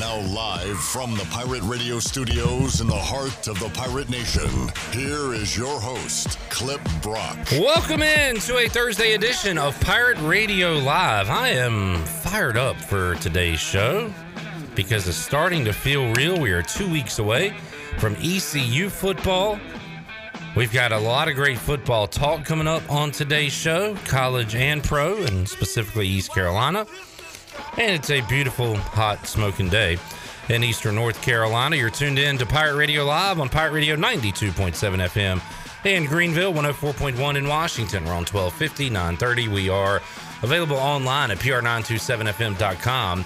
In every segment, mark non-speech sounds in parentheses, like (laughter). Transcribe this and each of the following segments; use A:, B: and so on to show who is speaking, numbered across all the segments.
A: Now, live from the Pirate Radio studios in the heart of the Pirate Nation, here is your host, Cliff Brock.
B: Welcome in to a Thursday edition of Pirate Radio Live. I am fired up for today's show because it's starting to feel real. We are two weeks away from ECU football. We've got a lot of great football talk coming up on today's show, college and pro, and specifically East Carolina. And it's a beautiful, hot, smoking day in Eastern North Carolina. You're tuned in to Pirate Radio Live on Pirate Radio 92.7 FM in Greenville, 104.1 in Washington. We're on 1250, 930. We are available online at pr927fm.com.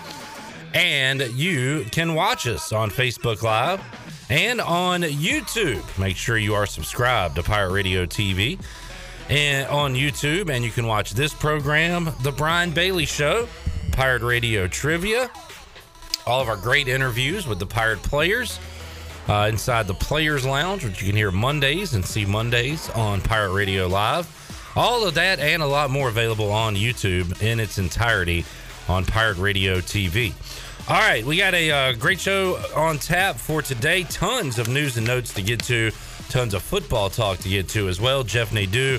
B: And you can watch us on Facebook Live and on YouTube. Make sure you are subscribed to Pirate Radio TV and on YouTube, and you can watch this program, The Brian Bailey Show, Pirate Radio Trivia, all of our great interviews with the Pirate players uh, inside the Players Lounge, which you can hear Mondays and see Mondays on Pirate Radio Live. All of that and a lot more available on YouTube in its entirety on Pirate Radio TV. All right, we got a uh, great show on tap for today. Tons of news and notes to get to, tons of football talk to get to as well. Jeff Nadeau,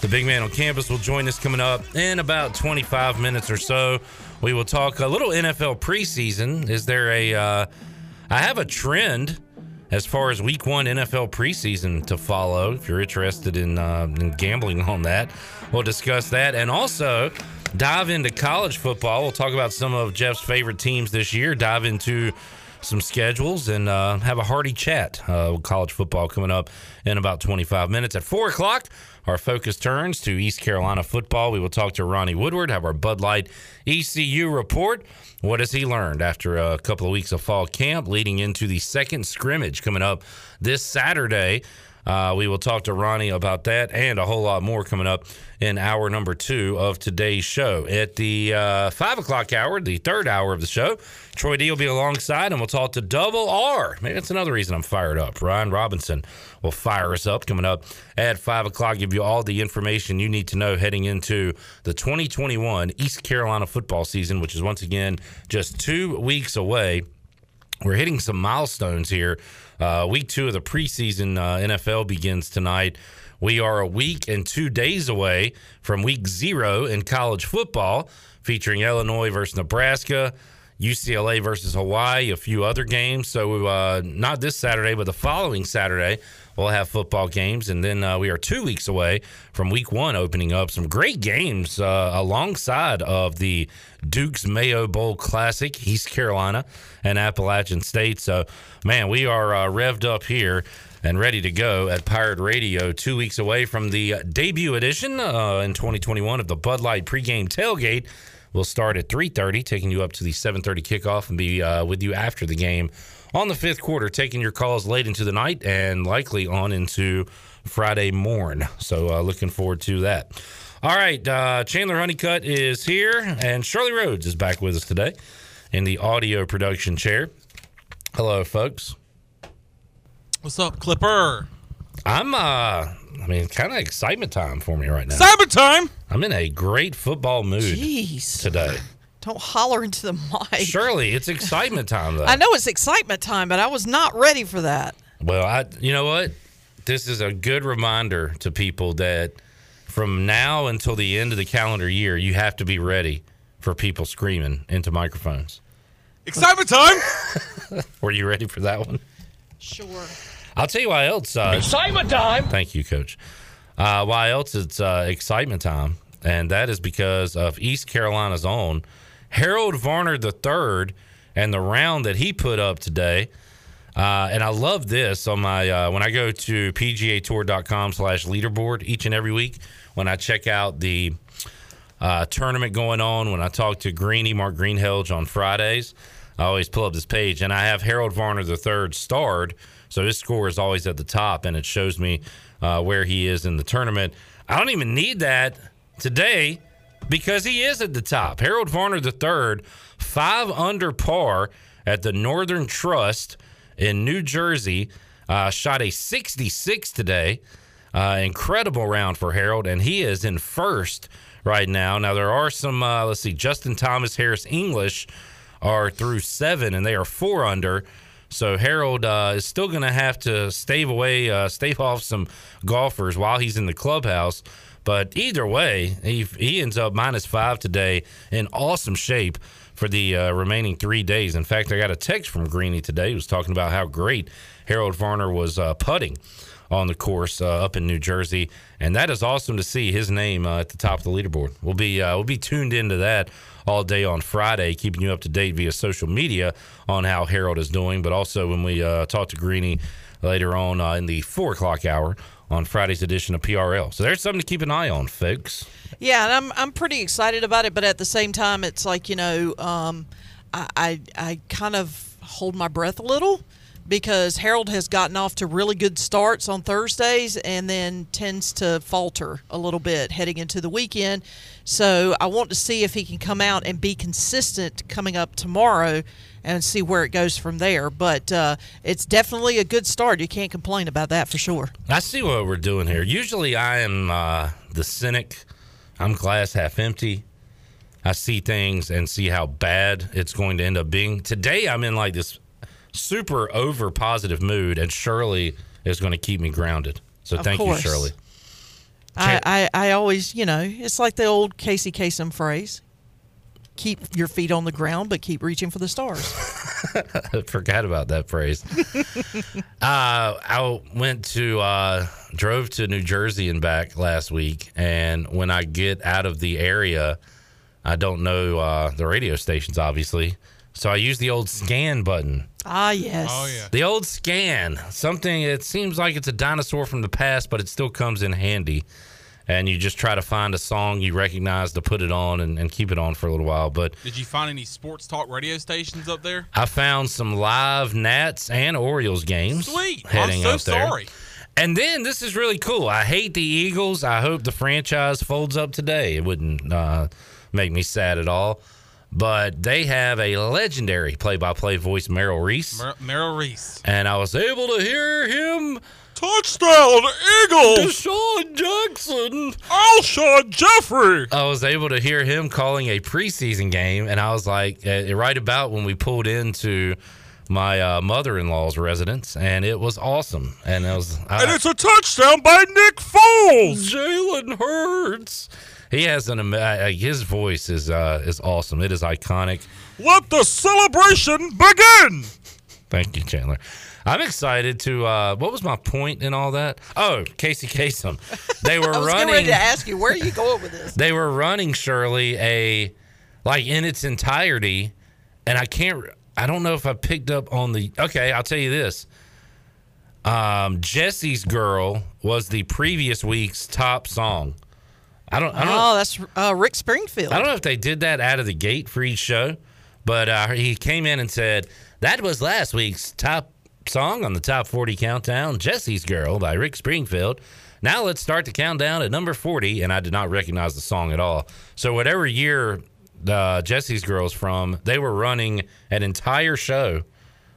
B: the big man on campus, will join us coming up in about 25 minutes or so. We will talk a little NFL preseason. Is there a? Uh, I have a trend as far as Week One NFL preseason to follow. If you're interested in, uh, in gambling on that, we'll discuss that, and also dive into college football. We'll talk about some of Jeff's favorite teams this year. Dive into some schedules and uh, have a hearty chat uh, college football coming up in about 25 minutes. At 4 o'clock, our focus turns to East Carolina football. We will talk to Ronnie Woodward, have our Bud Light ECU report. What has he learned after a couple of weeks of fall camp leading into the second scrimmage coming up this Saturday? Uh, we will talk to Ronnie about that and a whole lot more coming up in hour number two of today's show. At the uh, five o'clock hour, the third hour of the show, Troy D will be alongside and we'll talk to Double R. Maybe that's another reason I'm fired up. Ryan Robinson will fire us up coming up at five o'clock, give you all the information you need to know heading into the 2021 East Carolina football season, which is once again just two weeks away. We're hitting some milestones here. Uh, week two of the preseason uh, NFL begins tonight. We are a week and two days away from week zero in college football, featuring Illinois versus Nebraska, UCLA versus Hawaii, a few other games. So, uh, not this Saturday, but the following Saturday, we'll have football games. And then uh, we are two weeks away from week one opening up. Some great games uh, alongside of the Duke's Mayo Bowl Classic, East Carolina and Appalachian State. So, man, we are uh, revved up here and ready to go at Pirate Radio. Two weeks away from the debut edition uh, in 2021 of the Bud Light pregame tailgate. We'll start at 3:30, taking you up to the 7:30 kickoff, and be uh, with you after the game on the fifth quarter, taking your calls late into the night and likely on into Friday morn. So, uh, looking forward to that. All right, uh, Chandler Honeycutt is here, and Shirley Rhodes is back with us today in the audio production chair. Hello, folks.
C: What's up, Clipper?
B: I'm, uh, I mean, kind of excitement time for me right now.
C: Cyber time!
B: I'm in a great football mood
D: Jeez.
B: today.
D: Don't holler into the mic.
B: Shirley, it's excitement time though.
D: I know it's excitement time, but I was not ready for that.
B: Well, I, you know what? This is a good reminder to people that from now until the end of the calendar year, you have to be ready for people screaming into microphones.
C: Excitement time! (laughs)
B: Were you ready for that one?
D: Sure.
B: I'll tell you why else. Uh,
E: Excitement time!
B: Thank you, Coach. Uh, why else it's uh, excitement time and that is because of East Carolina's own Harold Varner III and the round that he put up today. Uh, and I love this on my uh, when I go to pgatour.com slash leaderboard each and every week when I check out the uh, tournament going on when I talk to Greeny Mark Greenhelge on Fridays. I always pull up this page and I have Harold Varner III starred, so his score is always at the top and it shows me uh, where he is in the tournament. I don't even need that today because he is at the top. Harold Varner III, five under par at the Northern Trust in New Jersey, uh, shot a 66 today. Uh, incredible round for Harold, and he is in first right now. Now there are some. Uh, let's see, Justin Thomas, Harris English are through seven, and they are four under. So Harold uh, is still going to have to stave away, uh, stave off some golfers while he's in the clubhouse. But either way, he he ends up minus five today in awesome shape for the uh, remaining three days. In fact, I got a text from Greeny today. He was talking about how great Harold Varner was uh, putting on the course uh, up in New Jersey, and that is awesome to see his name uh, at the top of the leaderboard. We'll be uh, we'll be tuned into that all day on Friday, keeping you up to date via social media on how Harold is doing, but also when we uh, talk to Greeny later on uh, in the four o'clock hour on Friday's edition of PRL. So there's something to keep an eye on, folks.
D: Yeah, and I'm I'm pretty excited about it, but at the same time, it's like you know, um, I, I I kind of hold my breath a little because Harold has gotten off to really good starts on Thursdays and then tends to falter a little bit heading into the weekend. So I want to see if he can come out and be consistent coming up tomorrow and see where it goes from there. But uh, it's definitely a good start. You can't complain about that for sure.
B: I see what we're doing here. Usually I am uh, the cynic. I'm glass half empty. I see things and see how bad it's going to end up being. Today I'm in like this super over positive mood, and Shirley is going to keep me grounded. So
D: Of
B: thank
D: course.
B: you, Shirley.
D: I, I, I always, you know, it's like the old Casey Kasem phrase keep your feet on the ground, but keep reaching for the stars.
B: I (laughs) forgot about that phrase. (laughs) uh, I went to uh, drove to New Jersey and back last week, and when I get out of the area, I don't know uh, the radio stations, obviously. So I use the old scan button.
D: Ah, yes.
C: Oh yeah.
B: The old scan, something it seems like it's a dinosaur from the past, but it still comes in handy. And you just try to find a song you recognize to put it on and, and keep it on for a little while. But
C: Did you find any sports talk radio stations up there?
B: I found some live Nats and Orioles games.
C: Sweet.
B: Heading
C: I'm so
B: up there.
C: sorry.
B: And then this is really cool. I hate the Eagles. I hope the franchise folds up today. It wouldn't uh, make me sad at all. But they have a legendary play-by-play voice, Merrill Reese,
C: Mer- Merrill Reese.
B: and I was able to hear him.
C: Touchdown, Eagles!
B: DeSean Jackson.
C: Alshon Jeffery.
B: I was able to hear him calling a preseason game, and I was like, uh, right about when we pulled into my uh, mother-in-law's residence, and it was awesome. And it was, I,
C: And it's a touchdown by Nick Foles.
B: Jalen Hurts. He has an uh, his voice is uh, is awesome. It is iconic.
C: Let the celebration begin.
B: Thank you, Chandler. I'm excited to. Uh, what was my point in all that? Oh, Casey Kasem. They (laughs) were running.
D: I was getting ready to ask you, where are you going with this?
B: They were running Shirley a like in its entirety, and I can't. I don't know if I picked up on the. Okay, I'll tell you this. Um, Jesse's "Girl" was the previous week's top song. I don't. I don't.
D: Oh, that's uh, Rick Springfield.
B: I don't know if they did that out of the gate for each show, but uh, he came in and said that was last week's top song on the top 40 countdown, Jesse's Girl by Rick Springfield. Now let's start the countdown at number 40, and I did not recognize the song at all. So whatever year uh, Jesse's Girl's from, they were running an entire show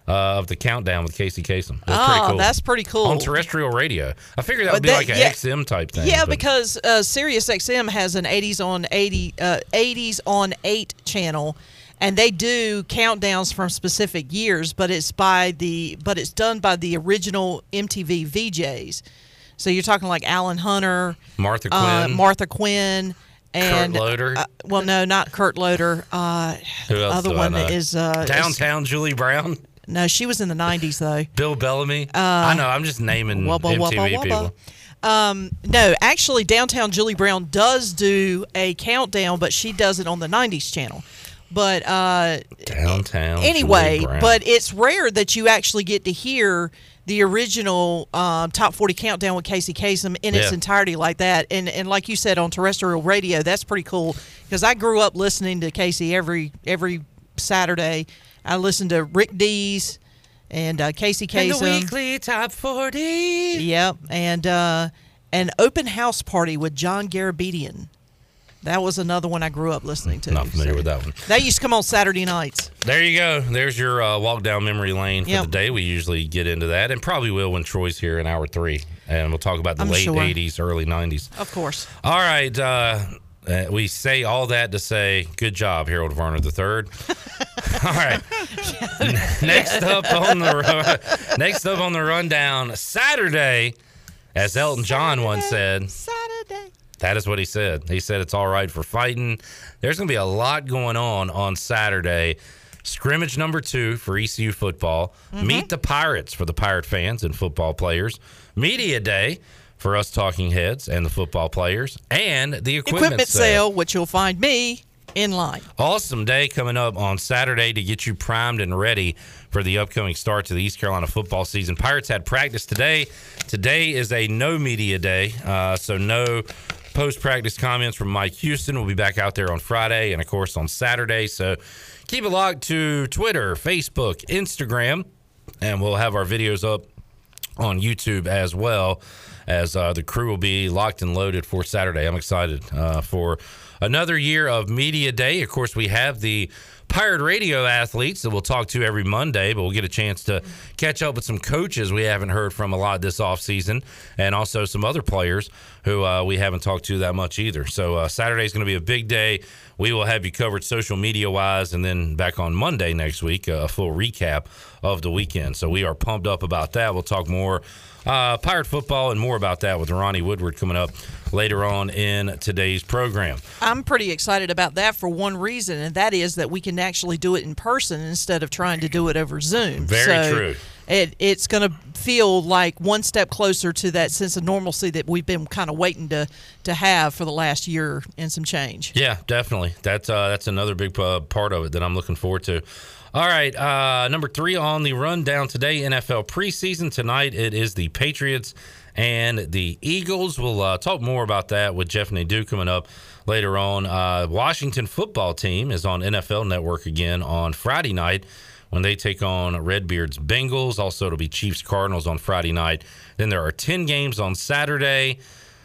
B: uh, of the countdown with Casey Kasem. Was
D: oh,
B: pretty cool.
D: that's pretty cool.
B: on terrestrial radio. I figured that would be
D: that-
B: like an
D: yeah.
B: XM type thing.
D: Yeah,
B: but-
D: because uh, Sirius XM has an 80s on 80 uh, 80s on 8 channel and they do countdowns from specific years, but it's by the but it's done by the original MTV VJs. So you're talking like Alan Hunter,
B: Martha
D: uh,
B: Quinn.
D: Martha Quinn, and Kurt
B: Loder.
D: Uh, well, no, not Kurt Loder. Uh,
B: Who else
D: other one is uh, is-
B: Downtown Julie Brown.
D: no, she was in the 90s though.
B: Bill Bellamy. I know. I'm just naming
D: Uh, Wubba,
B: MTV
D: wubba, wubba.
B: people.
D: Um, no, actually, downtown Julie Brown does do a countdown, but she does it on the '90s channel. But uh,
B: Downtown.
D: anyway, but it's rare that you actually get to hear the original um, top 40 countdown with Casey Kasem in its
B: Yeah.
D: entirety like that. And and like you said on terrestrial radio, that's pretty cool because I grew up listening to Casey every every Saturday. I listened to Rick Dees and uh, Casey
B: And the weekly top 40.
D: Yep, and uh, an open house party with John Garabedian. That was another one I grew up listening to.
B: Not familiar
D: So-
B: with that one.
D: That used to come on Saturday nights.
B: There you go. There's your uh, walk down memory lane for
D: Yep.
B: the day. We usually get into that, and probably will when Troy's here in hour three, and we'll talk about the
D: I'm
B: late
D: sure.
B: '80s, early '90s.
D: Of course.
B: All right. Uh, uh, we say all that to say, good job, Harold Varner III. (laughs) all right. (laughs) next up on the next up on the rundown, Saturday, as Elton John once said.
D: Saturday.
B: That is what he said. He said it's all right for fighting. There's going to be a lot going on on Saturday. Scrimmage number two for ECU football. Meet the Pirates for the Pirate fans and football players. Media day for us talking heads and the football players. And the equipment,
D: Equipment sale, which you'll find me in line.
B: Awesome day coming up on Saturday to get you primed and ready for the upcoming start to the East Carolina football season. Pirates had practice today. Today is a no media day, uh, so no post practice comments from Mike Houston. We'll be back out there on Friday and, of course, on Saturday. So keep it locked to Twitter, Facebook, Instagram, and we'll have our videos up on YouTube as well as uh, the crew will be locked and loaded for Saturday. I'm excited uh, for another year of Media Day. Of course, we have the Pirate Radio athletes that we'll talk to every Monday, but we'll get a chance to catch up with some coaches we haven't heard from a lot this offseason and also some other players who uh, we haven't talked to that much either. So uh, Saturday is going to be a big day. We will have you covered social media wise, and then back on Monday next week, a full recap of the weekend. So we are pumped up about that. We'll talk more uh, Pirate football and more about that with Ronnie Woodward coming up later on in today's program.
D: I'm pretty excited about that for one reason, and that is that we can actually do it in person instead of trying to do it over Zoom.
B: Very
D: So
B: true.
D: It, it's going to feel like one step closer to that sense of normalcy that we've been kind of waiting to to have for the last year and some change.
B: Yeah, definitely. That's uh, that's another big uh, part of it that I'm looking forward to. All right, uh, number three on the rundown today, NFL preseason tonight. It is the Patriots and the Eagles. We'll uh, talk more about that with Jeff Nadeau coming up later on. Uh, Washington football team is on NFL Network again on Friday night when they take on Redbeard's Bengals. Also, it'll be Chiefs Cardinals on Friday night. Then there are 10 games on Saturday.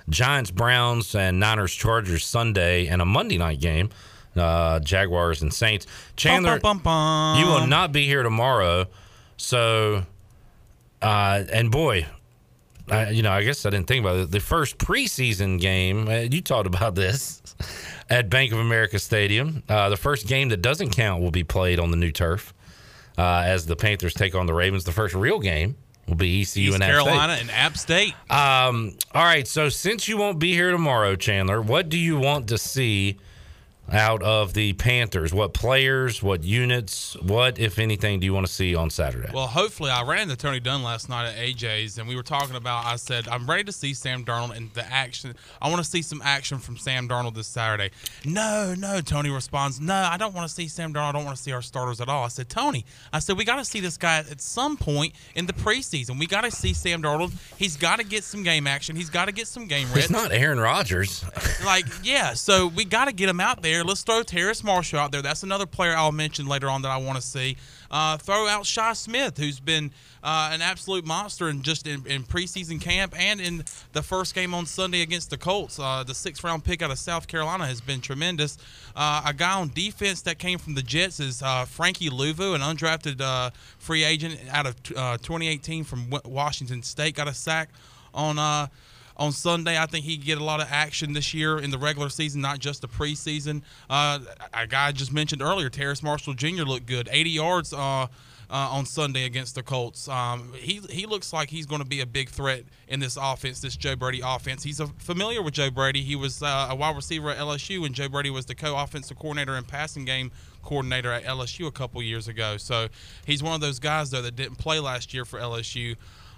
B: Giants, Browns, and Niners, Chargers Sunday, and a Monday night game. Uh, Jaguars and Saints. Chandler,
C: Bum, bum, bum.
B: you will not be here tomorrow. So, uh, and boy, I, you know, I guess I didn't think about it. The first preseason game, uh, you talked about this (laughs) at Bank of America Stadium. Uh, the first game that doesn't count will be played on the new turf uh, as the Panthers take on the Ravens. The first real game will be ECU
C: East
B: and App State.
C: Carolina and App State.
B: Um, all right. So since you won't be here tomorrow, Chandler, what do you want to see out of the Panthers? What players, what units, what, if anything, do you want to see on Saturday?
C: Well, hopefully, I ran into Tony Dunn last night at AJ's, and we were talking about. I said I'm ready to see Sam Darnold and the action. I want to see some action from Sam Darnold this Saturday. No, no, Tony responds. No, I don't want to see Sam Darnold. I don't want to see our starters at all. I said, Tony, I said we got to see this guy at some point in the preseason. We got to see Sam Darnold. He's got to get some game action. He's got to get some game reps.
B: it's not Aaron Rodgers. (laughs)
C: like yeah so we got to get him out there let's throw terrace marshall out there. That's another player i'll mention later on that i want to see. Uh, throw out Shi Smith who's been uh, an absolute monster in just in, in preseason camp and in the first game on sunday against the colts. Uh, the sixth round pick out of south carolina has been tremendous. Uh, a guy on defense that came from the jets is uh, Frankie Luvu an undrafted uh, free agent out of uh, 2018 from Wa- washington state. Got a sack on on Sunday. I think he get a lot of action this year in the regular season, not just the preseason. Uh, a guy I just mentioned earlier, Terrace Marshall Jr. looked good, 80 yards uh, uh, on Sunday against the Colts. Um, he he looks like he's going to be a big threat in this offense, this Joe Brady offense. He's a, familiar with Joe Brady. He was uh, a wide receiver at LSU, and Joe Brady was the co-offensive coordinator and passing game coordinator at LSU a couple years ago. So he's one of those guys though that didn't play last year for LSU.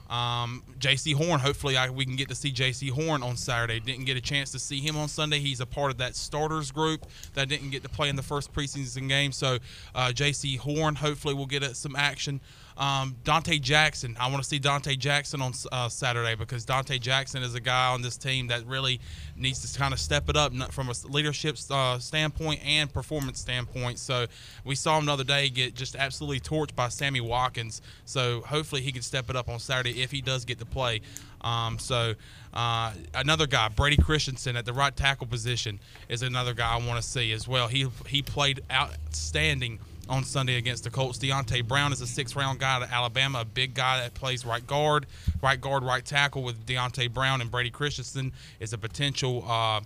C: Um, Jaycee Horn, hopefully I, we can get to see Jaycee Horn on Saturday. Didn't get a chance to see him on Sunday. He's a part of that starters group that didn't get to play in the first preseason game. So uh, Jaycee Horn, hopefully, we'll get some action. Um, Donte Jackson, I want to see Donte Jackson on uh, Saturday because Donte Jackson is a guy on this team that really needs to kind of step it up from a leadership uh, standpoint and performance standpoint. So we saw him the other day get just absolutely torched by Sammy Watkins. So hopefully he can step it up on Saturday if he does get to play. Um, so uh, another guy, Brady Christensen at the right tackle position, is another guy I want to see as well. He he played outstanding on Sunday against the Colts. Deonte Brown is a six round guy at Alabama, a big guy that plays right guard, right guard, right tackle with Deonte Brown and Brady Christensen is a potential uh,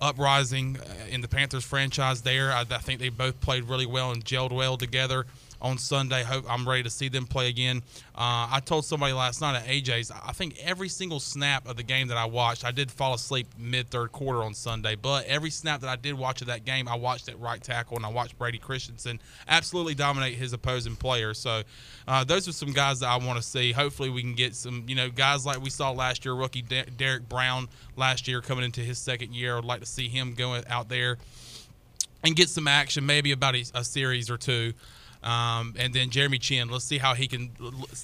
C: uprising uh, in the Panthers franchise there. I, I, think they both played really well and gelled well together on Sunday. Hope I'm ready to see them play again. Uh, I told somebody last night at AJ's. I think every single snap of the game that I watched, I did fall asleep mid third quarter on Sunday, but every snap that I did watch of that game, I watched at right tackle and I watched Brady Christensen absolutely dominate his opposing player. So uh, those are some guys that I want to see. Hopefully, we can get some, you know, guys like we saw last year, rookie Derrick Brown last year coming into his second year. I'd like to see him going out there and get some action, maybe about a, a series or two. Um, and then Jeremy Chinn, let's see how he can.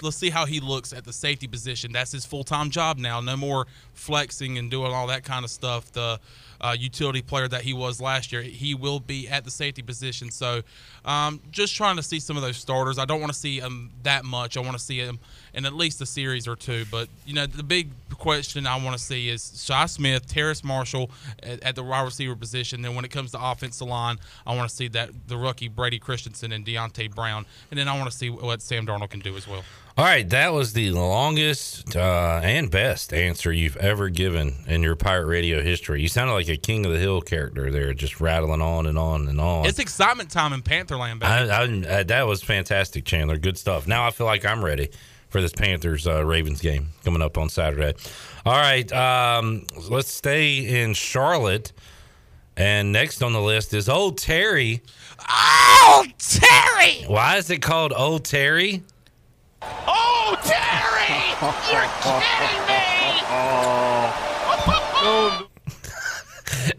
C: Let's see how he looks at the safety position. That's his full time job now. No more flexing and doing all that kind of stuff. The uh, utility player that he was last year, he will be at the safety position. So, um, just trying to see some of those starters. I don't want to see him that much. I want to see him in at least a series or two. But you know, the big question I want to see is Shi Smith, Terrace Marshall at, at the wide receiver position. Then when it comes to offensive line, I want to see that the rookie Brady Christensen and Deonte Brown, and then I want to see what Sam Darnold can do as well.
B: All right, that was the longest uh, and best answer you've ever given in your pirate radio history. You sounded like a King of the Hill character there, just rattling on and on and on.
C: It's excitement time in Pantherland. I,
B: I, I, that was fantastic, Chandler. Good stuff. Now I feel like I'm ready for this Panthers uh, Ravens game coming up on Saturday. All right, um, let's stay in Charlotte. And next on the list is Old Terry.
E: Old Terry!
B: Why is it called Old Terry?
E: Oh, Terry! You're
B: kidding me!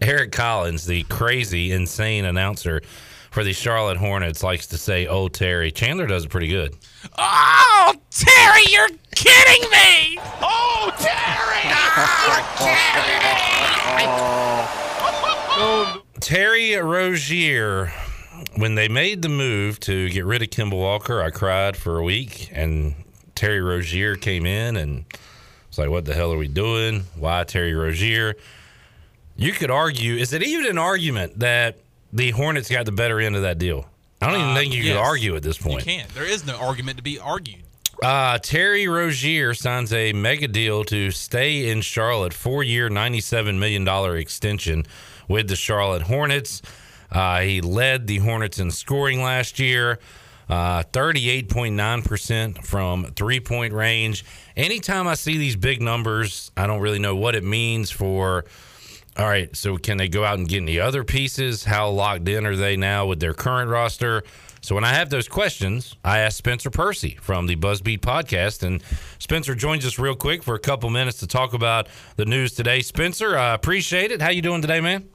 B: (laughs) Eric Collins, the crazy, insane announcer for the Charlotte Hornets, likes to say, "Oh, Terry." Chandler does it pretty good.
E: Oh, Terry, you're kidding me! Oh, Terry!
B: Ah, oh, Terry! Terry Rozier when they made the move to get rid of Kemba Walker, I cried for a week, and Terry Rozier came in and was like, "What the hell are we doing? Why Terry Rozier?" You could argue, is it even an argument that the Hornets got the better end of that deal? I don't even uh, think you yes. could argue at this point.
C: You can't. There is no argument to be argued.
B: Uh, Terry Rozier signs a mega deal to stay in Charlotte, four year, $97 million extension with the Charlotte Hornets. Uh, he led the Hornets in scoring last year. Uh, 38.9% from three point range. Anytime I see these big numbers, I don't really know what it means for. All right, so can they go out and get any other pieces? How locked in are they now with their current roster? So when I have those questions, I ask Spencer Percy from the Buzzbeat podcast, and Spencer joins us real quick for a couple minutes to talk about the news today. Spencer, I appreciate it. How you doing today, man?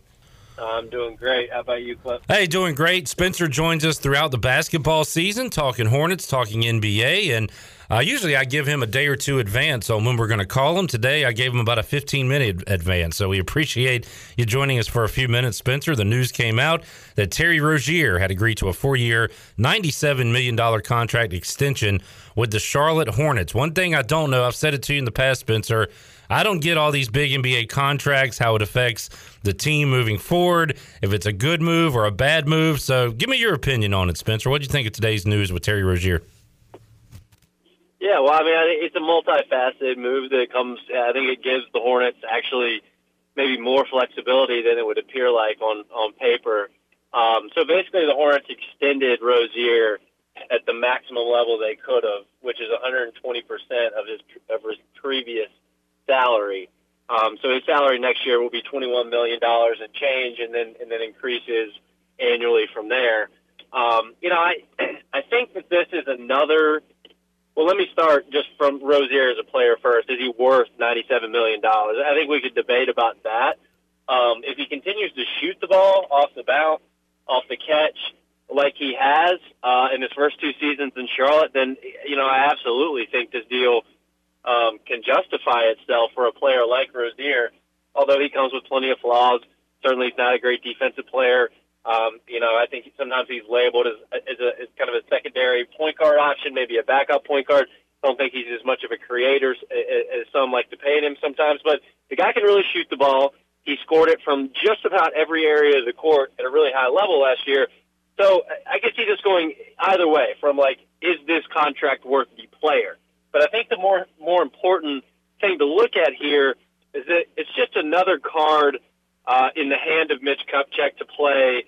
F: I'm doing great. How about you, Cliff?
B: Hey, doing great. Spencer joins us throughout the basketball season, talking Hornets, talking NBA, and uh, usually I give him a day or two advance on when we're going to call him. Today I gave him about a 15 minute advance, so we appreciate you joining us for a few minutes, Spencer. The news came out that Terry Rozier had agreed to a four year, $97 million contract extension with the Charlotte Hornets. One thing I don't know, I've said it to you in the past, Spencer I don't get all these big NBA contracts, how it affects the team moving forward, if it's a good move or a bad move. So give me your opinion on it, Spencer. What do you think of today's news with Terry Rozier?
F: Yeah, well, I mean, it's a multifaceted move that comes. I think it gives the Hornets actually maybe more flexibility than it would appear like on on paper. Um, so basically, the Hornets extended Rozier at the maximum level they could have, which is 120 percent of his of his previous salary. Um, so his salary next year will be $21 million and change, and then and then increases annually from there. Um, you know, I (clears throat) I think that this is another Well, let me start just from Rozier as a player first. Is he worth $97 million? I think we could debate about that. Um, if he continues to shoot the ball off the bounce, off the catch, like he has uh, in his first two seasons in Charlotte, then you know I absolutely think this deal um, can justify itself for a player like Rozier. Although he comes with plenty of flaws, certainly he's not a great defensive player. Um, you know, I think sometimes he's labeled as, as, a, as kind of a secondary point guard option, maybe a backup point guard. Don't think he's as much of a creator as, as some like to paint him sometimes, but the guy can really shoot the ball. He scored it from just about every area of the court at a really high level last year. So I guess he's just going either way from like, is this contract worth the player? But I think the more more important thing to look at here is that it's just another card uh, in the hand of Mitch Kupchak to play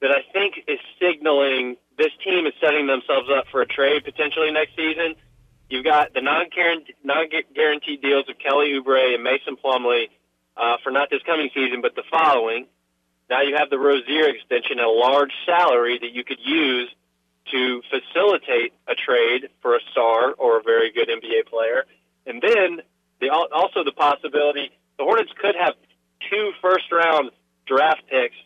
F: that I think is signaling this team is setting themselves up for a trade potentially next season. You've got the non-guaranteed deals of Kelly Oubre and Mason Plumlee uh, for not this coming season, but the following. Now you have the Rozier extension, a large salary that you could use to facilitate a trade for a star or a very good NBA player. And then the, also the possibility the Hornets could have two first round draft picks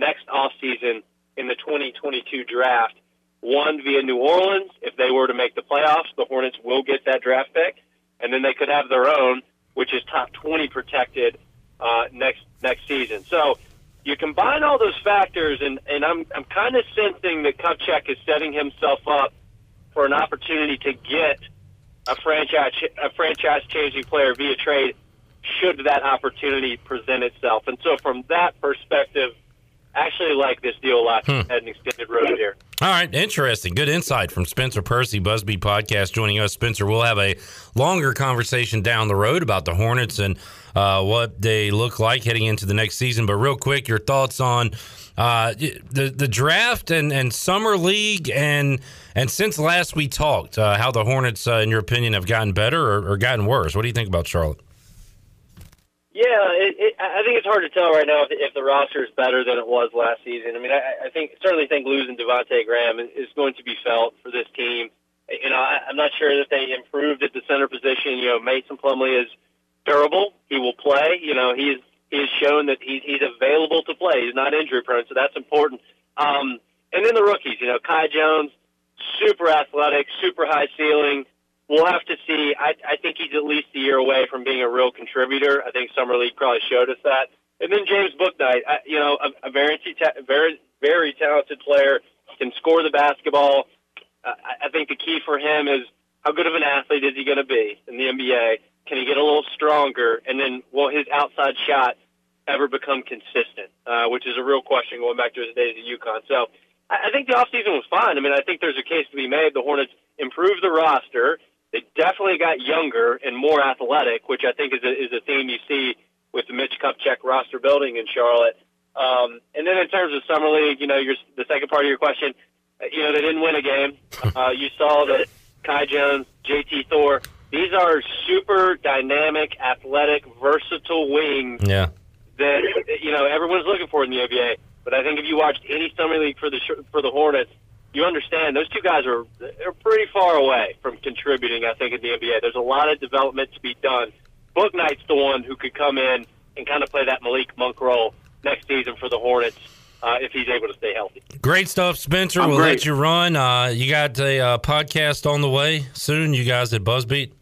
F: next offseason in the 2022 draft. One via New Orleans. If they were to make the playoffs, the Hornets will get that draft pick. And then they could have their own, which is top 20 protected uh, next next season. So you combine all those factors, and, and I'm, I'm kind of sensing that Kupchak is setting himself up for an opportunity to get a franchise a franchise changing player via trade should that opportunity present itself. And so, from that perspective, actually like this deal a lot. Hmm. Had an extended road here.
B: All right, interesting. Good insight from Spencer Percy, Buzzbeat Podcast, joining us. Spencer, we'll have a longer conversation down the road about the Hornets and uh, what they look like heading into the next season. But real quick, your thoughts on uh, the the draft and, and summer league and and since last we talked, uh, how the Hornets, uh, in your opinion, have gotten better or, or gotten worse? What do you think about Charlotte?
F: Yeah, it, it, I think it's hard to tell right now if, if the roster is better than it was last season. I mean, I, I think certainly think losing Devonte Graham is going to be felt for this team. You know, I, I'm not sure that they improved at the center position. You know, Mason Plumlee is durable. He will play. You know, he's he's shown that he's he's available to play. He's not injury prone, so that's important. Um, and then the rookies. You know, Kai Jones, super athletic, super high ceiling we'll have to see. I, I think he's at least a year away from being a real contributor. I think summer league probably showed us that. And then James Bouknight, I, you know, a, a very very very talented player, can score the basketball. Uh, I think the key for him is how good of an athlete is he going to be in the NBA? Can he get a little stronger? And then will his outside shot ever become consistent? Uh, which is a real question going back to his days at UConn. So I, I think the offseason was fine. I mean, I think there's a case to be made. The Hornets improved the roster. They definitely got younger and more athletic, which I think is a, is a theme you see with the Mitch Kupchak roster building in Charlotte. Um, and then in terms of summer league, you know, your, the second part of your question, uh, you know, they didn't win a game. (laughs) Uh, you saw that Kai Jones, JT Thor, these are super dynamic, athletic, versatile wings.
B: Yeah.
F: That you know everyone's looking for in the NBA. But I think if you watched any summer league for the for the Hornets, you understand those two guys are they're pretty far away from contributing. I think in the NBA, there's a lot of development to be done. Bouknight's the one who could come in and kind of play that Malik Monk role next season for the Hornets. Uh, if he's able to stay healthy.
B: Great stuff, Spencer.
F: I'm
B: we'll
F: great.
B: let you run. Uh, you got a uh, podcast on the way soon. You guys at Buzzbeat.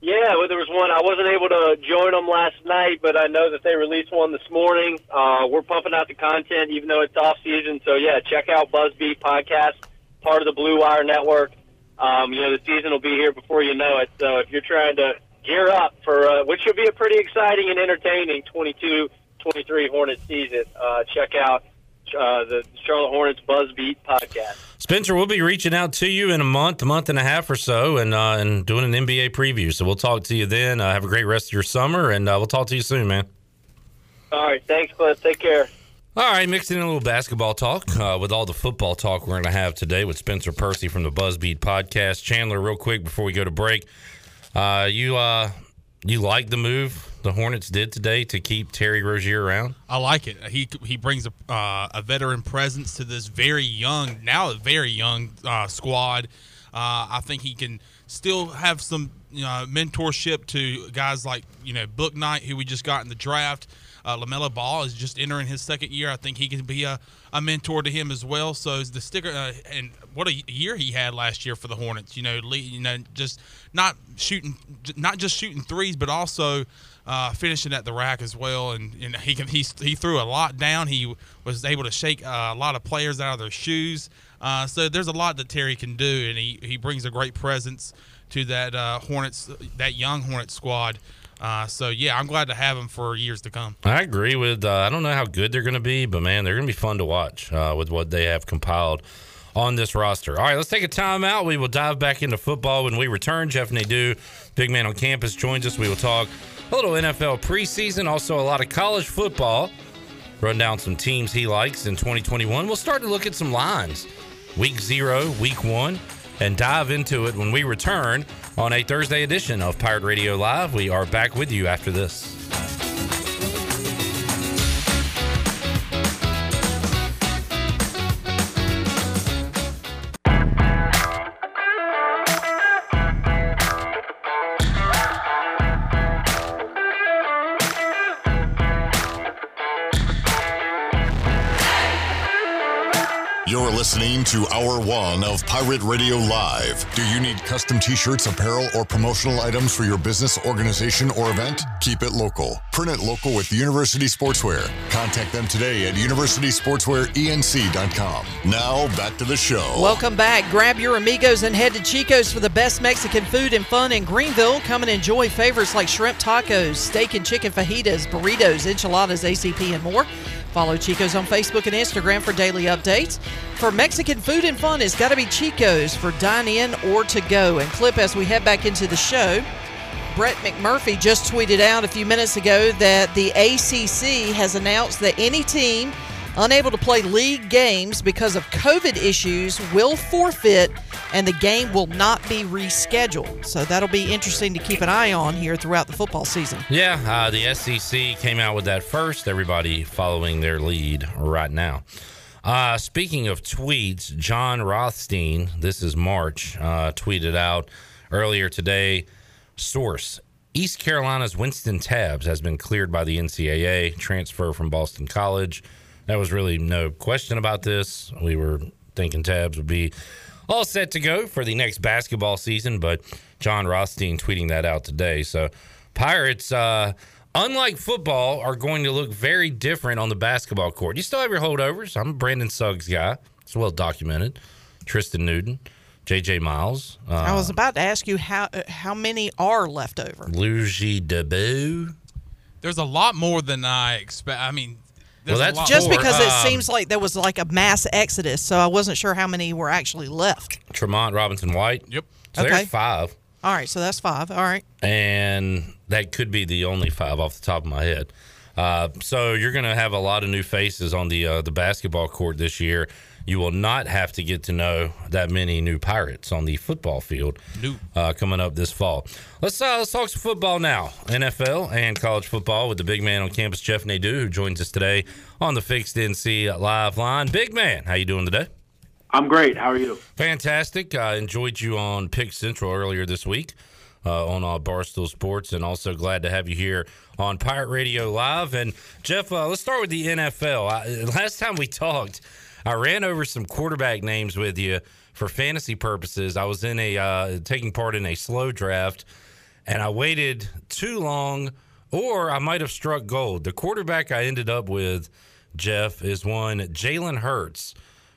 F: Yeah, well, there was one. I wasn't able to join them last night, but I know that they released one this morning. Uh, we're pumping out the content, even though it's off season. So yeah, check out Buzzbeat podcast, part of the Blue Wire Network. Um, you know, the season will be here before you know it. So if you're trying to gear up for uh, which should be a pretty exciting and entertaining 22-23 Hornets season, uh, check out uh, the Charlotte Hornets Buzzbeat podcast.
B: Spencer, we'll be reaching out to you in a month, a month and a half or so, and uh, and doing an NBA preview. So we'll talk to you then. Uh, have a great rest of your summer, and uh, we'll talk to you soon, man.
F: All right, thanks, Cliff. Take care.
B: All right, mixing in a little basketball talk uh, with all the football talk we're going to have today with Spencer Percy from the Buzzbeat podcast. Chandler, real quick before we go to break, uh, you uh, you like the move the Hornets did today to keep Terry Rozier around?
C: I like it. He he brings a, uh, a veteran presence to this very young, now a very young uh, squad. Uh, I think he can still have some you know, mentorship to guys like you know Bouknight, who we just got in the draft. Uh, LaMelo Ball is just entering his second year. I think he can be a, a mentor to him as well. So the sticker uh, and what a year he had last year for the Hornets. You know, you know, just not shooting, not just shooting threes, but also uh, finishing at the rack as well. And, and he can he he threw a lot down. He was able to shake uh, a lot of players out of their shoes. Uh, so there's a lot that Terry can do, and he, he brings a great presence to that uh, Hornets that young Hornets squad. Uh, so yeah, I'm glad to have them for years to come.
B: I agree with. Uh, I don't know how good they're going to be, but man, they're going to be fun to watch uh, with what they have compiled on this roster. All right, let's take a timeout. We will dive back into football when we return. Jeff Nadeau, big man on campus, joins us. We will talk a little NFL preseason, also a lot of college football. Run down some teams he likes in 2021. We'll start to look at some lines. Week zero, week one, and dive into it when we return on a Thursday edition of Pirate Radio Live. We are back with you after this.
A: Listening to Hour One of Pirate Radio Live. Do you need custom t shirts, apparel, or promotional items for your business, organization, or event? Keep it local. Print it local with University Sportswear. Contact them today at universitysportswearenc.com. Now, back to the show.
D: Welcome back. Grab your amigos and head to Chico's for the best Mexican food and fun in Greenville. Come and enjoy favorites like shrimp tacos, steak and chicken fajitas, burritos, enchiladas, ACP, and more. Follow Chico's on Facebook and Instagram for daily updates. For Mexican food and fun, it's got to be Chico's for dine in or to go. And clip as we head back into the show. Brett McMurphy just tweeted out a few minutes ago that the ACC has announced that any team unable to play league games because of COVID issues will forfeit and the game will not be rescheduled. So that'll be interesting to keep an eye on here throughout the football season.
B: Yeah, uh, the SEC came out with that first. Everybody following their lead right now. Uh, speaking of tweets, Jon Rothstein, this is March, uh, tweeted out earlier today. Source East Carolina's Wynston Tabbs has been cleared by the NCAA, transfer from Boston College. There was really no question about this. We were thinking Tabbs would be all set to go for the next basketball season, but Jon Rothstein tweeting that out today. So, Pirates, uh, unlike football, are going to look very different on the basketball court. You still have your holdovers. I'm a Brandon Suggs guy. It's well documented. Tristan Newton, J.J. Miles.
D: Uh, I was about to ask you how uh, how many are left over.
B: Ludgy Debaut.
C: There's a lot more than I expect. I mean,
B: well, that's
D: just
B: more.
D: because it
B: Um,
D: seems like there was like a mass exodus, so I wasn't sure how many were actually left.
B: Tremont Robinson White.
C: Yep.
B: So
D: Okay.
B: there's five.
D: All right, so that's five. All right.
B: and that could be the only five off the top of my head. Uh, so you're going to have a lot of new faces on the uh, the basketball court this year. You will not have to get to know that many new Pirates on the football field
C: Nope.
B: uh, coming up this fall. Let's uh, let's talk some football now, NFL and college football with the big man on campus, Jeff Nadeau, who joins us today on the Fixed NC Live line. Big man, how you doing today?
G: I'm great. How are you?
B: Fantastic. I enjoyed you on Pick Central earlier this week uh, on uh, Barstool Sports, and also glad to have you here on Pirate Radio Live. And Jeff, uh, let's start with the NFL. I, last time we talked, I ran over some quarterback names with you for fantasy purposes. I was in a uh, taking part in a slow draft, and I waited too long, or I might have struck gold. The quarterback I ended up with, Jeff, is one Jalen Hurts.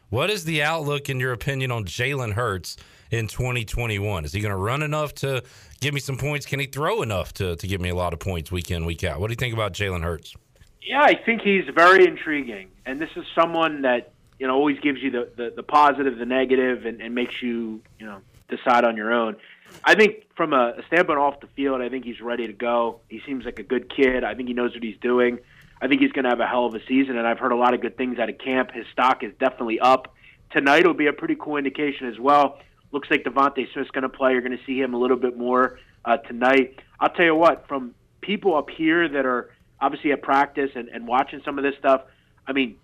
B: What is the outlook, in your opinion, on Jalen Hurts in 2021? Is he going to run enough to give me some points? Can he throw enough to, to give me a lot of points week in, week out? What do you think about Jalen Hurts?
G: Yeah, I think he's very intriguing, and this is someone that you know always gives you the the, the positive, the negative, and, and makes you you know decide on your own. I think from a, a standpoint off the field, I think he's ready to go. He seems like a good kid. I think he knows what he's doing. I think he's going to have a hell of a season, and I've heard a lot of good things out of camp. His stock is definitely up. Tonight will be a pretty cool indication as well. Looks like DeVonta Smith's going to play. You're going to see him a little bit more uh, tonight. I'll tell you what, from people up here that are obviously at practice and, and watching some of this stuff, I mean,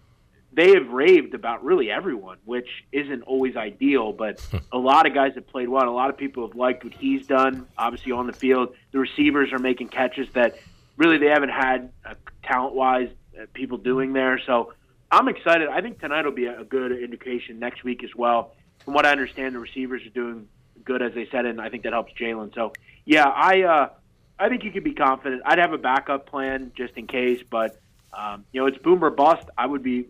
G: they have raved about really everyone, which isn't always ideal, but (laughs) a lot of guys have played well. A lot of people have liked what he's done, obviously on the field. The receivers are making catches that really they haven't had uh, talent wise uh, people doing there. So I'm excited. I think tonight will be a good indication next week as well. From what I understand, the receivers are doing good, as they said, and I think that helps Jalen. So, yeah, I uh, I think you can be confident. I'd have a backup plan just in case, but um, you know, it's boom or bust. I would be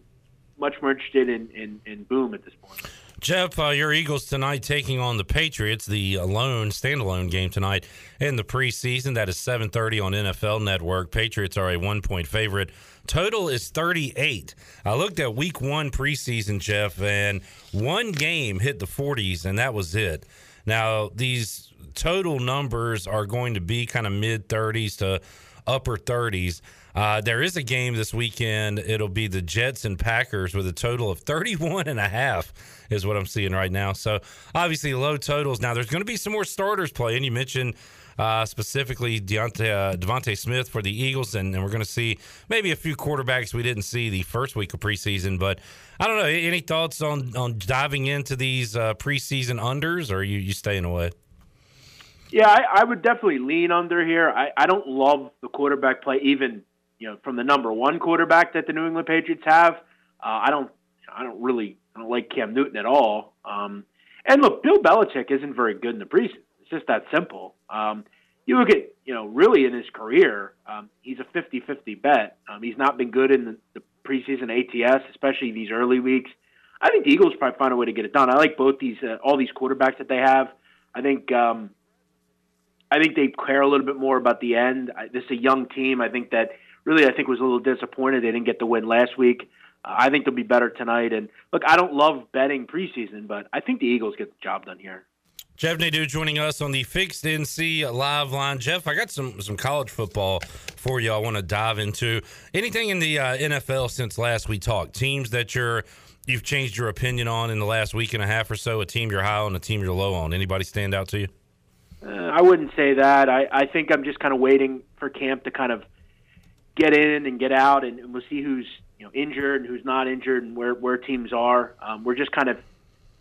G: much more interested in, in, in boom at this point.
B: Jeff, uh, your Eagles tonight taking on the Patriots, the alone standalone game tonight in the preseason. That is 7:30 on NFL Network. Patriots are a one point favorite. Total is 38. I looked at Week One preseason, Jeff, and one game hit the 40s, and that was it. Now these total numbers are going to be kind of mid 30s to upper 30s. Uh, there is a game this weekend. It'll be the Jets and Packers with a total of 31 and a half is what I'm seeing right now. So obviously low totals. Now there's going to be some more starters playing. You mentioned uh, specifically Deontay, uh, DeVonta Smith for the Eagles, and, and we're going to see maybe a few quarterbacks we didn't see the first week of preseason. But I don't know. Any thoughts on on diving into these uh, preseason unders, or are you you staying away?
G: Yeah, I, I would definitely lean under here. I, I don't love the quarterback play, even you know from the number one quarterback that the New England Patriots have. Uh, I don't I don't really I don't like Cam Newton at all. Um, and look, Bill Belichick isn't very good in the preseason. It's just that simple. Um, you look at you know really in his career, um, he's a 50-50 bet. Um, he's not been good in the, the preseason ATS, especially these early weeks. I think the Eagles probably find a way to get it done. I like both these uh, all these quarterbacks that they have. I think um, I think they care a little bit more about the end. I, this is a young team. I think that really I think was a little disappointed they didn't get the win last week. Uh, I think they'll be better tonight. And look, I don't love betting preseason, but I think the Eagles get the job done here.
B: Jeff Nadeau joining us on the Fixed NC live line. Jeff, I got some some college football for you. I want to dive into anything in the uh, NFL since last we talked. Teams that you're you've changed your opinion on in the last week and a half or so. A team you're high on, a team you're low on. Anybody stand out to you?
G: Uh, I wouldn't say that. I, I think I'm just kind of waiting for camp to kind of get in and get out, and, we'll see who's you know injured and who's not injured, and where where teams are. Um, we're just kind of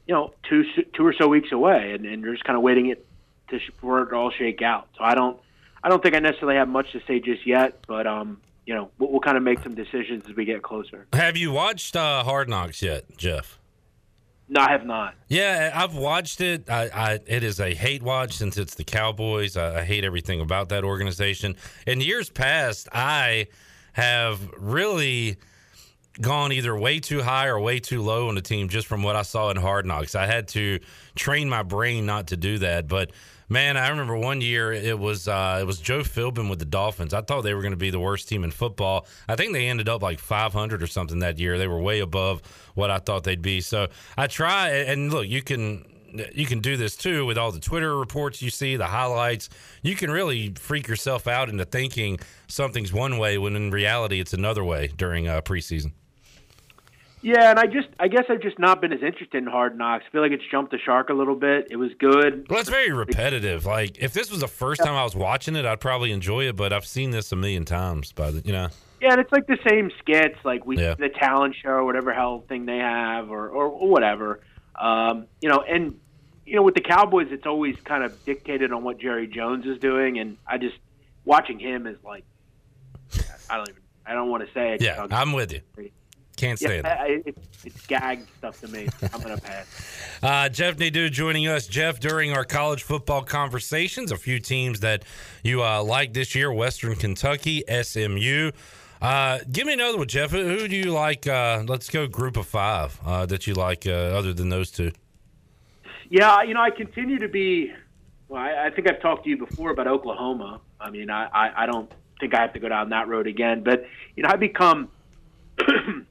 G: you know two two or so weeks away, and, and you're just kind of waiting it to for it to all shake out. So I don't I don't think I necessarily have much to say just yet, but um, you know we'll, we'll kind of make some decisions as we get closer.
B: Have you watched uh, Hard Knocks yet, Jeff?
G: No, I have not.
B: Yeah, I've watched it. I, I it is a hate watch since it's the Cowboys. I, I hate everything about that organization. In years past, I have really gone either way too high or way too low on the team just from what I saw in Hard Knocks. I had to train my brain not to do that, but man, I remember one year it was uh, it was Joe Philbin with the Dolphins. I thought they were going to be the worst team in football. I think they ended up like 500 or something that year. They were way above what I thought they'd be. So I try and look, you can you can do this too with all the Twitter reports you see, the highlights. You can really freak yourself out into thinking something's one way when in reality it's another way during uh, preseason.
G: Yeah, and I just I guess I've just not been as interested in Hard Knocks. I feel like it's jumped the shark a little bit. It was good.
B: Well, it's very repetitive. Like if this was the first time I was watching it, I'd probably enjoy it. But I've seen this a million times. By the you know.
G: Yeah, and it's like the same skits, like we yeah. the talent show, whatever hell thing they have, or or, or whatever. Um, you know, and you know with the Cowboys, it's always kind of dictated on what Jerry Jones is doing, and I just watching him is like, I don't even, I don't want to say it.
B: Yeah, I'm with you. Can't stand
G: yeah, it. It's, it's gag stuff to me. I'm going to pass. (laughs)
B: Uh, Jeff Nadeau joining us. Jeff, during our college football conversations, a few teams that you uh, like this year Western Kentucky, SMU. Uh, give me another one, Jeff. Who do you like? Uh, let's go group of five uh, that you like uh, other than those two.
G: Yeah, you know, I continue to be. Well, I, I think I've talked to you before about Oklahoma. I mean, I, I, I don't think I have to go down that road again. But, you know, I become (clears throat)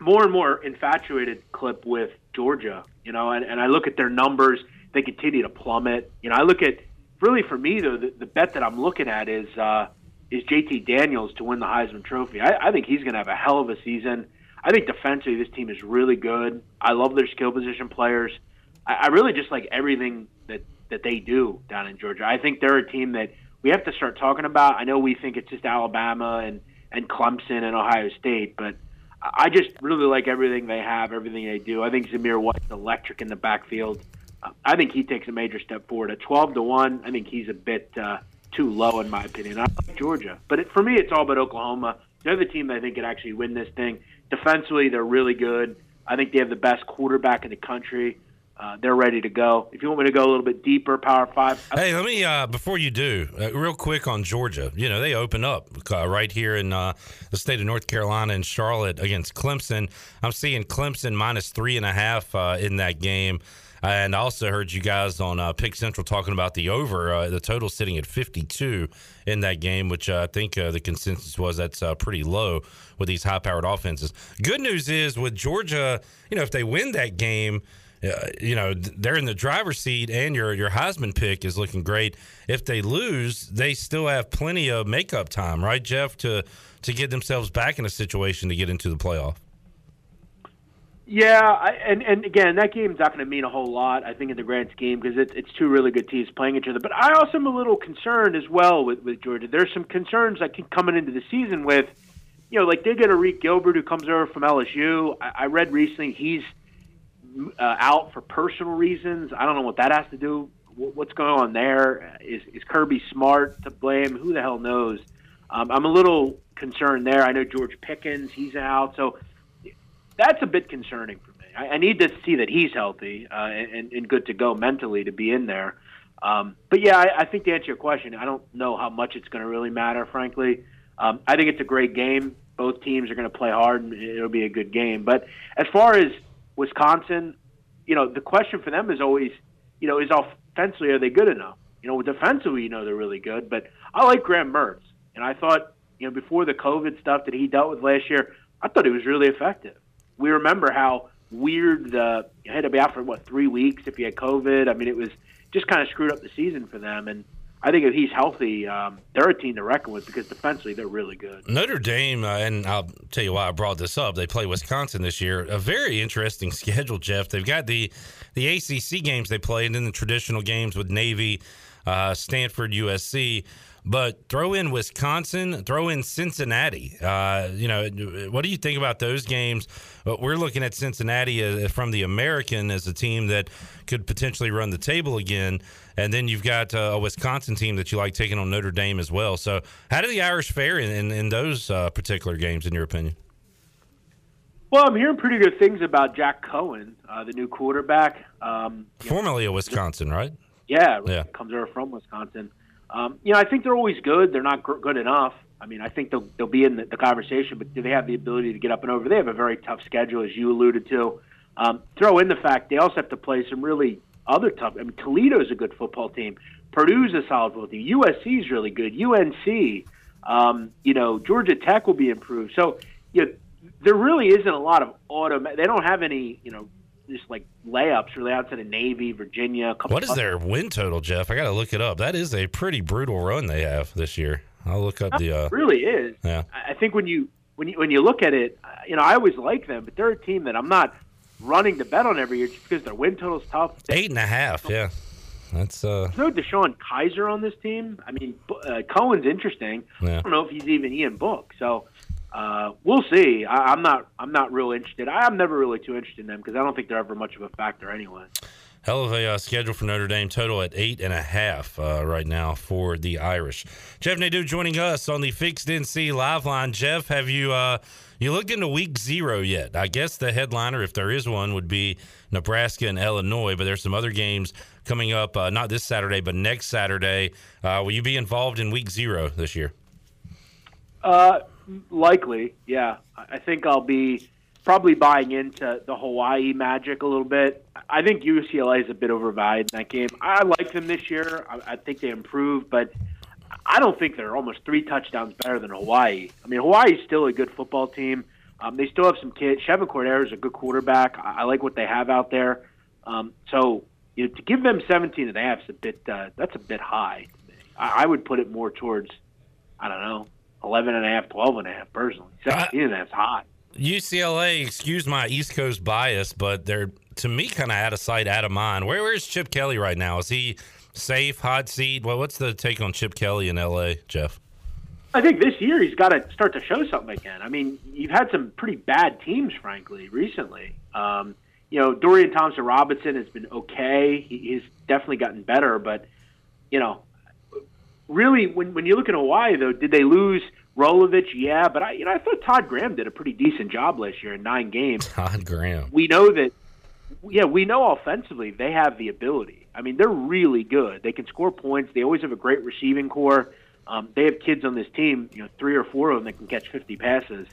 G: more and more infatuated clip with Georgia, you know, and, and I look at their numbers, they continue to plummet. You know, I look at really for me though, the, the bet that I'm looking at is uh, is JT Daniels to win the Heisman Trophy. I, I think he's going to have a hell of a season. I think defensively this team is really good. I love their skill position players. I, I really just like everything that that they do down in Georgia. I think they're a team that we have to start talking about. I know we think it's just Alabama and and Clemson and Ohio State, but I just really like everything they have, everything they do. I think Zamir White's electric in the backfield. I think he takes a major step forward. At 12 to 1, I think he's a bit uh, too low, in my opinion. I like Georgia. But it, for me, it's all about Oklahoma. They're the team that I think could actually win this thing. Defensively, they're really good. I think they have the best quarterback in the country. Uh, they're ready to go. If you want me to go a little bit deeper, Power Five.
B: Hey, let me uh, before you do, uh, real quick on Georgia. You know they open up uh, right here in uh, the state of North Carolina in Charlotte against Clemson. I'm seeing Clemson minus three and a half uh, in that game. And I also heard you guys on uh, Pick Central talking about the over, the total sitting at 52 in that game, which I think the consensus was that's pretty low with these high powered offenses. Good news is with Georgia, you know, if they win that game, uh, you know they're in the driver's seat, and your your Heisman pick is looking great. If they lose, they still have plenty of makeup time, right, Jeff, to to get themselves back in a situation to get into the playoff.
G: Yeah, I, and and again, that game's not going to mean a whole lot. I think in the grand scheme because it's it's two really good teams playing each other. But I also am a little concerned as well with with Georgia. There's some concerns I keep coming into the season with, you know, like they get Arik Gilbert who comes over from LSU. I, I read recently he's uh, out for personal reasons. I don't know what that has to do. What's going on there? Is is Kirby Smart to blame? Who the hell knows? Um, I'm a little concerned there. I know George Pickens, he's out, so that's a bit concerning for me. I, I need to see that he's healthy uh, and, and good to go mentally to be in there. Um, but yeah, I, I think to answer your question, I don't know how much it's going to really matter, frankly. Um, I think it's a great game. Both teams are going to play hard, and it'll be a good game. But as far as Wisconsin, you know, the question for them is always, you know, is offensively are they good enough? You know, defensively, you know, they're really good. But I like Graham Mertz, and I thought, you know, before the COVID stuff that he dealt with last year, I thought he was really effective we remember how weird the you had to be out for what three weeks if you had COVID. I mean, it was just kind of screwed up the season for them. And I think if he's healthy, um, they're a team to reckon with because defensively they're really good.
B: Notre Dame, uh, and I'll tell you why I brought this up. They play Wisconsin this year. A very interesting (laughs) schedule, Jeff. They've got the the ACC games they play, and then the traditional games with Navy, uh, Stanford, USC. But throw in Wisconsin, throw in Cincinnati. Uh, you know, what do you think about those games? We're looking at Cincinnati uh, from the American as a team that could potentially run the table again. And then you've got uh, a Wisconsin team that you like taking on Notre Dame as well. So, how do the Irish fare in, in, in those uh, particular games, in your opinion?
G: Well, I'm hearing pretty good things about Jack Coan, uh, the new quarterback. Um,
B: Formerly know, a Wisconsin, right?
G: Yeah, yeah, comes over from Wisconsin. Um, you know, I think they're always good. They're not gr- good enough. I mean, I think they'll they'll be in the, the conversation, but do they have the ability to get up and over? They have a very tough schedule, as you alluded to. Um, throw in the fact they also have to play some really other tough. I mean, Toledo's a good football team. Purdue's a solid football team. USC's really good. UNC, um, you know, Georgia Tech will be improved. So, you know, there really isn't a lot of auto. They don't have any, you know, just like layups really outside of Navy, Virginia.
B: what is their win total, Jeff? I got to look it up. That is a pretty brutal run they have this year. I'll look up the. Uh,
G: really is.
B: Yeah.
G: I think when you when you when you look at it, you know, I always like them, but they're a team that I'm not running to bet on every year just because their win total's tough.
B: Eight and a half, yeah. That's uh.
G: There's no DeShone Kizer on this team. I mean, uh, Coan's interesting. Yeah. I don't know if he's even Ian Book. So uh, we'll see. I, am not. I'm not real interested. I'm never really too interested in them because I don't think they're ever much of a factor anyway.
B: Hell of a uh, schedule for Notre Dame. Total at eight and a half uh, right now for the Irish. Jeff Nadeau joining us on the Fixed NC Live Line. Jeff, have you uh, you looked into Week Zero yet? I guess the headliner, if there is one, would be Nebraska and Illinois. But there's some other games coming up. Uh, not this Saturday, but next Saturday. Uh, will you be involved in Week Zero this year?
G: Uh, likely, yeah. I think I'll be probably buying into the Hawaii magic a little bit. I think UCLA is a bit overvalued in that game. I like them this year. I, I think they improved, but I don't think they're almost three touchdowns better than Hawaii. I mean, Hawaii's still a good football team. Um, they still have some kids. Chevan Cordeiro is a good quarterback. I, I like what they have out there. Um, so you know, to give them 17 and a half is a bit. Uh, that's a bit high. I, I would put it more towards. I don't know 11 and a half, 12 and a half personally. 17 and a half is hot.
B: UCLA, excuse my East Coast bias, but they're to me kind of out of sight, out of mind. Where where's Chip Kelly right now? Is he safe, hot seat? Well, what's the take on Chip Kelly in LA, Jeff?
G: I think this year he's got to start to show something again. I mean, you've had some pretty bad teams, frankly, recently. Um, you know, Dorian Thompson Robinson has been okay. He, he's definitely gotten better, but you know, really, when when you look at Hawaii, though, did they lose Rolovich? Yeah, but I, you know, I thought Todd Graham did a pretty decent job last year in nine games. (laughs)
B: Todd Graham.
G: We know that. Yeah, we know offensively they have the ability. I mean, they're really good. They can score points. They always have a great receiving core. Um, they have kids on this team, you know, three or four of them that can catch 50 passes.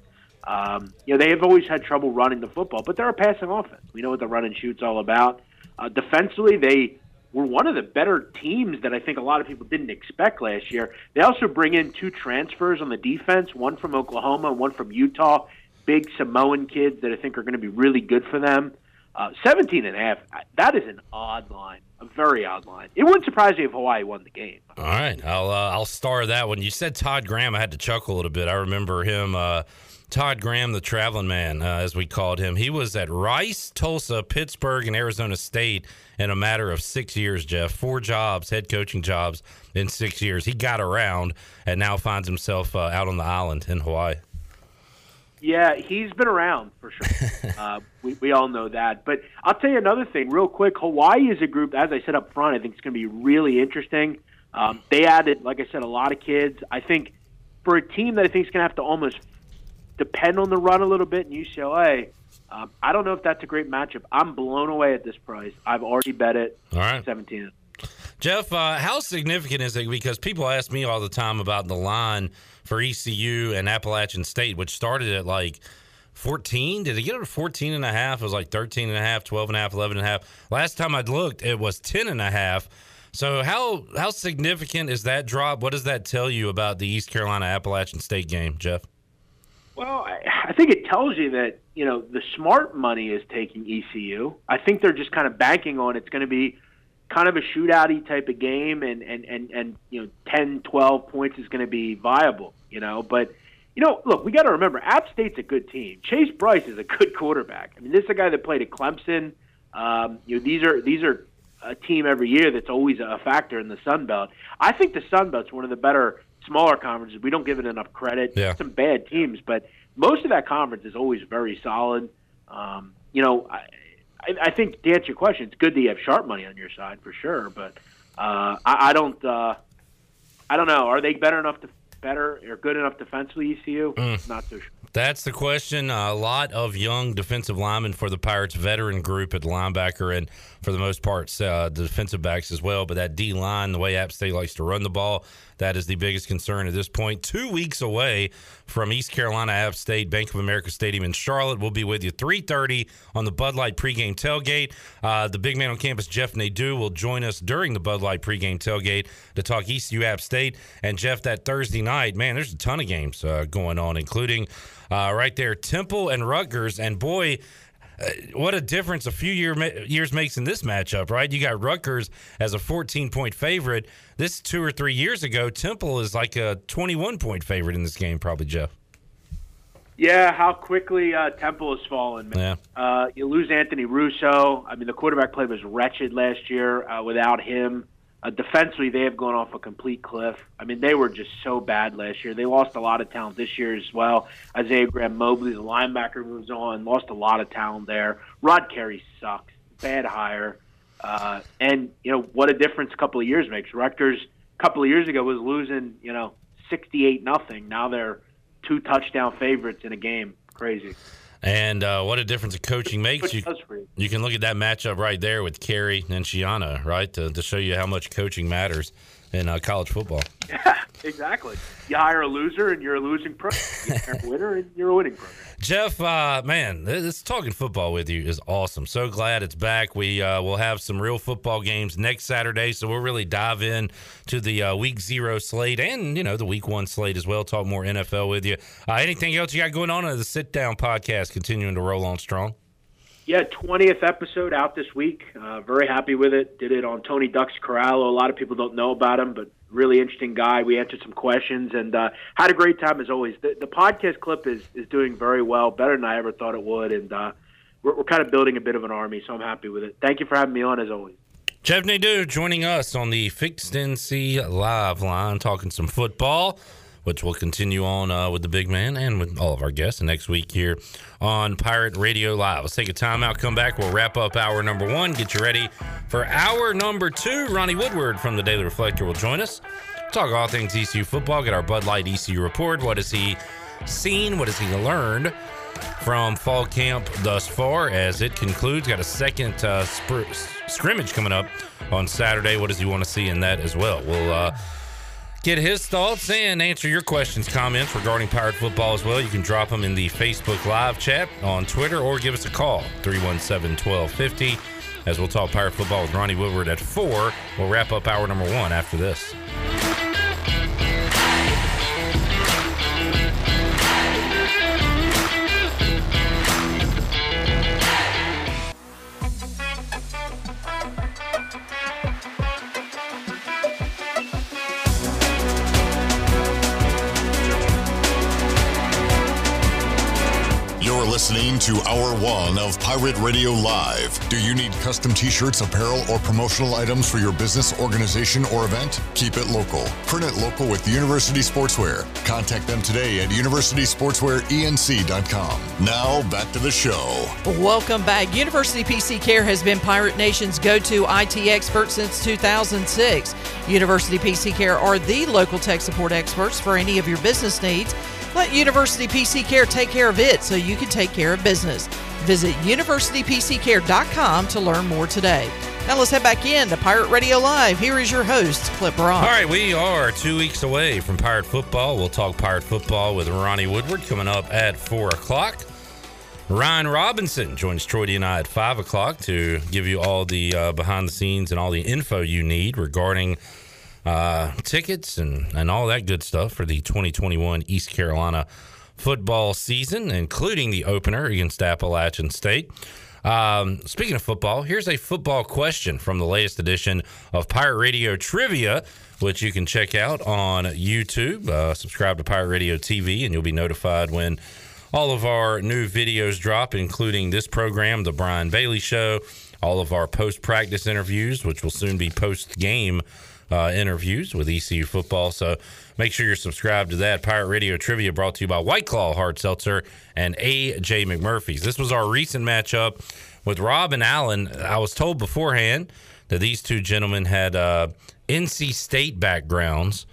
G: Um, you know, they have always had trouble running the football, but they're a passing offense. We know what the run and shoot's all about. Uh, defensively, they were one of the better teams that I think a lot of people didn't expect last year. They also bring in two transfers on the defense, one from Oklahoma and one from Utah. Big Samoan kids that I think are going to be really good for them. Uh, 17 and a half, that is an odd line, a very odd line. It wouldn't surprise me if Hawaii won the game.
B: All right, I'll uh, I'll star that one. You said Todd Graham, I had to chuckle a little bit. I remember him. Uh, Todd Graham, the traveling man, uh, as we called him. He was at Rice, Tulsa, Pittsburgh, and Arizona State in a matter of six years, Jeff. Four jobs, head coaching jobs in six years. He got around and now finds himself uh, out on the island in Hawaii.
G: Yeah, he's been around for sure. (laughs) uh, we, we all know that. But I'll tell you another thing, real quick. Hawaii is a group, as I said up front, I think it's going to be really interesting. Um, they added, like I said, a lot of kids. I think for a team that I think is going to have to almost depend on the run a little bit in UCLA, um, I don't know if that's a great matchup. I'm blown away at this price. I've already bet it.
B: All right.
G: 17.
B: Jeff, uh, how significant is it? Because people ask me all the time about the line for ECU and Appalachian State, which started at like 14. Did it get to 14 and a half? It was like 13 and a half, 12 and a half, 11 and a half. Last time I'd looked, it was 10 and a half. So how how significant is that drop? What does that tell you about the East Carolina Appalachian State game, Jeff?
G: Well, I, I think it tells you that you know the smart money is taking ECU. I think they're just kind of banking on it's going to be kind of a shootouty type of game, and and and and you know, 10, 12 points is going to be viable. You know, but you know, look, we got to remember, App State's a good team. Chase Brice is a good (laughs) quarterback. I mean, this is a guy that played at Clemson. Um, you know, these are these are a team every year that's always a factor in the Sun Belt. I think the Sun Belt's one of the better smaller conferences. We don't give it enough credit.
B: Yeah.
G: Some bad teams, but most of that conference is always very solid. Um, you know, I, I, think to answer your question, it's good that you have sharp money on your side for sure. But uh, I, I don't, uh, I don't know. Are they better enough to better or good enough defensively? ECU, not so sure.
B: That's the question. a lot of young defensive linemen for the Pirates veteran group at linebacker, and for the most part, uh, the defensive backs as well. But that D line, the way App State likes to run the ball, that is the biggest concern at this point. Two weeks away from East Carolina App State, Bank of America Stadium in Charlotte. We'll be with you 3:30 on the Bud Light pregame tailgate. Uh, the big man on campus, Jeff Nadeau, will join us during the Bud Light pregame tailgate to talk ECU App State. And Jeff, that Thursday night, man, there's a ton of games uh, going on, including uh, right there Temple and Rutgers. And boy, what a difference a few year, years makes in this matchup, right? You got Rutgers as a 14 point favorite. This two or three years ago, Temple is like a 21 point favorite in this game, probably, Jeff.
G: Yeah, how quickly uh, Temple has fallen. Man.
B: Yeah.
G: Uh, you lose Anthony Russo. I mean, the quarterback play was wretched last year uh, without him. Uh, defensively, they have gone off a complete cliff. I mean, they were just so bad last year. They lost a lot of talent this year as well. Isaiah Graham Mobley, the linebacker, moves on, lost a lot of talent there. Rod Carey sucks. Bad hire. Uh, and, you know, what a difference a couple of years makes. Rutgers, a couple of years ago, was losing, you know, 68 nothing. Now they're two touchdown favorites in a game. Crazy.
B: And uh, what a difference a coaching makes. You,
G: it does for you.
B: can look at that matchup right there with Carey and Schiano, right, to, to show you how much coaching matters in uh, college football.
G: Yeah, exactly. You hire a loser and you're a losing program. You hire a winner and you're a winning program.
B: Jeff, uh, man, this talking football with you is awesome. So glad it's back. We uh, will have some real football games next Saturday, so we'll really dive in to the uh, week zero slate and you know the week one slate as well. Talk more NFL with you. Uh, anything else you got going on? in the sit down podcast continuing to roll on strong.
G: Yeah, 20th episode out this week. Uh, very happy with it. Did it on Tony Ducks Corallo. A lot of people don't know about him, but really interesting guy. We answered some questions and uh, had a great time as always. The, the podcast clip is, is doing very well, better than I ever thought it would. And uh, we're, we're kind of building a bit of an army, so I'm happy with it. Thank you for having me on as always.
B: Jeff Nadeau joining us on the Fixed NC Live line, talking some football. Which will continue on uh, with the big man and with all of our guests next week here on Pirate Radio Live. Let's take a time out, come back. We'll wrap up hour number one, get you ready for hour number two. Ronnie Woodward from the Daily Reflector will join us. Talk all things ECU football, get our Bud Light ECU report. What has he seen? What has he learned? from fall camp thus far as it concludes. Got a second uh, scrimmage coming up on Saturday. What does he want to see in that as well? We'll uh, get his thoughts and answer your questions, comments regarding Pirate football as well. You can drop them in the Facebook live chat on Twitter or give us a call 317 1250 as we'll talk Pirate football with Ronnie Woodward at 4. We'll wrap up hour number one after this.
A: Listening to Hour One of Pirate Radio Live. Do you need custom t shirts, apparel, or promotional items for your business, organization, or event? Keep it local. Print it local with University Sportswear. Contact them today at universitysportswearenc.com. Now, back to the show.
D: Welcome back. University PC Care has been Pirate Nation's go to IT expert since 2006. University PC Care are the local tech support experts for any of your business needs. Let University PC Care take care of it so you can take care of business. Visit universitypccare.com to learn more today. Now let's head back in to Pirate Radio Live. Here is your host, Cliff Brock.
B: All right, we are two weeks away from Pirate football. We'll talk Pirate football with Ronnie Woodward coming up at four o'clock. Ryan Robinson joins Troy and I at five o'clock to give you all the uh, behind the scenes and all the info you need regarding uh, tickets and, and all that good stuff for the 2021 East Carolina football season, including the opener against Appalachian State. Um, speaking of football, here's a football question from the latest edition of Pirate Radio Trivia, which you can check out on YouTube. Uh, subscribe to Pirate Radio TV, and you'll be notified when all of our new videos drop, including this program, The Brian Bailey Show, all of our post practice interviews, which will soon be post game uh, interviews with ECU football. So make sure you're subscribed to that. Pirate Radio Trivia brought to you by White Claw Hard Seltzer and AJ McMurphy's. This was our recent matchup with Rob and Allen. I was told beforehand that these two gentlemen had uh, NC State backgrounds.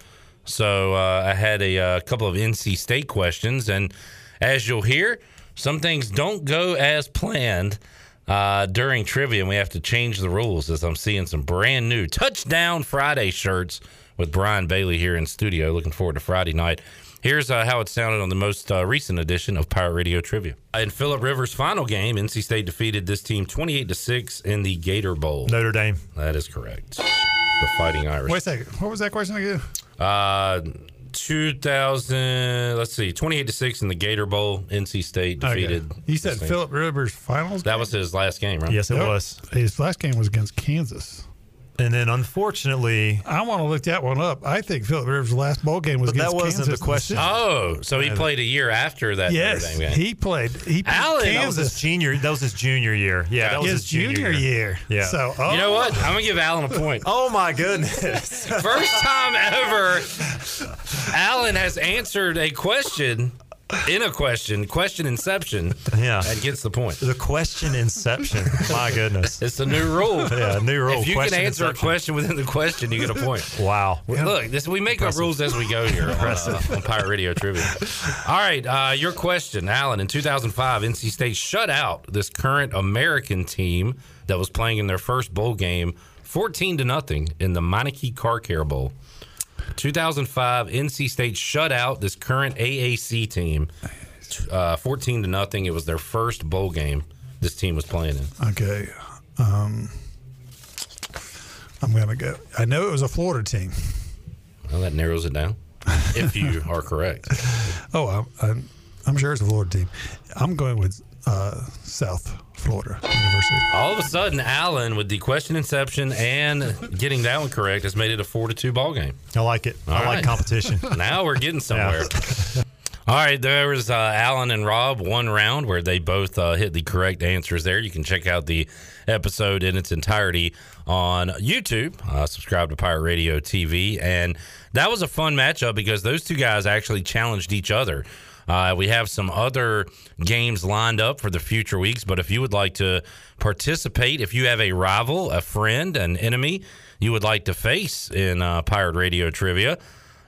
B: So uh, I had a, uh, couple of NC State questions. And as you'll hear, some things don't go as planned uh, during trivia, and we have to change the rules as I'm seeing some brand new Touchdown Friday shirts with Brian Bailey here in studio. Looking forward to Friday night. Here's uh, how it sounded on the most uh, recent edition of Pirate Radio Trivia. In Philip Rivers' final game, NC State defeated this team 28 to six in the Gator Bowl.
H: Notre Dame.
B: That is correct. The Fighting Irish.
I: Wait a second. What was that question again?
B: Uh, 2000. Let's see, 28 to six in the Gator Bowl. NC State oh,
I: Okay.
B: defeated.
I: You said. Philip Rivers finals.
B: That was his last game, right?
H: Yes, it
I: Yep.
H: was.
I: His last game was against Kansas.
H: And then unfortunately,
I: I want to look that one up. I think Philip Rivers' last bowl game was
H: But that wasn't
I: Kansas.
H: the question.
B: Oh, so he played a year after that.
I: Yes,
B: Notre Dame game.
I: he played. He played
B: Allen, that
H: that was his junior. That was his junior year. Yeah, that was
I: his
H: his junior,
I: junior year.
H: Yeah.
I: So oh,
B: You know what? I'm gonna give Allen a point.
H: Oh my goodness.
B: First time ever, Allen has answered a question (laughs) in a question, question inception,
H: yeah.
B: and gets the point.
H: The question inception. My goodness.
B: It's a new rule. (laughs)
H: Yeah, new rule.
B: If you
H: Question
B: can answer a question within the question, you get a point. (laughs)
H: Wow.
B: Look, this we make up rules as we go here on, uh, on Pirate Radio Trivia. All right, uh, your question, Alan. In 2005, NC State shut out this current American team that was playing in their first bowl game, 14 to nothing, in the Meineke Car Care Bowl. 2005, NC State shut out this current AAC team, uh, 14 to nothing. It was their first bowl game this team was playing in.
I: Okay. Um, I'm gonna go. I know it was a Florida team.
B: Well, that narrows it down. If you (laughs) are correct.
I: Oh, I'm, I'm, I'm sure it's a Florida team. I'm going with uh, South Florida University.
B: All of a sudden, Allen, with the question inception and getting that one correct, has made it a four to two ball game.
H: I like it. I
B: All
H: like competition. (laughs)
B: Now we're getting somewhere. (laughs) All right, there was uh, Alan and Rob one round where they both uh, hit the correct answers. There, you can check out the episode in its entirety on YouTube. Uh, subscribe to Pirate Radio TV, and that was a fun matchup because those two guys actually challenged each other. Uh, we have some other games lined up for the future weeks, but if you would like to participate, if you have a rival, a friend, an enemy you would like to face in uh, Pirate Radio Trivia,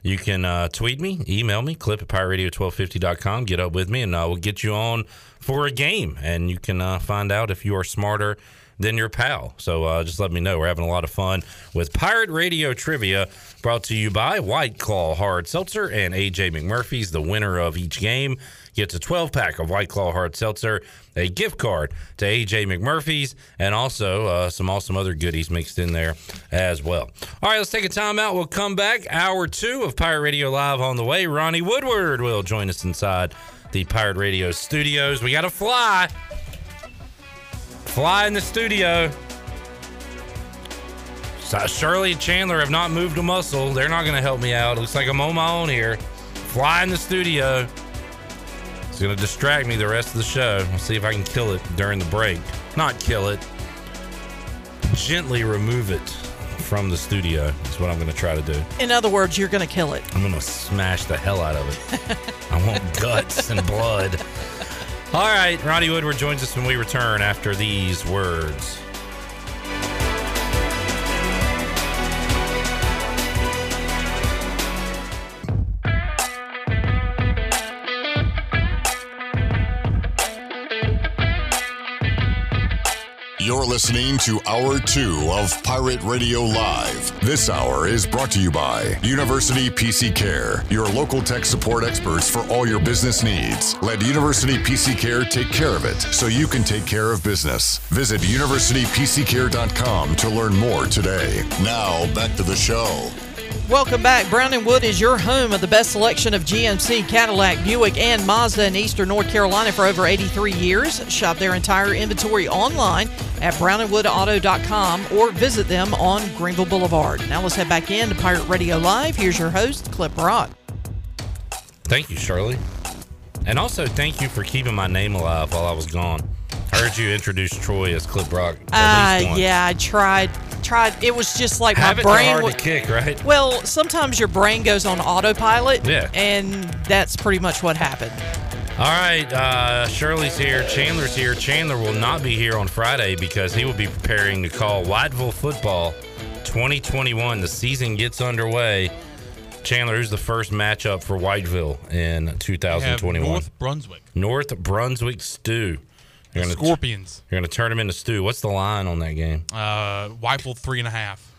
B: you can uh, tweet me, email me, clip at pirateradio1250.com, get up with me, and uh, we'll get you on for a game. And you can uh, find out if you are smarter than your pal. So uh, just let me know. We're having a lot of fun with Pirate Radio Trivia, brought to you by White Claw Hard Seltzer and AJ McMurphy's, the winner of each game. Gets a 12 pack of White Claw Hard Seltzer, a gift card to AJ McMurphy's, and also uh, some awesome other goodies mixed in there as well. All right, let's take a timeout. We'll come back. Hour two of Pirate Radio Live on the way. Ronnie Woodward will join us inside the Pirate Radio studios. We got to fly. Fly in the studio. So Shirley and Chandler have not moved a muscle. They're not going to help me out. Looks like I'm on my own here. Fly in the studio. It's going to distract me the rest of the show. We'll see if I can kill it during the break. Not kill it. Gently remove it from the studio is what I'm going to try to do.
D: In other words, you're going to kill it.
B: I'm going to smash the hell out of it. (laughs) I want guts and blood. All right, Ronnie Woodward joins us when we return after these words.
A: You're listening to Hour 2 of Pirate Radio Live. This hour is brought to you by University PC Care, your local tech support experts for all your business needs. Let University PC Care take care of it so you can take care of business. Visit universitypccare.com to learn more today. Now, back to the show.
D: Welcome back. Brown and Wood is your home of the best selection of GMC, Cadillac, Buick, and Mazda in Eastern North Carolina for over 83 years. Shop their entire inventory online at brownandwoodauto.com or visit them on Greenville Boulevard. Now let's head back in to Pirate Radio Live. Here's your host, Cliff Brock.
B: Thank you, Shirley. And also, thank you for keeping my name alive while I was gone. I heard you introduce Troy as Cliff Brock. at
D: Uh, yeah, I tried. Tried. It was just like
B: Habits
D: my
B: are
D: brain.
B: hard
D: wa-
B: to kick, right?
D: Well, sometimes your brain goes on autopilot.
B: Yeah.
D: And that's pretty much what happened.
B: All right, uh, Shirley's here. Chandler's here. Chandler will not be here on Friday because he will be preparing to call Whiteville football 2021. The season gets underway. Chandler, who's the first matchup for Whiteville in
C: We have
B: 2021?
C: North Brunswick.
B: North Brunswick Stew. You're gonna-
C: Scorpions.
B: You're going to turn them into stew. What's the line on that game?
C: Uh, Whiteville three and a half.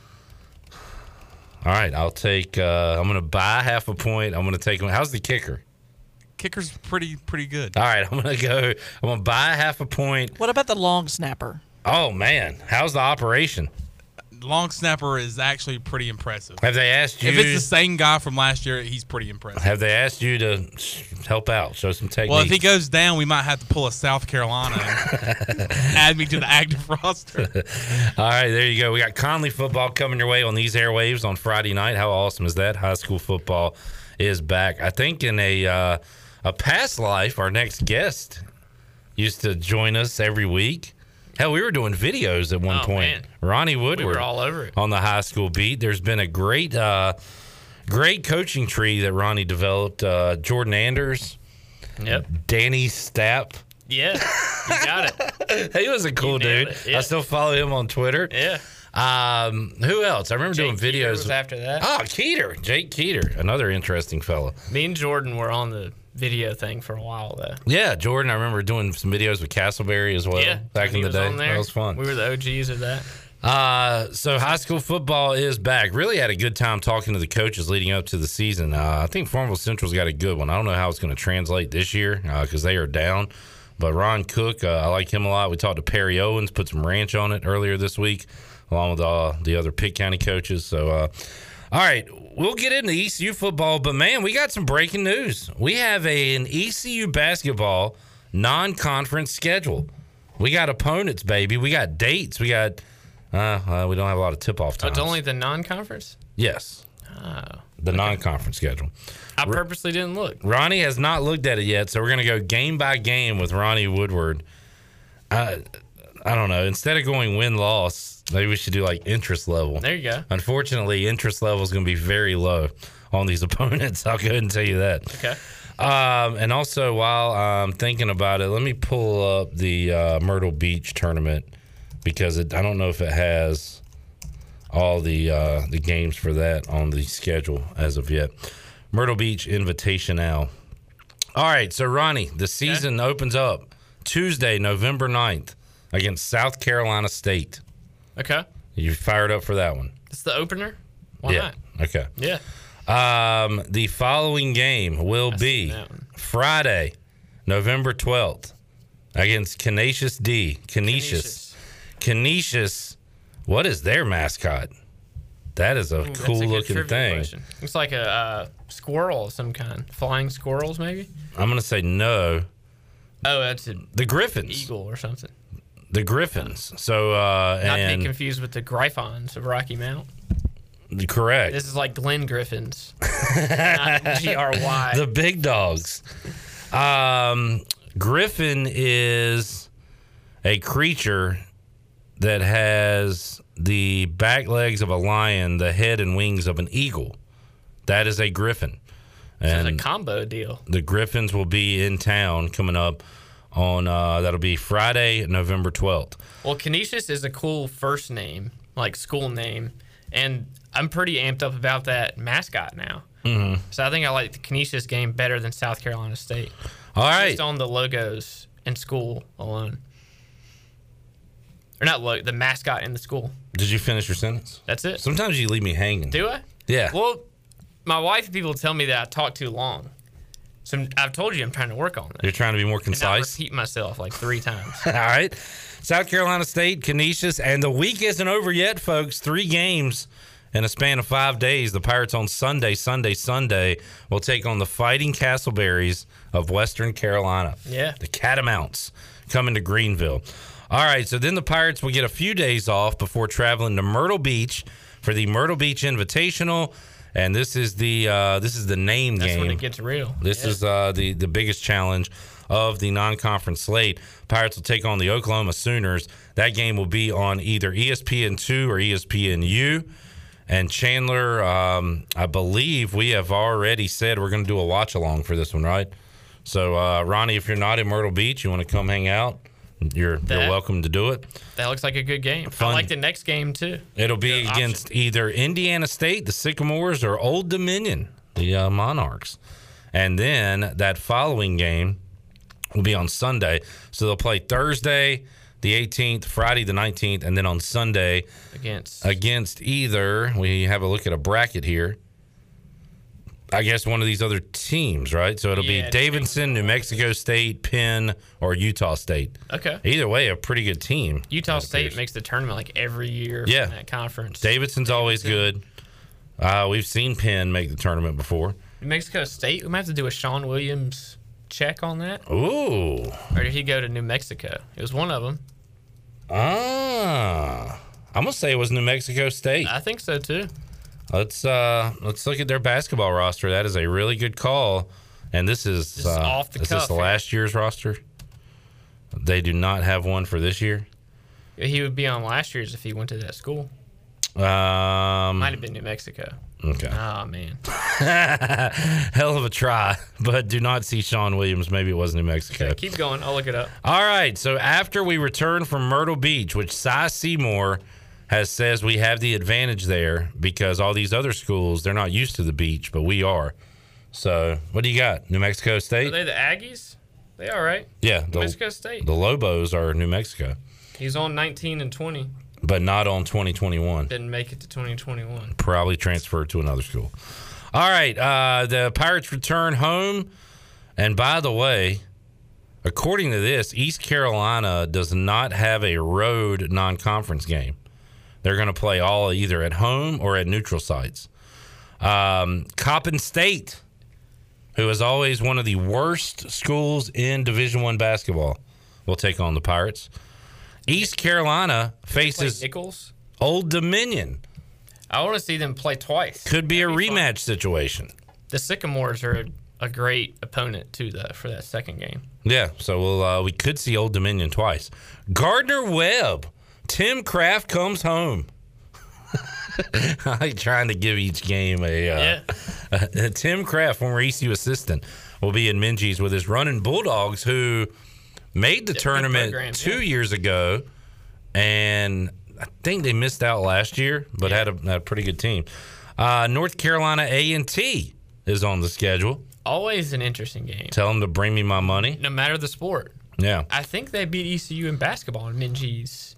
B: All right, I'll take. Uh, I'm going to buy half a point. I'm going to take. How's the kicker?
C: Kicker's pretty pretty good.
B: All right, (laughs) I'm going to go. I'm going to buy half a point.
D: What about the long snapper?
B: Oh man, how's the operation?
C: Long snapper is actually pretty impressive.
B: Have they asked you?
C: If it's the same guy from last year, he's pretty impressive.
B: Have they asked you to help out, show some technique?
C: Well, if he goes down, we might have to pull a South Carolina and (laughs) add me to the active (laughs) roster. (laughs)
B: All right, there you go. We got Conley football coming your way on these airwaves on Friday night. How awesome is that? High school football is back. I think in a uh, a past life, our next guest used to join us every week. Hell, we were doing videos at one
J: Oh,
B: point.
J: man.
B: Ronnie Woodward,
J: We were all over it.
B: on the high school beat. There's been a great, uh, great coaching tree that Ronnie developed. Uh, Jordan Anders,
J: Yep.
B: Danny Stapp.
J: Yeah, you got it. (laughs)
B: he was a cool dude.
J: yeah.
B: I still follow him on Twitter.
J: Yeah.
B: Um, who else? I remember doing videos
J: was after that.
B: Oh, Keeter, Jake Keeter, another interesting fellow.
J: Me and Jordan were on the video thing for a while though.
B: Yeah, Jordan. I remember doing some videos with Castleberry as well
J: yeah,
B: back in the day. That was fun.
J: We were the OGs of that.
B: Uh, so high school football is back. Really had a good time talking to the coaches leading up to the season. Uh, I think Farmville Central's got a good one. I don't know how it's going to translate this year because they are down. But Ron Cook, uh, I like him a lot. We talked to Perry Owens, put some ranch on it earlier this week, along with uh, the other Pitt County coaches. So, uh, all right, we'll get into ECU football. But man, we got some breaking news. We have a, an ECU basketball non-conference schedule. We got opponents, baby. We got dates. We got. Uh, uh, we don't have a lot of tip-off
J: Oh, it's only the non-conference.
B: yes.
J: Oh.
B: the non-conference schedule.
J: I purposely didn't look.
B: Ronnie has not looked at it yet, so we're going to go game by game with Ronnie Woodward. I, I don't know. Instead of going win loss, maybe we should do like interest level.
J: There you go.
B: Unfortunately, interest level is going to be very low on these (laughs) opponents. I'll go ahead and tell you that.
J: Okay.
B: Um, and also, while I'm thinking about it, let me pull up the uh, Myrtle Beach tournament because it, I don't know if it has all the uh, the games for that on the schedule as of yet. Myrtle Beach Invitational. All right, so Ronnie, the season opens up Tuesday, November 9th against South Carolina State.
J: Okay.
B: You fired up for that one?
J: It's the opener. Why
B: yeah.
J: not?
B: Okay.
J: Yeah.
B: Um, the following game will be Friday, November 12th against Canisius D. Canisius. Canisius. What is their mascot? That is a
J: Ooh,
B: cool
J: good
B: looking thing.
J: question. Looks like a uh, squirrel of some kind. Flying squirrels, maybe?
B: I'm going to say no.
J: Oh, that's a
B: The Griffins.
J: eagle or something.
B: The Griffins. So, uh,
J: Not to be confused with the Griffons of Rocky Mount.
B: correct.
J: This is like Glenn Griffins, (laughs) not G R Y.
B: the big dogs. Um, Griffin is a creature that has the back legs of a lion, the head and wings of an eagle. That is a griffin.
J: So it's a combo deal.
B: the Griffins will be in town coming up on uh, that'll be Friday, November twelfth.
J: Well, Canisius is a cool first name, like school name, and I'm pretty amped up about that mascot now.
B: Mhm.
J: So I think I like the Canisius game better than South Carolina State.
B: All right.
J: Just on the logos and school alone. Or not lo- the mascot in the school.
B: Did you finish your sentence?
J: That's it.
B: Sometimes you leave me hanging.
J: Do I?
B: Yeah.
J: Well, my wife and people tell me that I talk too long. So I'm- I've told you I'm trying to work on that.
B: You're trying to be more concise.
J: repeat myself like three times. (laughs)
B: All right. South Carolina State, Canisius, and the week isn't over yet, folks. Three games in a span of five days. The Pirates on Sunday, Sunday, Sunday will take on the Fighting Castleberries of Western Carolina.
J: Yeah.
B: The Catamounts coming to Greenville. All right, so then the Pirates will get a few days off before traveling to Myrtle Beach for the Myrtle Beach Invitational. And this is the uh, this is the name
J: That's
B: game.
J: when it gets real.
B: This
J: Yeah.
B: is uh, the the biggest challenge of the non-conference slate. Pirates will take on the Oklahoma Sooners. That game will be on either ESPN two or ESPN U. And Chandler, um, I believe we have already said we're going to do a watch along for this one, right? So, uh, Ronnie, if you're not in Myrtle Beach, you want to come hang out, you're you're welcome to do it.
J: That looks like a good game.
B: Fun.
J: I like the next game too.
B: It'll be
J: Good
B: against either Indiana State, the Sycamores, or Old Dominion, the uh, Monarchs. And then that following game will be on Sunday. So they'll play Thursday, the 18th, Friday, the 19th, and then on Sunday
J: Against
B: against either. We have a look at a bracket here. I guess one of these other teams, right? So it'll
J: Yeah,
B: be Davidson, New Mexico State, Penn, or Utah State.
J: Okay.
B: Either way, a pretty good team.
J: Utah State
B: appears.
J: makes the tournament like every year
B: Yeah.
J: in that conference.
B: Davidson's always good. Uh, we've seen Penn make the tournament before.
J: New Mexico State, we might have to do a Sean Williams check on that.
B: Ooh.
J: Or did he go to New Mexico? It was one of them.
B: Ah. I'm gonna say it was New Mexico State.
J: I think so too.
B: Let's uh let's look at their basketball roster. That is a really good call. And this is,
J: This is
B: uh,
J: off the
B: is
J: cuff
B: this last year's roster? They do not have one for this year.
J: He would be on last year's if he went to that school.
B: Um,
J: Might have been New Mexico.
B: Okay.
J: Oh man. (laughs)
B: Hell of a try, but do not see Sean Williams. Maybe it was New Mexico.
J: Keep going. I'll look it up.
B: All right. So after we return from Myrtle Beach, which Cy Seymour has says we have the advantage there because all these other schools they're not used to the beach, but we are. So what do you got? New Mexico
J: Are
B: State?
J: they the Aggies? They all right.
B: yeah,
J: New Mexico State.
B: The Lobos are New Mexico,
J: He's on 19 and 20.
B: but not on 2021.
J: Didn't make it to 2021.
B: Probably transferred to another school. All right. Uh, the Pirates return home. And by the way, according to this, East Carolina does not have a road non conference game. They're going to play all either at home or at neutral sites. Um, Coppin State, who is always one of the worst schools in Division One basketball, will take on the Pirates. East Carolina faces
J: Nicholls.
B: Old Dominion.
J: I want to see them play twice.
B: Could be a rematch situation.
J: The Sycamores are a, a great opponent too, though, for that second game.
B: Yeah, so we'll uh, we could see Old Dominion twice. Gardner Webb, Tim Craft comes home. (laughs) I like trying to give each game a, uh, (laughs) a, Tim Craft, former ECU assistant, will be in Minges with his running Bulldogs, who made the tournament
J: program,
B: two
J: yeah.
B: years ago, and I think they missed out last year, but had, a, had a pretty good team. Uh, North Carolina A and T is on the schedule.
J: Always an interesting game,
B: Tell them to bring me my money.
J: no matter the sport.
B: Yeah.
J: I think they beat ECU in basketball in Minges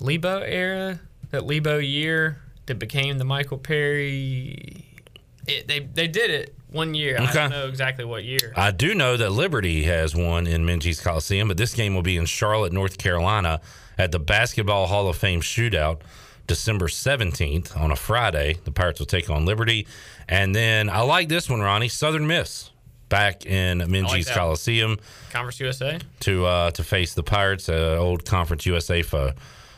J: Lebo era, that Lebo year that became the Michael Perry. It, they they did it one year. I don't know exactly what year.
B: I do know that Liberty has one in Minges Coliseum, but this game will be in Charlotte, North Carolina at the Basketball Hall of Fame shootout December 17th on a Friday. The Pirates will take on Liberty. And then I like this one, Ronnie Southern Miss back in Minges
J: that.
B: Coliseum
J: Conference USA.
B: to uh, to face the Pirates, uh, old Conference USA foe.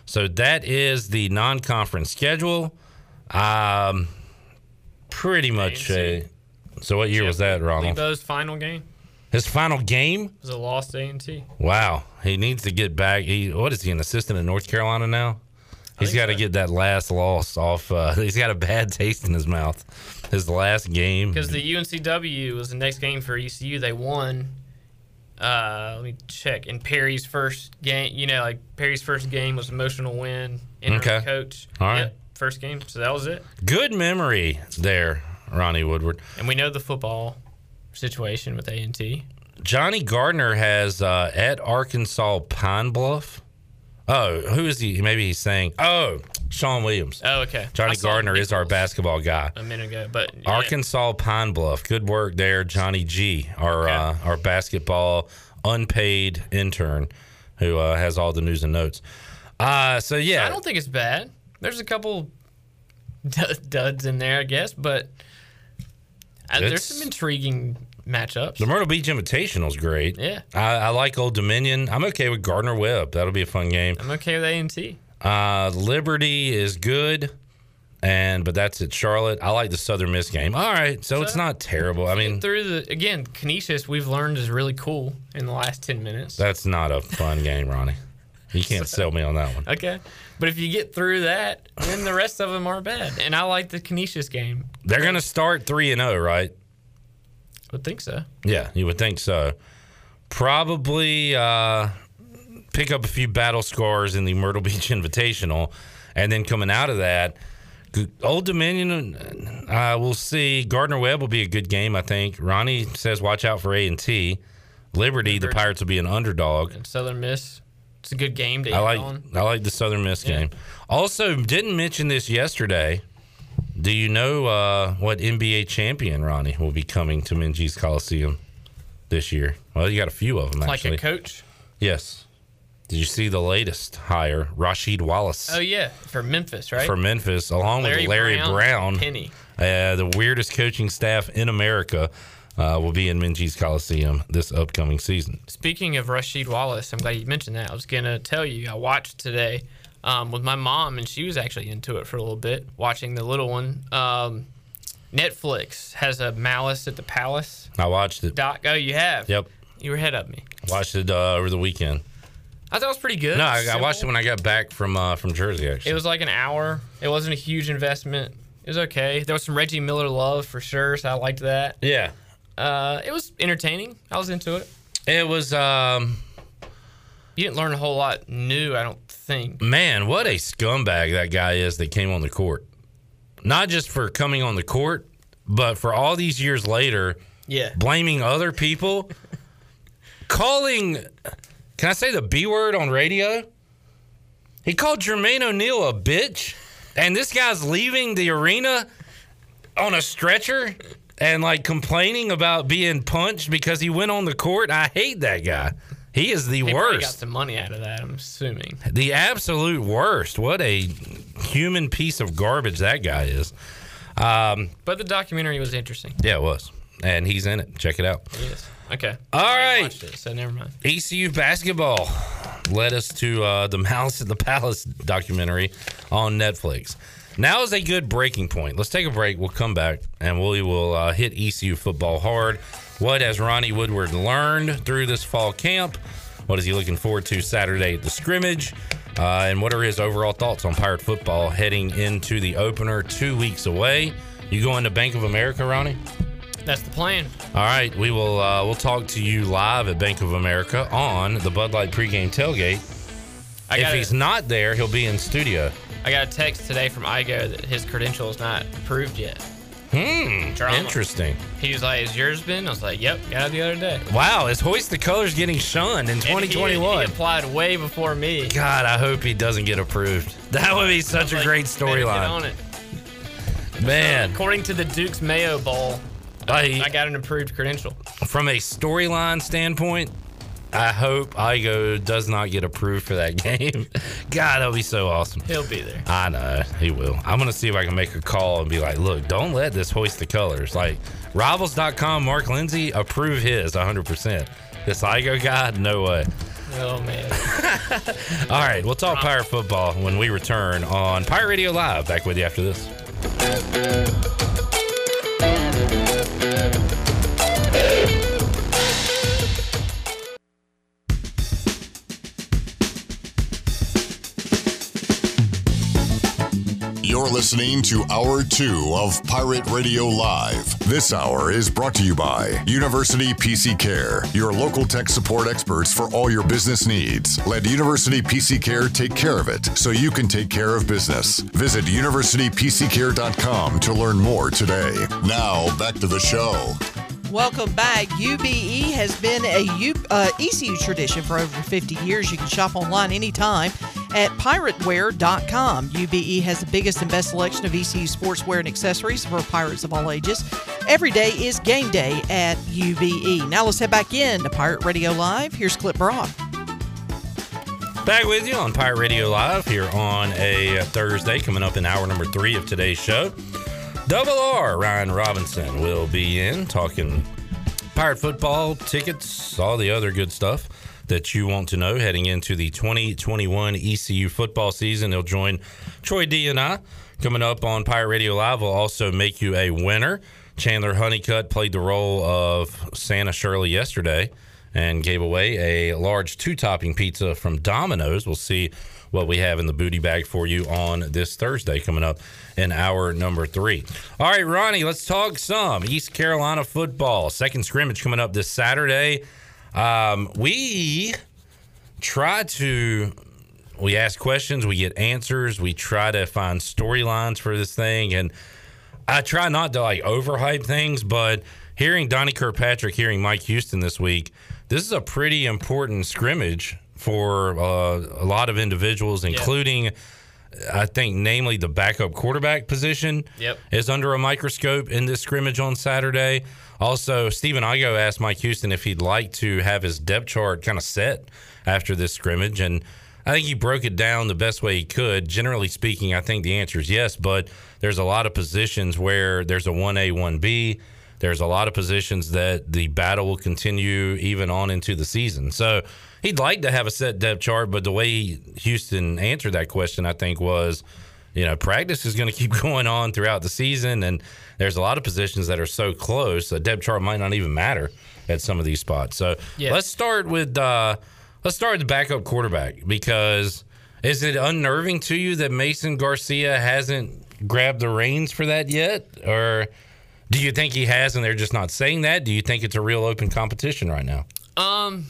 B: So that is the non-conference schedule. Um, pretty much. A, so what year was that, Ronald?
J: Lebo's final game
B: His final game.
J: was a lost A and T.
B: Wow, he needs to get back. He what is he an assistant in North Carolina now? He's got to get that last loss off. Uh, (laughs) he's got a bad taste in his mouth. His last game.
J: Because the UNCW was the next game for ECU. They won. Uh, let me check. In Perry's first game, you know, like Perry's first game was emotional win.
B: Okay.
J: Coach.
B: All right.
J: Yep, first game. So that was it.
B: Good memory there, Ronnie Woodward.
J: And we know the football situation with A and T.
B: Johnny Gardner has uh, at Arkansas Pine Bluff. Oh, who is he? Maybe he's saying, oh, Sean Williams.
J: Oh, okay.
B: Johnny Gardner is our basketball guy.
J: a minute ago, but yeah.
B: Arkansas Pine Bluff. Good work there, Johnny G, our uh, our basketball unpaid intern who uh, has all the news and notes. Uh, so yeah,
J: I don't think it's bad. There's a couple dud- duds in there, I guess, but uh, there's some intriguing matchups.
B: the Myrtle Beach Invitational is great.
J: Yeah.
B: I, I like Old Dominion. I'm okay with Gardner Webb. That'll be a fun game.
J: I'm okay with A and T.
B: Uh, Liberty is good, and but that's at Charlotte. I like the Southern Miss game. All right, so, it's not terrible. I mean,
J: Through the again, Canisius, we've learned is really cool in the last ten minutes.
B: that's not a fun game, Ronnie. You can't sell me on that one.
J: Okay, but if you get through that, then the rest of them aren't bad. And I like the Canisius game.
B: They're gonna start three and zero, right?
J: Would think so.
B: Yeah, you would think so. Probably uh, pick up a few battle scars in the Myrtle (laughs) Beach Invitational, and then coming out of that, Old Dominion. Uh, we'll see. Gardner Webb will be a good game, I think. Ronnie says watch out for A and T. Liberty, the Pirates will be an underdog.
J: And Southern Miss, it's a good game to
B: I like
J: on.
B: I like the Southern Miss
J: Yeah.
B: game. Also, didn't mention this yesterday. Do you know uh, what NBA champion Ronnie will be coming to Minges Coliseum this year? Well, you got a few of them
J: Like
B: actually.
J: a coach.
B: Yes. Did you see the latest hire, Rasheed Wallace
J: Oh yeah, for Memphis, right?
B: for Memphis, along
J: Larry
B: with Larry
J: Brown,
B: Brown,
J: Penny.
B: uh, the weirdest coaching staff in America, uh, will be in Minges Coliseum this upcoming season.
J: Speaking of Rasheed Wallace, I'm glad you mentioned that. I was gonna tell you, I watched today um, with my mom, and she was actually into it for a little bit, watching the little one. Um, Netflix has a Malice at the Palace
B: I watched it.
J: doc. Oh, you have?
B: Yep,
J: You were ahead of me.
B: watched it uh, over the weekend.
J: I thought it was pretty good.
B: No, I, I watched it when I got back from uh, from Jersey. Actually,
J: It was like an hour. It wasn't a huge investment. It was okay. There was some Reggie Miller love for sure, so I liked that.
B: yeah.
J: Uh, it was entertaining. I was into it.
B: It was um
J: You didn't learn a whole lot new, I don't think.
B: man, what a scumbag that guy is that came on the court. Not just for coming on the court, but for all these years later,
J: Yeah.
B: blaming other people, (laughs) calling can I say the B word on radio? He called Jermaine O'Neal a bitch, and this guy's leaving the arena on a stretcher and like complaining about being punched because he went on the court. I hate that guy. He is the worst.
J: He probably got some money out of that, I'm assuming.
B: The absolute worst. What a human piece of garbage that guy is. Um,
J: But the documentary was interesting.
B: yeah, it was. And he's in it. Check it out.
J: Yes. Okay.
B: All
J: I
B: right.
J: it, so never mind.
B: ECU basketball led us to uh, the Malice at the Palace documentary on Netflix. Now is a good breaking point. Let's take a break. We'll come back and we will uh, hit ECU football hard. What has Ronnie Woodward learned through this fall camp? What is he looking forward to Saturday at the scrimmage? Uh, and what are his overall thoughts on Pirate football heading into the opener two weeks away? You going to Bank of America, Ronnie?
J: That's the plan.
B: All right, we will uh, we'll talk to you live at Bank of America on the Bud Light pregame tailgate.
J: I
B: if he's not there, he'll be in studio.
J: I got a text today from Igo that his credential is not approved yet.
B: Hmm,
J: Drama.
B: interesting.
J: He was like, "Has yours been?" I was like, "Yep, got it the other day."
B: Wow, is Hoist the Colors getting shunned in
J: And he-
B: 2021?
J: He, applied way before me.
B: God, I hope he doesn't get approved. (laughs) That would be such a
J: Like,
B: great
J: storyline. on it.
B: Man,
J: According to the Duke's Mayo Bowl,
B: I-
J: I got an approved credential.
B: from a storyline standpoint, I hope Igo does not get approved for that (laughs) game. God, that'll be so awesome.
J: He'll be there.
B: I know he will. I'm gonna see if I can make a call and be like, "Look, don't let this hoist the colors." Like Rivals.com, Mark Lindsay approve his 100. percent This Igo guy, no way.
J: Oh man. (laughs)
B: All right, we'll talk Pirate football when we return on Pirate Radio Live. Back with you after this.
A: You're listening to Hour 2 of Pirate Radio Live. This hour is brought to you by University PC Care, your local tech support experts for all your business needs. Let University PC Care take care of it so you can take care of business. Visit universitypccare.com to learn more today. Now, back to the show.
D: Welcome back. UBE has been a U, uh, ECU tradition for over 50 years. You can shop online anytime at pirateware.com. UBE E has the biggest and best selection of ECU sportswear and accessories for pirates of all ages. Every day is game day at UBE. Now let's head back in to Pirate Radio Live. Here's Cliff Brock.
B: Back with you on Pirate Radio Live here on a Thursday, coming up in hour number three of today's show. Double R, Ryan Robinson will be in talking pirate football, tickets, all the other good stuff that you want to know heading into the 2021 ECU football season. He'll join Troy D and I coming up on Pirate Radio Live. We'll also make you a winner. Chandler Honeycutt played the role of Santa Shirley yesterday and gave away a large two topping pizza from Domino's. We'll see what we have in the booty bag for you on this Thursday coming up in hour number three. All right, Ronnie, let's talk some East Carolina football. Second scrimmage coming up this Saturday. Um, we try to we ask questions, we get answers, we try to find storylines for this thing, and I try not to like overhype things, but hearing Donnie Kirkpatrick, hearing Mike Houston this week, this is a pretty important scrimmage for uh, a lot of individuals, including. I think, namely, the backup quarterback position
J: Yep.
B: is under a microscope in this scrimmage on Saturday. Also, Stephen Igo asked Mike Houston if he'd like to have his depth chart kind of set after this scrimmage, and I think he broke it down the best way he could. Generally speaking, I think the answer is yes, but there's a lot of positions where there's a 1A, 1B. There's a lot of positions that the battle will continue even on into the season. So he'd like to have a set depth chart, but the way Houston answered that question, I think, was you know, practice is going (laughs) to keep going on throughout the season, and there's a lot of positions that are so close. A depth chart might not even matter at some of these spots. So
J: Yeah.
B: let's start with uh, let's start with the backup quarterback because is it unnerving to you that Mason Garcia hasn't grabbed the reins for that yet, or do you think he has and they're just not saying that? Do you think it's a real open competition right now?
J: Um,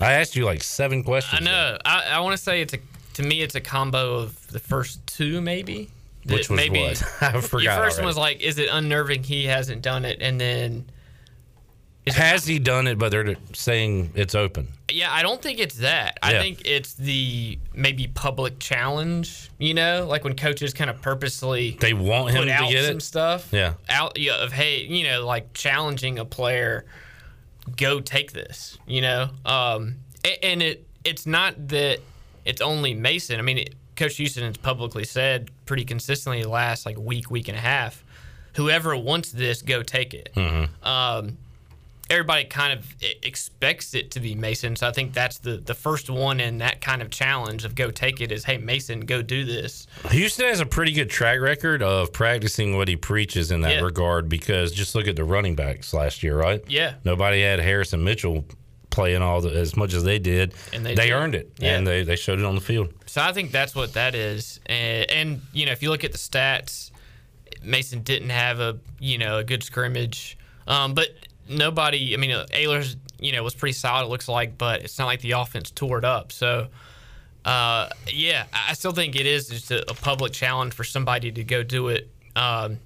B: I asked you like seven questions.
J: I know. I, I want to say it's a to me it's a combo of the first two maybe.
B: Which was
J: maybe
B: what? (laughs) I forgot
J: Your first one was like, is it unnerving he hasn't done it, and then
B: Has he done it? But they're saying it's open.
J: yeah, I don't think it's that. I think it's the maybe public challenge. You know, like when coaches kind of purposely
B: They want him to get
J: some
B: it.
J: stuff.
B: Yeah.
J: out yeah, of hey, you know, like challenging a player, go take this, you know. Um, and it it's not that it's only Mason. I mean, it, Coach Houston has publicly said pretty consistently the last like week, week and a half, whoever wants this, go take it.
B: Mm-hmm.
J: Um, everybody kind of expects it to be Mason. So I think that's the the first one in that kind of challenge of go take it is hey Mason go do this.
B: Houston has a pretty good track record of practicing what he preaches in that
J: Yeah.
B: regard because just look at the running backs last year, right?
J: Yeah.
B: Nobody had Harrison Mitchell playing all the, as much as they did.
J: And they
B: they earned it,
J: Yeah.
B: and they, they showed it on the field.
J: So I think that's what that is. And, and you know, if you look at the stats, Mason didn't have a you know a good scrimmage, um, but nobody. I mean, Ayler's you know was pretty solid. It looks like, but it's not like the offense tore it up. So. Uh, yeah, I I still think it is just a, a public challenge for somebody to go do it. Um,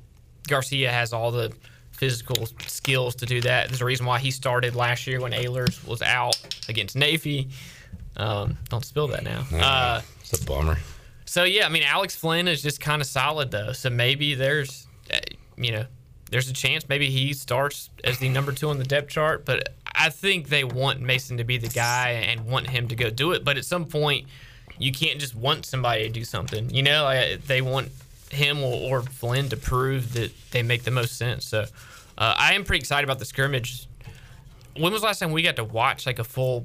J: Garcia has all the physical skills to do that. There's a reason why he started last year when Ahlers was out against Navy. Um, don't spill that now. Uh,
B: it's a bummer.
J: So yeah, I mean Alex Flynn is just kind of solid though. So maybe there's, uh, you know, there's a chance maybe he starts as the number two on the depth chart. But I think they want Mason to be the guy and want him to go do it. But at some point, you can't just want somebody to do something. You know, like, they want him or, or Flynn to prove that they make the most sense. So uh, I am pretty excited about the scrimmage. When was the last time we got to watch like a full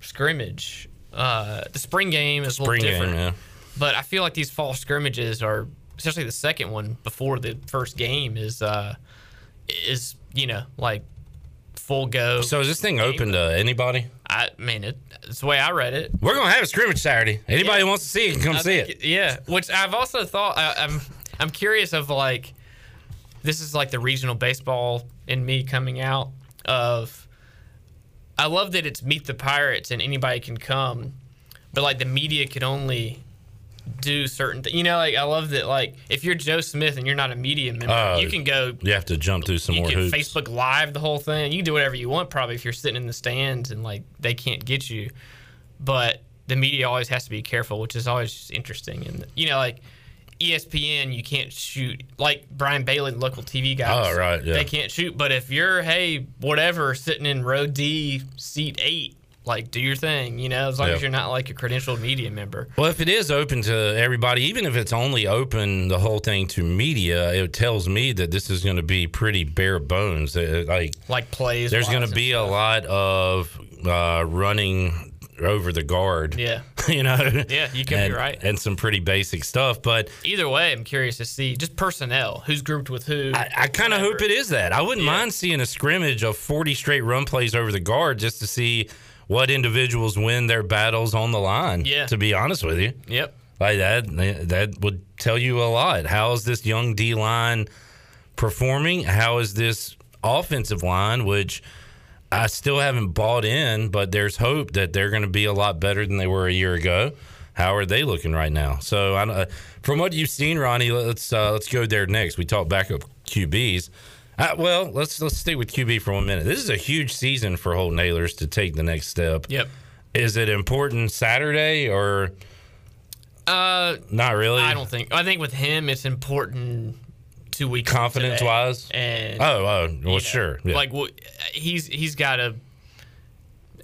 J: scrimmage? Uh, the spring game is a
B: Spring
J: little
B: game,
J: different.
B: yeah.
J: But I feel like these fall scrimmages are, especially the second one before the first game, is uh, is you know like full go.
B: So is this thing open to anybody?
J: I mean, it, it's the way I read it.
B: We're gonna have a scrimmage Saturday. Anybody who wants to see it can come
J: I
B: see
J: think
B: it.
J: Yeah, which I've also thought I, I'm I'm curious of like this is like the regional baseball in me coming out of I love that it's meet the pirates and anybody can come, but like the media can only do certain things. You know, like I love that like if you're Joe Smith and you're not a media member,
B: Uh,
J: you can go
B: You have to jump through some
J: you
B: more
J: can
B: hoops.
J: Facebook Live the whole thing. You can do whatever you want probably if you're sitting in the stands and like they can't get you. But the media always has to be careful, which is always just interesting. And you know, like ESPN, you can't shoot like Brian Bailey, local TV guys.
B: Oh, right, yeah.
J: They can't shoot. But if you're hey whatever sitting in row D, seat eight, like do your thing. You know, as long
B: Yeah.
J: as you're not like a credentialed media member.
B: Well, if it is open to everybody, even if it's only open the whole thing to media, it tells me that this is going to be pretty bare bones. Uh, Like,
J: like plays.
B: there's going to be a lot of uh, running over the guard.
J: Yeah. (laughs)
B: you know.
J: Yeah, you could be
B: and,
J: right.
B: And some pretty basic stuff, but
J: Either way, I'm curious to see just personnel, who's grouped with who.
B: I, I kind of hope it is that. I wouldn't
J: Yeah.
B: mind seeing a scrimmage of 40 straight run plays over the guard just to see what individuals win their battles on the line.
J: Yeah.
B: To be honest with you.
J: Yep.
B: Like that, that would tell you a lot. How is this young D line performing? How is this offensive line, which I still haven't bought in, but there's hope that they're going to be a lot better than they were a year ago. How are they looking right now? So, I, uh, from what you've seen, Ronnie, let's uh, let's go there next. We talk backup QBs. Uh, well, let's let's stay with QB for one minute. This is a huge season for Holton Ahlers to take the next step.
J: Yep.
B: Is it important Saturday or
J: Uh,
B: not really?
J: I don't think. I think with him, it's important two weeks
B: confidence wise.
J: And
B: oh, oh, well,
J: you know,
B: sure. Yeah.
J: Like what he's he's got to.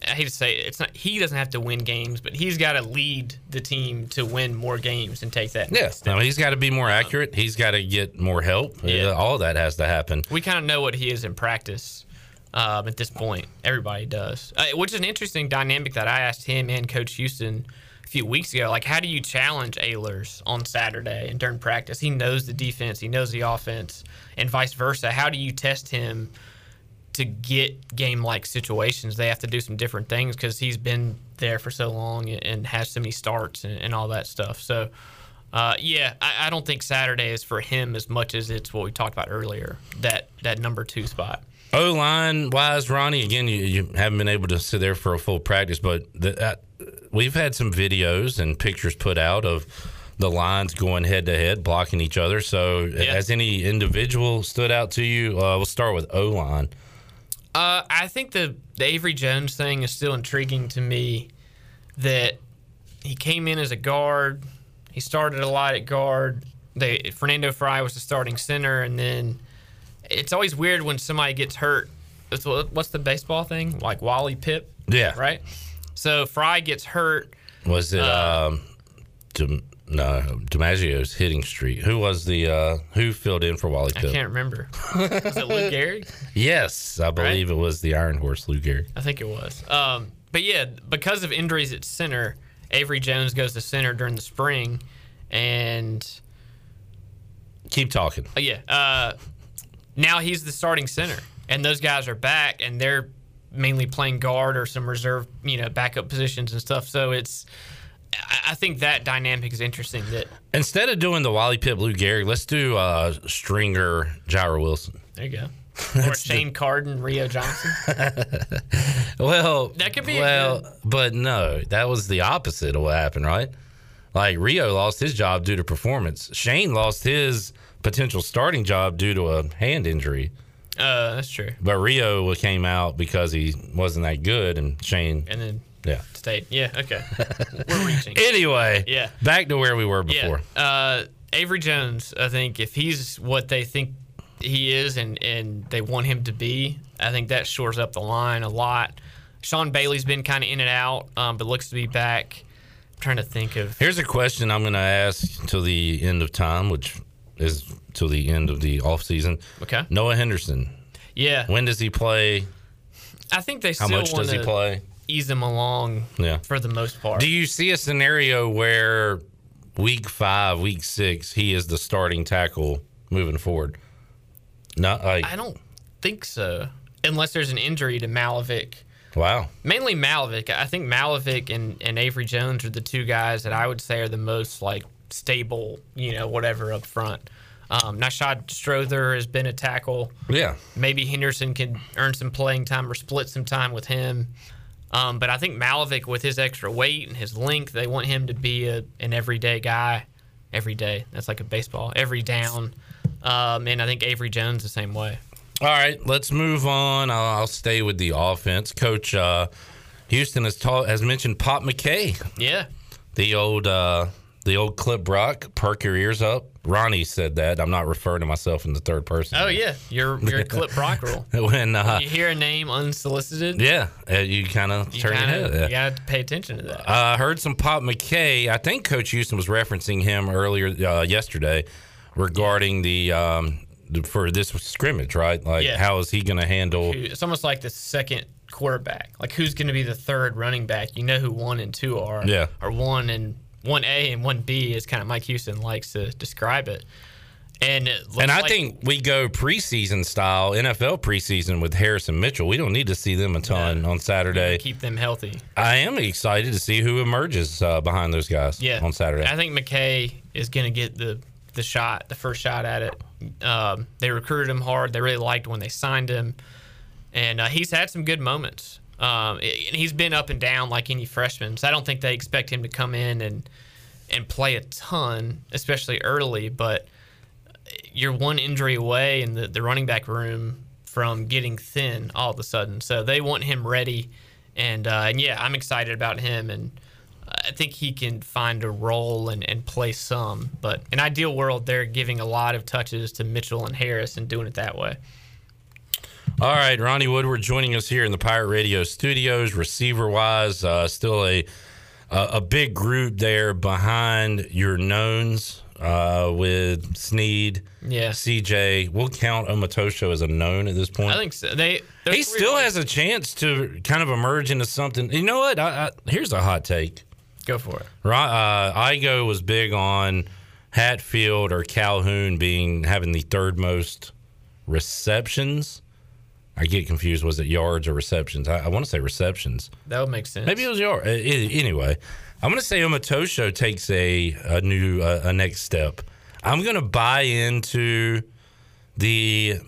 J: I hate to say it, it's not. He doesn't have to win games, but he's got to lead the team to win more games and take that.
B: yeah,
J: next step.
B: no, he's got to be more accurate. He's got to get more help.
J: Yeah.
B: All that has to happen.
J: we kind of know what he is in practice um, at this point. Everybody does, uh, which is an interesting dynamic that I asked him and Coach Houston a few weeks ago. Like, how do you challenge Ahlers on Saturday and during practice? He knows the defense, he knows the offense, and vice versa. How do you test him to get game like situations? They have to do some different things because he's been there for so long and has so many starts and, and all that stuff. So. Uh, yeah, I, I don't think Saturday is for him as much as it's what we talked about earlier. That that number two spot.
B: O line wise, Ronnie. Again, you, you haven't been able to sit there for a full practice, but the, uh, we've had some videos and pictures put out of the lines going head to head, blocking each other. So, has any individual stood out to you? Uh, we'll start with O line.
J: Uh, I think the, the Avery Jones thing is still intriguing to me. That he came in as a guard, he started a lot at guard. They Fernando Frye was the starting center, and then it's always weird when somebody gets hurt. It's, what's the baseball thing like Wally Pipp?
B: Yeah.
J: right. So Frye gets hurt.
B: Was it
J: Uh,
B: um, No, DiMaggio's hitting streak. Who was the uh who filled in for Wally Cook?
J: I
B: Pipp?
J: can't remember. (laughs) Was it Luke Gehrig?
B: Yes, I believe it was the Iron Horse, Lou Gehrig.
J: I think it was. Um, but yeah, because of injuries at center, Avery Jones goes to center during the spring, and
B: Keep talking.
J: uh, yeah, uh, now he's the starting center, and those guys are back, and they're mainly playing guard or some reserve, you know, backup positions and stuff. So it's, I think that dynamic is interesting. That
B: Instead of doing the Wally Pipp, Lou Gehrig, let's do uh Stringer, Gyra Wilson.
J: there you go. (laughs) Or Shane Carden, Rio Johnson. (laughs)
B: Well,
J: That could be a
B: well, but no, that was the opposite of what happened, right? Like Rio lost his job due to performance. Shane lost his potential starting job due to a hand injury.
J: Uh, that's true.
B: But Rio came out because he wasn't that good, and Shane.
J: And then
B: yeah,
J: State. Yeah, okay. (laughs) We're reaching.
B: Anyway,
J: Yeah.
B: back to where we were before.
J: Yeah. Uh, Avery Jones, I think if he's what they think he is and, and they want him to be, I think that shores up the line a lot. Sean Bailey's been kind of in and out, um, but looks to be back. I'm trying to think of.
B: Here's a question I'm going to ask till the end of time, which is till the end of the off season.
J: Okay.
B: Noah Henderson.
J: Yeah.
B: When does he play?
J: I think they
B: How much does he play?
J: Ease him along
B: Yeah.
J: for the most part.
B: Do you see a scenario where week five, week six, he is the starting tackle moving forward? Not like
J: I don't think so, unless there's an injury to Malovic.
B: wow.
J: Mainly Malovic. I think Malovic and, and Avery Jones are the two guys that I would say are the most like stable, you know, whatever up front. Um, Nishad Strother has been a tackle.
B: Yeah.
J: Maybe Henderson can earn some playing time or split some time with him. Um, but I think Malovic, with his extra weight and his length, they want him to be a, an everyday guy. Every day. That's like a baseball. Every down. Um, and I think Avery Jones the same way.
B: All right, let's move on. I'll, I'll stay with the offense. Coach uh, Houston has taught, has mentioned Pop McKay.
J: Yeah.
B: The old uh, the old Cliff Brock. Perk your ears up. Ronnie said that. I'm not referring to myself in the third person.
J: Oh yeah, you're you're Cliff Brock rule. (laughs)
B: when uh,
J: When you hear a name unsolicited,
B: yeah, uh, you kind of turn
J: kinda,
B: your head.
J: you got to pay attention to that.
B: I uh, heard some Pop McKay. I think Coach Houston was referencing him earlier uh, yesterday regarding the um, for this scrimmage, right? Like,
J: Yeah.
B: how is he going to handle?
J: It's almost like the second quarterback. Like who's going to be the third running back? You know who one and two are.
B: Yeah.
J: Or one and one A and one B is kind of Mike Houston likes to describe it. And it
B: And I
J: like-
B: think we go preseason style, NFL preseason with Harrison Mitchell. We don't need to see them a ton on Saturday.
J: keep them healthy.
B: I am excited to see who emerges uh, behind those guys
J: Yeah.
B: on Saturday.
J: I think McKay is going to get the the shot, the first shot at it. Um, they recruited him hard. They really liked when they signed him, and uh, he's had some good moments. Um, and he's been up and down like any freshman. So I don't think they expect him to come in and and play a ton, especially early. But you're one injury away in the, the running back room from getting thin all of a sudden. So they want him ready, and uh, and yeah, I'm excited about him, and I think he can find a role and, and play some. But in ideal world, they're giving a lot of touches to Mitchell and Harris and doing it that way.
B: All right, Ronnie Woodward joining us here in the Pirate Radio studios. Receiver wise, uh, still a a big group there behind your knowns uh, with Snead,
J: Yeah.
B: CJ. We'll count Omotosho as a known at this point.
J: I think so. They
B: he still
J: ways-
B: has a chance to kind of emerge into something. You know what? I, I, here's a hot take.
J: Go for it.
B: Right, uh, Igo was big on Hatfield or Calhoun being having the third most receptions. I get confused. Was it yards or receptions? I, I want to say receptions.
J: That would make sense.
B: Maybe it was yards. Uh, anyway, I'm going to say Omotosho takes a a new uh, a next step. I'm going to buy into the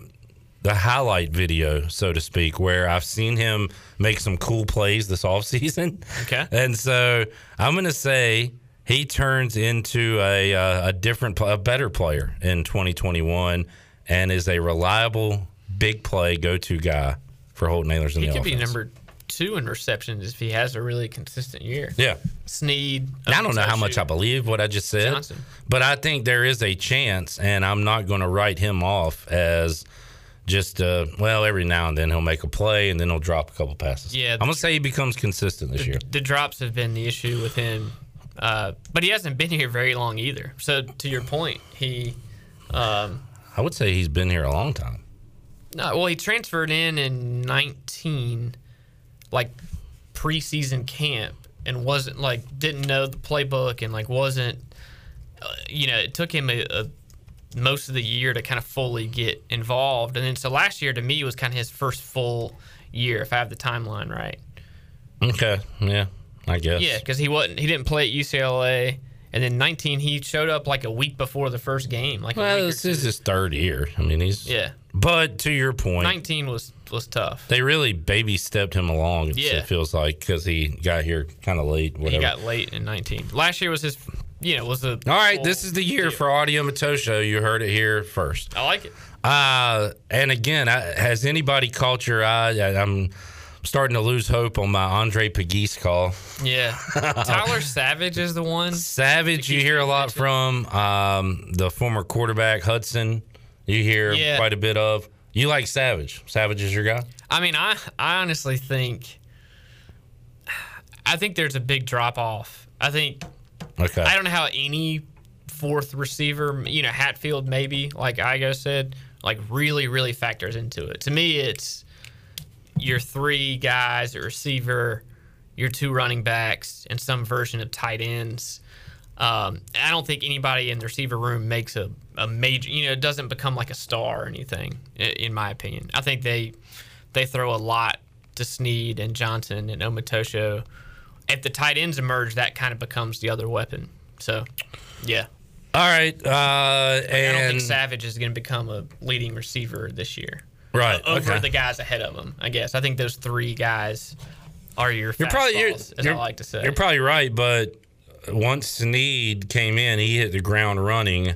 B: the highlight video, so to speak, where I've seen him make some cool plays this (laughs) offseason.
J: Okay.
B: And so I'm going to say he turns into a, uh, a different, a better player in 2021 and is a reliable, big play go to guy for Holton Ahlers in
J: He
B: the
J: could
B: offense.
J: be number two in receptions if he has a really consistent year.
B: Yeah. Snead. I don't know how much I believe what I just said,
J: Johnson.
B: but I think there is a chance, and I'm not going to write him off as just uh, well. Every now and then he'll make a play, and then he'll drop a couple passes.
J: Yeah.
B: I'm gonna say he becomes consistent this year.
J: The drops have been the issue with him. Uh, but he hasn't been here very long either. So to your point, he. Um,
B: I would say he's been here a long time.
J: No, well, he transferred in in 19, like preseason camp, and wasn't like didn't know the playbook and like wasn't, uh, you know, it took him a, a most of the year to kind of fully get involved, and then so last year to me was kind of his first full year, if I have the timeline right.
B: Okay, yeah, I guess.
J: Yeah, because he wasn't he didn't play at UCLA, and then 19 he showed up like a week before the first game, like
B: Well, this is his third year. I mean, he's
J: Yeah.
B: But to your point,
J: 19 was was tough.
B: they really baby stepped him along.
J: Yeah.
B: It feels like because he got here kind of late. Whatever.
J: He got late in 19. Last year was his, you know, was the.
B: All right, this is the year for Audie Omotosho. You heard it here first.
J: I like it.
B: Uh, and again, I, has anybody caught your eye? I, I'm starting to lose hope on my Andre Pagis call.
J: Yeah. (laughs) Tyler Savage is the one.
B: Savage, you hear a lot from. Um, the former quarterback Hudson, you hear
J: Yeah.
B: quite a bit of. You like Savage? Savage is your guy.
J: I mean, I I honestly think, I think there's a big drop off. I think
B: Okay.
J: I don't know how any fourth receiver, you know, Hatfield maybe, like Igo said, like really, really factors into it. To me, it's your three guys, a receiver, your two running backs, and some version of tight ends. Um, I don't think anybody in the receiver room makes a, a major, you know, it doesn't become like a star or anything, in my opinion. I think they they throw a lot to Snead and Johnson and Omotosho. If the tight ends emerge, that kind of becomes the other weapon. So, yeah.
B: All right. Uh,
J: I don't
B: and
J: think Savage is going to become a leading receiver this year.
B: Right,
J: Over
B: okay.
J: the guys ahead of him, I guess. I think those three guys are your
B: You're probably you're,
J: as
B: you're-
J: I like to say.
B: You're probably right, but once Snead came in, he hit the ground running.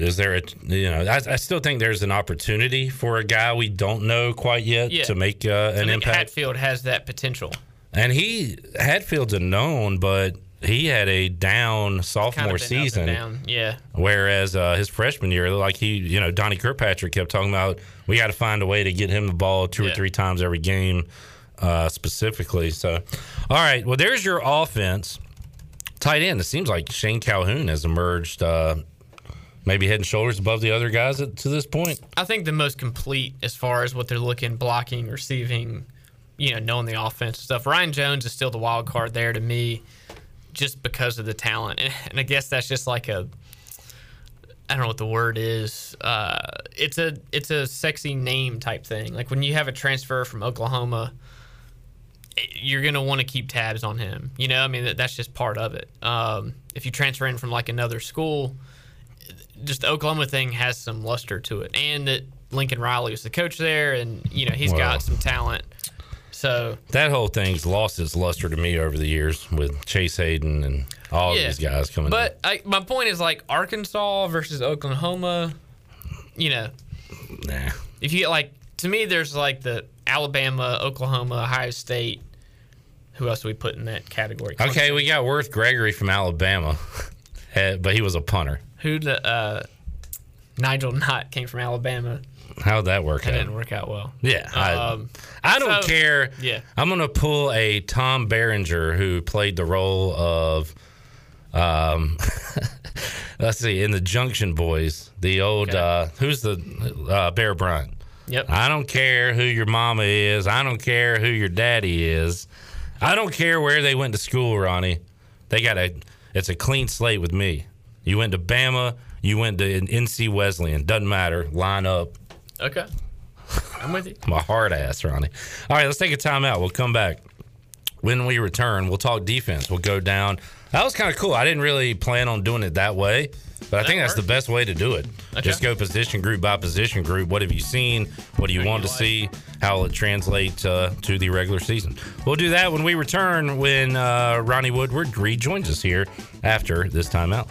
B: Is there a you know? I, I still think there's an opportunity for a guy we don't know quite yet
J: Yeah.
B: to make uh,
J: I
B: an
J: think
B: impact.
J: Hatfield has that potential.
B: and he Hatfield's a known, but he had a down
J: Kind
B: sophomore
J: of up and
B: season.
J: Yeah.
B: Whereas uh, his freshman year, like he, you know, Donnie Kirkpatrick kept talking about, we got to find a way to get him the ball two or three times every game, uh, specifically. So, all right, well, there's your offense. Tight end. It seems like Shane Calhoun has emerged, uh, maybe head and shoulders above the other guys at, to this point.
J: I think the most complete as far as what they're looking, blocking, receiving, you know, knowing the offense stuff. Ryan Jones is still the wild card there to me, just because of the talent, and, (laughs) and I guess that's just like a, I don't know what the word is. Uh, it's a it's a sexy name type thing. Like when you have a transfer from Oklahoma, you're gonna want to keep tabs on him. You know, I mean that, that's just part of it. Um, if you transfer in from like another school, just the Oklahoma thing has some luster to it, and that Lincoln Riley was the coach there, and you know he's
B: Wow.
J: got some talent. So
B: That whole thing's lost its luster to me over the years with Chase Hayden and all
J: Yeah.
B: these guys coming.
J: But I, my point is like Arkansas versus Oklahoma. You know,
B: nah.
J: if you get like to me, there's like the Alabama, Oklahoma, Ohio State. Who else do we put in that category?
B: Okay, we got Worth Gregory from Alabama, (laughs) but he was a punter.
J: Who the uh, Nigel Knott came from Alabama.
B: How'd that work
J: That
B: out?
J: didn't work out well.
B: Yeah, I,
J: Um,
B: I don't
J: so-
B: care.
J: yeah.
B: I'm gonna pull a Tom Berenger who played the role of, um, (laughs) let's see, in the Junction Boys, the old uh, who's the uh, Bear Bryant.
J: Yep.
B: I don't care who your mama is. I don't care who your daddy is. I don't care where they went to school, Ronnie. They got a. It's a clean slate with me. You went to Bama. You went to NC Wesleyan. Doesn't matter. Line up.
J: Okay. I'm with you. (laughs)
B: My hard ass, Ronnie. All right, let's take a timeout. We'll come back. When we return, we'll talk defense. We'll go down. That was kind of cool. I didn't really plan on doing it that way, but I think that's the best way to do it.
J: Okay.
B: Just go position group by position group. What have you seen? What do you want to see? How will it translate uh, to the regular season? We'll do that when we return when uh, Ronnie Woodward rejoins us here after this timeout.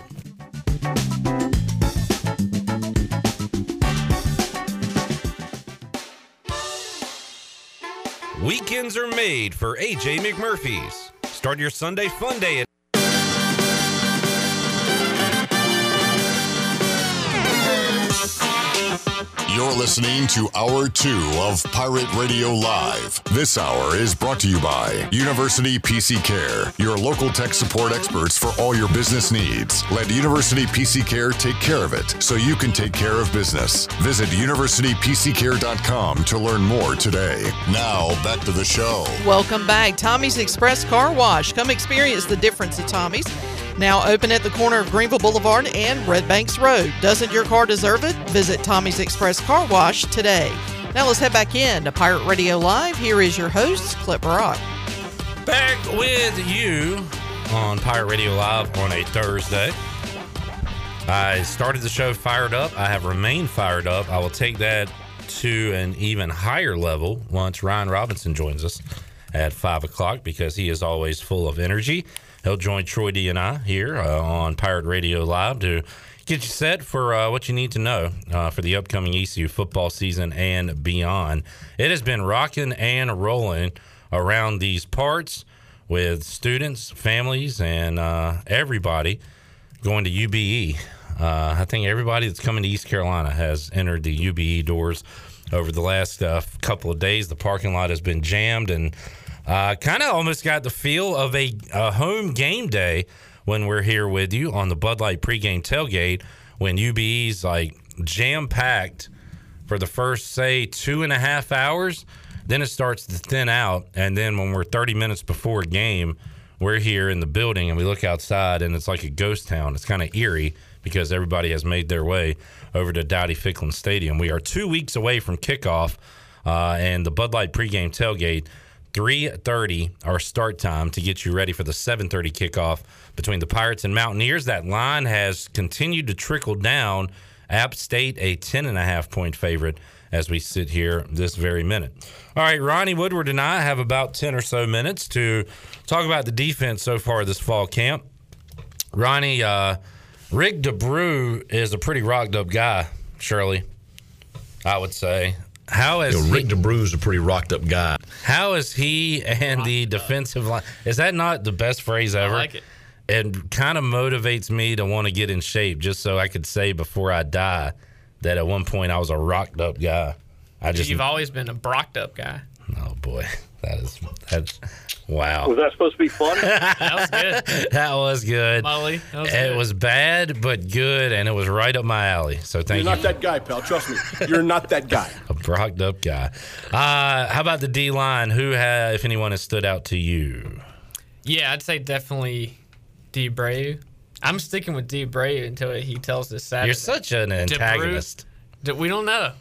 B: Weekends are made for AJ McMurphy's. Start your Sunday fun day at
A: You're listening to Hour 2 of Pirate Radio Live. This hour is brought to you by University PC Care, your local tech support experts for all your business needs. Let University PC Care take care of it so you can take care of business. Visit universitypccare.com to learn more today. Now, back to the show.
D: Welcome back. Tommy's Express Car Wash. Come experience the difference at Tommy's. Now open at the corner of Greenville Boulevard and Red Banks Road. Doesn't your car deserve it? Visit Tommy's Express Car Wash today. Now let's head back in to Pirate Radio Live. Here is your host, Cliff Brock.
B: Back with you on Pirate Radio Live on a Thursday. I started the show fired up. I have remained fired up. I will take that to an even higher level once Ryan Robinson joins us at 5 o'clock because he is always full of energy. He'll join Troy D and I here uh, on Pirate Radio Live to get you set for uh, what you need to know uh, for the upcoming ECU football season and beyond. It has been rocking and rolling around these parts with students, families, and uh, everybody going to UBE. Uh, I think everybody that's coming to East Carolina has entered the UBE doors over the last uh, couple of days. The parking lot has been jammed and uh, kind of almost got the feel of a, a home game day when we're here with you on the Bud Light pregame tailgate when UBE's like jam packed for the first, say, two and a half hours. Then it starts to thin out. And then when we're 30 minutes before game, we're here in the building and we look outside and it's like a ghost town. It's kind of eerie because everybody has made their way over to Dowdy Ficklen Stadium. We are two weeks away from kickoff uh, and the Bud Light pregame tailgate. 3:30 our start time to get you ready for the 7:30 kickoff between the Pirates and Mountaineers. That line has continued to trickle down. App State a 10 and a half point favorite as we sit here this very minute. All right, Ronnie Woodward and I have about 10 or so minutes to talk about the defense so far this fall camp. Ronnie, uh, Rick DeBrew is a pretty rocked up guy, Shirley. I would say. How is
K: You know, Rick
B: he,
K: DeBrew's a pretty rocked up guy.
B: how is he and the defensive line? Is that not the best phrase ever?
J: like it.
B: It kind of motivates me to want to get in shape, just so I could say before I die that at one point I was a rocked up guy. I just
J: You've always been a brocked up guy.
B: oh boy, (laughs) that is that's wow.
L: Was that supposed to be funny? (laughs)
J: That was good. (laughs)
B: that was good.
J: Molly, that was
B: it
J: good.
B: was bad but good, and it was right up my alley. So thank
L: You're
B: you.
L: not that guy, pal. Trust me. You're not that guy.
B: A brocked up guy. Uh, how about the D line? Who, ha if anyone, has stood out to you?
J: Yeah, I'd say definitely Debreu. I'm sticking with Debreu until he tells us Saturday.
B: You're such an antagonist.
J: De- we don't know.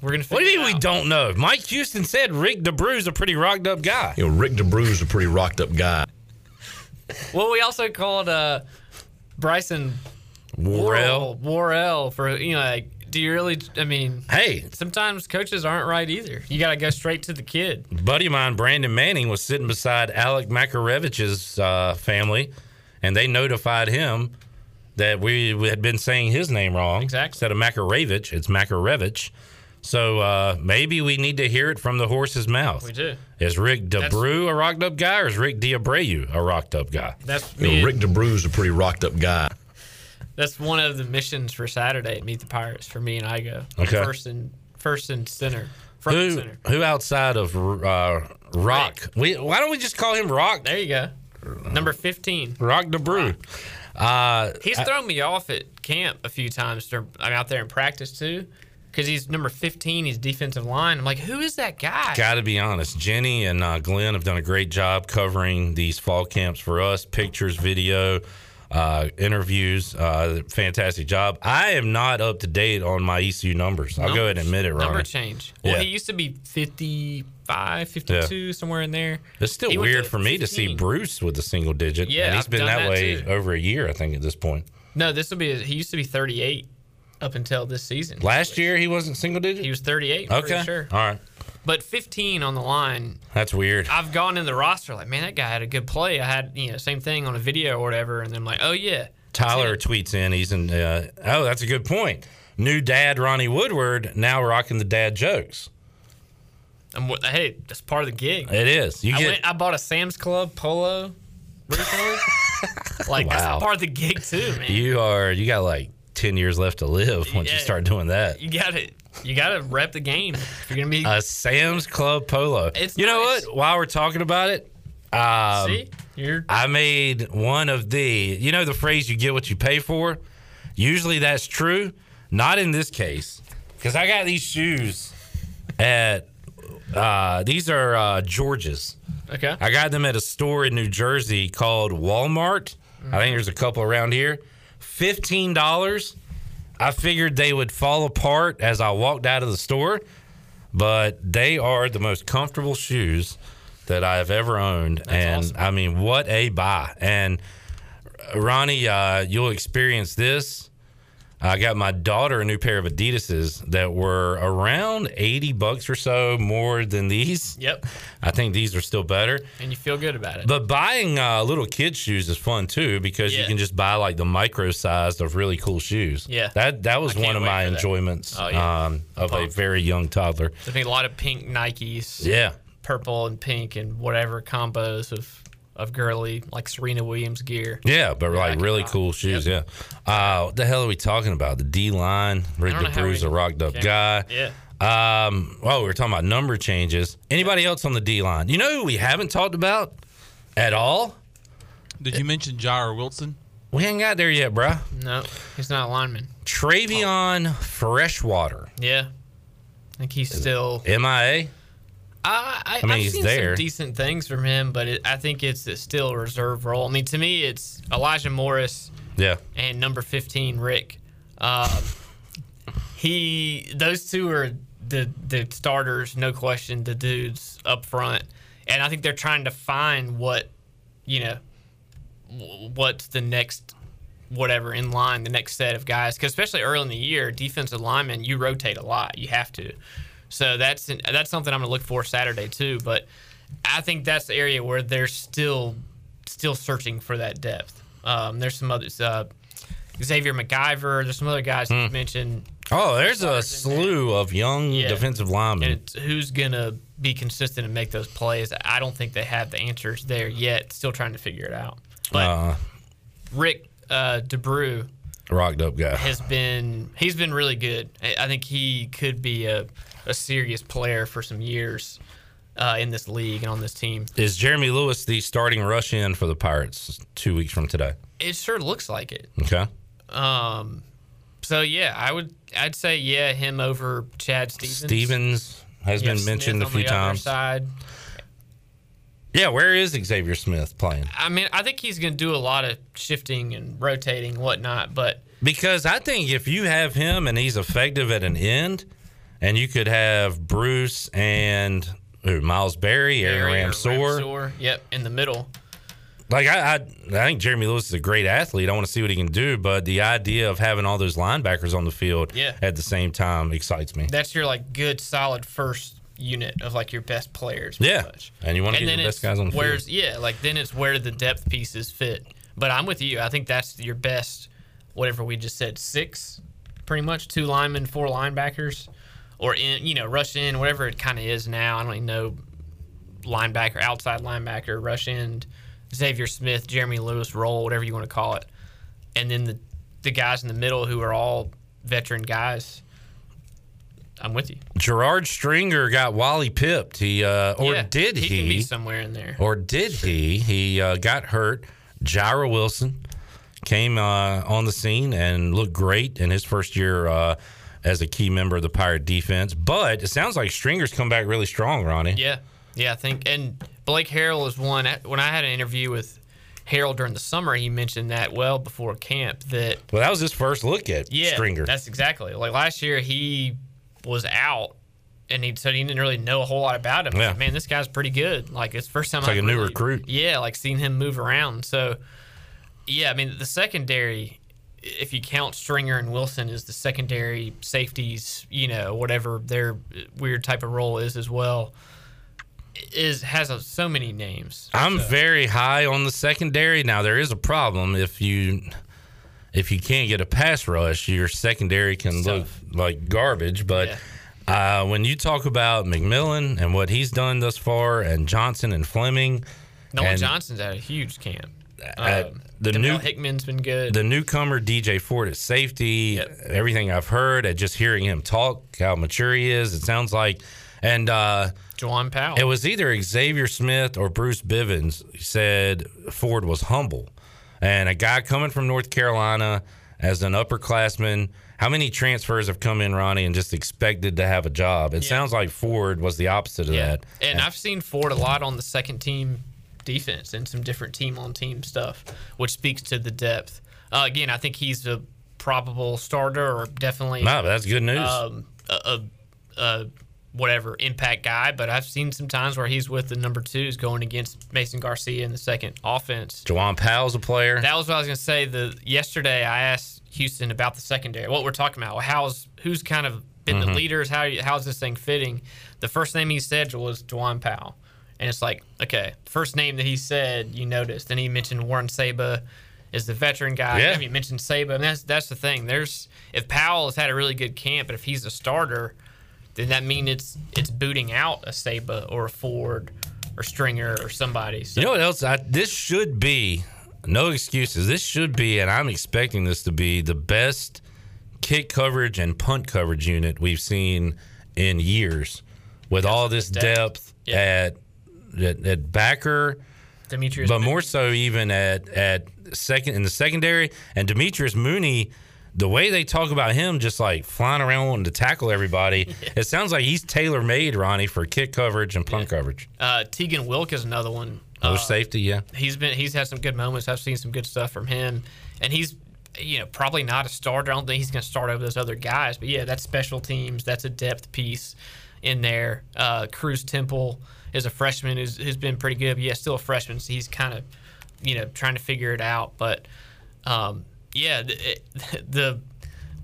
J: We're gonna.
B: What do you mean
J: it
B: we don't know? Mike Houston said Rick DeBrew's a pretty rocked up guy.
K: You know, Rick DeBrew's a pretty rocked up guy.
J: Well, we also called uh, Bryson
B: Worrell.
J: Worrell for you know like. Do you really? I mean,
B: Hey,
J: sometimes coaches aren't right either. You got to go straight to the kid.
B: buddy of mine, Brandon Manning, was sitting beside Alec Makarevich's uh, family, and they notified him that we had been saying his name wrong.
J: Exactly.
B: Instead of Makarevich, it's Makarevich. So uh, maybe we need to hear it from the horse's mouth.
J: We do.
B: Is Rick DeBrew a rocked up guy, or is Rick Diabreu a rocked up guy?
J: That's
K: You
J: me.
K: know, Rick DeBrew's a pretty rocked up guy.
J: That's one of the missions for Saturday at Meet the Pirates for me and Igo.
B: Okay.
J: First and first and center, front and
B: Who,
J: center.
B: who outside of uh, Rock? We why don't we just call him Rock?
J: There you go. Number fifteen.
B: Rock DeBrew. Uh,
J: He's
B: I-
J: thrown me off at camp a few times. During, I'm out there in practice too, because he's number 15. He's defensive line. I'm like, who is that guy?
B: Got to be honest. Jenny and uh, Glenn have done a great job covering these fall camps for us. Pictures, video, uh, interviews. Uh, fantastic job. I am not up to date on my ECU numbers. I'll go ahead and admit it,
J: right?
B: Number
J: change. Well,
B: Yeah.
J: he used to be 55, 52, somewhere in there.
B: It's still
J: He
B: weird for me to see Bruce with a single digit.
J: Yeah,
B: and he's
J: I've
B: been that,
J: that
B: way
J: too.
B: over a year, I think, at this point.
J: No, this will be. He used to be 38 up until this season.
B: Last year, he wasn't single digit?
J: He was 38. I'm
B: Okay.
J: Sure.
B: All right.
J: But 15 on the line.
B: That's weird.
J: I've gone in the roster like, man, that guy had a good play. I had you know same thing on a video or whatever, and then I'm like, oh yeah,
B: Tyler tweets in. He's in. Uh, oh, that's a good point. New dad Ronnie Woodward now rocking the dad jokes.
J: I'm, hey, that's part of the gig.
B: It is. You
J: I
B: get
J: went. I bought a Sam's Club polo recently. (laughs) like
B: Wow.
J: that's part of the gig too, man.
B: you are you got like ten years left to live once you start doing that.
J: You got to you got to rep the game. If you're gonna be
B: A Sam's Club polo.
J: It's
B: you know what? While we're talking about it, um,
J: see you're
B: I made one of the. You know the phrase "you get what you pay for." Usually that's true. Not in this case, because I got these shoes at. Uh, these are uh, George's.
J: okay.
B: I got them at a store in New Jersey called Walmart. I think there's a couple around here. Fifteen dollars. I figured they would fall apart as I walked out of the store, but they are the most comfortable shoes that I've ever owned. and I mean, what a buy! And Ronnie, uh, you'll experience this. I got my daughter a new pair of Adidas's that were around 80 bucks or so more than these.
J: Yep.
B: I think these are still better.
J: and you feel good about it.
B: But buying uh, little kids shoes is fun too because you can just buy like the micro sized of really cool shoes.
J: Yeah.
B: that that was one of my enjoyments
J: Oh, yeah.
B: um, of a very young toddler.
J: There's been a lot of pink Nikes.
B: Yeah.
J: Purple and pink and whatever combos of of girly like Serena Williams gear.
B: Yeah, but
J: I
B: like really
J: buy.
B: cool shoes. Yeah. Uh, what the hell are we talking about? The D line. Rick
J: I don't know how
B: DeBru's
J: we-
B: a rocked up guy.
J: Yeah.
B: Um, oh, we were talking about number changes. Anybody else on the D line? You know who we haven't talked about at all?
C: Did you mention Jair Wilson?
B: We ain't got there yet, bruh.
J: No, he's not a lineman.
B: Travion Freshwater.
J: Yeah. I think he's still.
B: MIA.
J: I, I,
B: I mean,
J: I've
B: he's
J: seen
B: there.
J: some decent things from him, but it, I think it's, it's still a reserve role. I mean, to me, it's Elijah Morris
B: Yeah.
J: and number 15, Rick. Um, he, those two are the the starters, no question, the dudes up front, and I think they're trying to find what, you know, what's the next whatever in line, the next set of guys. Because especially early in the year, defensive linemen, you rotate a lot. You have to. So that's that's something I'm going to look for Saturday too. But I think that's the area where they're still still searching for that depth. Um, there's some others. Uh, Xavier McIver. There's some other guys that you mentioned.
B: Oh, there's a slew of young
J: Yeah.
B: defensive linemen.
J: Who's gonna be consistent and make those plays? I don't think they have the answers there yet. Still trying to figure it out. But
B: uh,
J: Rick uh, D'Abreu
B: rocked up guy.
J: has been he's been really good. I think he could be a, a serious player for some years uh, in this league and on this team.
B: Is Jeremy Lewis the starting rush in for the Pirates two weeks from today?
J: It sure looks like it.
B: Okay.
J: Um, so yeah, I would I'd say yeah him over Chad Stevens.
B: Stevens has
J: have
B: been mentioned
J: Smith
B: a few
J: on the other
B: times.
J: Side.
B: Yeah, where is Xavier Smith playing?
J: I mean, I think he's going to do a lot of shifting and rotating, and whatnot. But
B: Because I think if you have him and he's effective at an end, and you could have Bruce and who, Miles Berry, Aaron
J: Barry.
B: Ramsor,
J: yep, in the middle.
B: Like I, I, I think Jeremy Lewis is a great athlete. I want to see what he can do, but the idea of having all those linebackers on the field
J: Yeah.
B: at the same time excites me.
J: That's your like good, solid first unit of like your best players.
B: Yeah, and you want to
J: and
B: get the best guys on the
J: where's
B: field.
J: yeah, like then it's where the depth pieces fit. But I'm with you. I think that's your best. Whatever we just said, six, pretty much two linemen, four linebackers, or in you know rush in, whatever it kind of is now. I don't even know linebacker, outside linebacker, rush in, Xavier Smith, Jeremy Lewis, roll, whatever you want to call it, and then the the guys in the middle who are all veteran guys. I'm with you.
B: Gerard Stringer got Wally pipped. He uh, or
J: Yeah,
B: did
J: he
B: he?
J: somewhere in there.
B: Or did he? He uh, got hurt. Jaira Wilson came uh, on the scene and looked great in his first year uh, as a key member of the Pirate defense. But it sounds like Stringer's come back really strong, Ronnie.
J: Yeah, yeah, I think. And Blake Harrell is one. When I had an interview with Harrell during the summer, he mentioned that well before camp that
B: Well, that was his first look at
J: yeah,
B: Stringer.
J: that's exactly like last year he was out. And he said he didn't really know a whole lot about him.
B: Yeah.
J: said, Man, this guy's pretty good. Like it's first time
B: It's like
J: I've
B: a new recruit.
J: Yeah, like seeing him move around. So, yeah, I mean the secondary, if you count Stringer and Wilson as the secondary safeties, you know, whatever their weird type of role is as well, is has a, so many names.
B: I'm very high on the secondary. Now there is a problem if you if you can't get a pass rush, your secondary can look like garbage. But uh, when you talk about McMillan and what he's done thus far, and Johnson and Fleming,
J: Nolan
B: and-
J: Johnson's at a huge camp.
B: At
J: Um,
B: the
J: Demel
B: new
J: Hickman's been good.
B: the newcomer DJ Ford at safety. Everything I've heard, at just hearing him talk, how mature he is, it sounds like. And uh,
J: Juwan Powell.
B: it was either Xavier Smith or Bruce Bivens said Ford was humble, and a guy coming from North Carolina as an upperclassman. How many transfers have come in, Ronnie, and just expected to have a job? It sounds like Ford was the opposite of that.
J: And I've seen Ford a lot on the second team defense and some different team on team stuff, which speaks to the depth. Uh, again, I think he's a probable starter or definitely.
B: No, that's good news.
J: Um, a, a, a whatever impact guy, but I've seen some times where he's with the number twos going against Mason Garcia in the second offense.
B: Jawan Powell's a player.
J: That was what I was going to say. The yesterday I asked Houston about the secondary. What we're talking about. How's who's kind of been the
B: Mhm.
J: leaders? How how's this thing fitting? The first name he said was Dwan Powell, and it's like okay, first name that he said you noticed. Then he mentioned Warren Saba is the veteran guy.
B: Yeah.
J: He mentioned Saba, and that's that's the thing. There's if Powell has had a really good camp, but if he's a starter, then that means it's it's booting out a Saba or a Ford or Stringer or somebody. So
B: You know what else? I, this should be no excuses. This should be, and I'm expecting this to be the best kick coverage and punt coverage unit we've seen in years, with all this depth at, at at backer,
J: Demetrius
B: but more so even at at second in the secondary and Demetrius Mooney. The way they talk about him, just like flying around wanting to tackle everybody, (laughs) it sounds like he's tailor made, Ronnie, for kick coverage and punt coverage.
J: Uh, Tegan Wilk is another one.
B: Another
J: Uh,
B: safety, yeah.
J: He's been he's had some good moments. I've seen some good stuff from him, and he's you know probably not a starter. I don't think he's going to start over those other guys. But yeah, that's special teams. That's a depth piece in there. Uh, Cruz Temple is a freshman who's, who's been pretty good. But yeah, still a freshman, so he's kind of you know trying to figure it out. But um, yeah, the, it, (laughs) the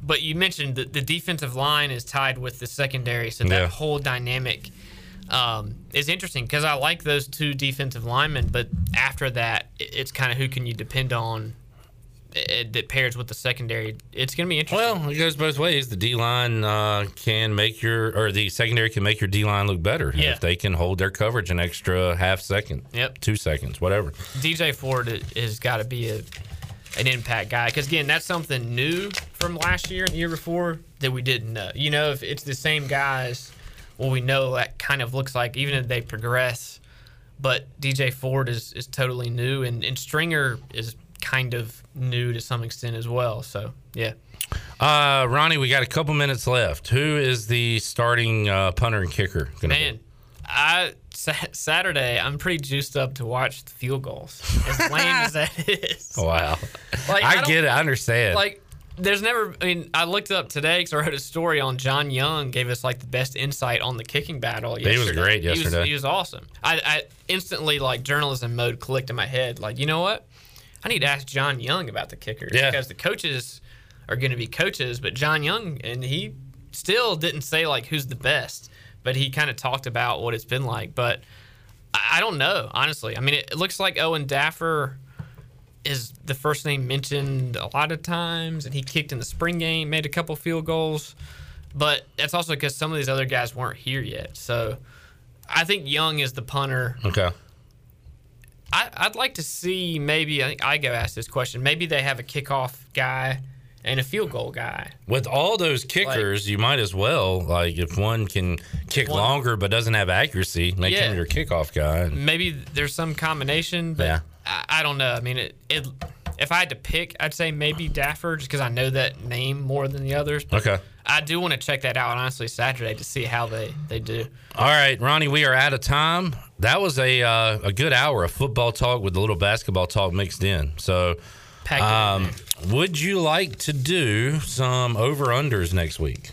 J: but you mentioned the, the defensive line is tied with the secondary, so that
B: Yeah.
J: whole dynamic um, is interesting because I like those two defensive linemen, but after that, it's kind of who can you depend on that pairs with the secondary. It's going to be interesting.
B: Well, it goes both ways. The D line uh, can make your, or the secondary can make your D line look better
J: Yeah.
B: if they can hold their coverage an extra half second,
J: Yep.
B: two seconds, whatever.
J: DJ Ford has got to be a an impact guy because again, that's something new from last year and the year before that we didn't know. You know, if it's the same guys, well, we know that kind of looks like even if they progress, but DJ Ford is is totally new and and Stringer is kind of new to some extent as well. So yeah.
B: Uh, Ronnie, we got a couple minutes left. Who is the starting uh, punter and kicker? Gonna
J: Man, I sa- Saturday I'm pretty juiced up to watch the field goals. As lame as (laughs) that is.
B: Wow.
J: Like,
B: I,
J: don't-
B: get it. I understand.
J: Like, there's never. I mean, I looked up today because I wrote a story on John Young. Gave us like the best insight on the kicking battle.
B: He was
J: Yesterday.
B: great
J: He was-
B: yesterday.
J: He was, awesome. I, I instantly like journalism mode clicked in my head. Like, you know what? I need to ask John Young about the kickers
B: Yeah.
J: because the coaches are going to be coaches, but John Young and he still didn't say like who's the best, but he kind of talked about what it's been like. But I, I don't know honestly. I mean, it, it looks like Owen Daffer is the first name mentioned a lot of times, and he kicked in the spring game, made a couple field goals. But that's also because some of these other guys weren't here yet. So I think Young is the punter.
B: okay.
J: I, I'd like to see maybe, I think I go ask this question. Maybe they have a kickoff guy and a field goal guy.
B: With all those kickers, you might as well like if one can kick longer but doesn't have accuracy, make
J: Yeah.
B: him your kickoff guy. And-
J: Maybe there's some combination, but
B: Yeah.
J: I, I don't know. I mean, it, it. If I had to pick, I'd say maybe Daffer, just because I know that name more than the others. But
B: Okay.
J: I do want to check that out honestly Saturday to see how they they do.
B: All right, Ronnie, we are out of time. That was a uh, a good hour of football talk with a little basketball talk mixed in. So, um, would you like to do some over unders next week?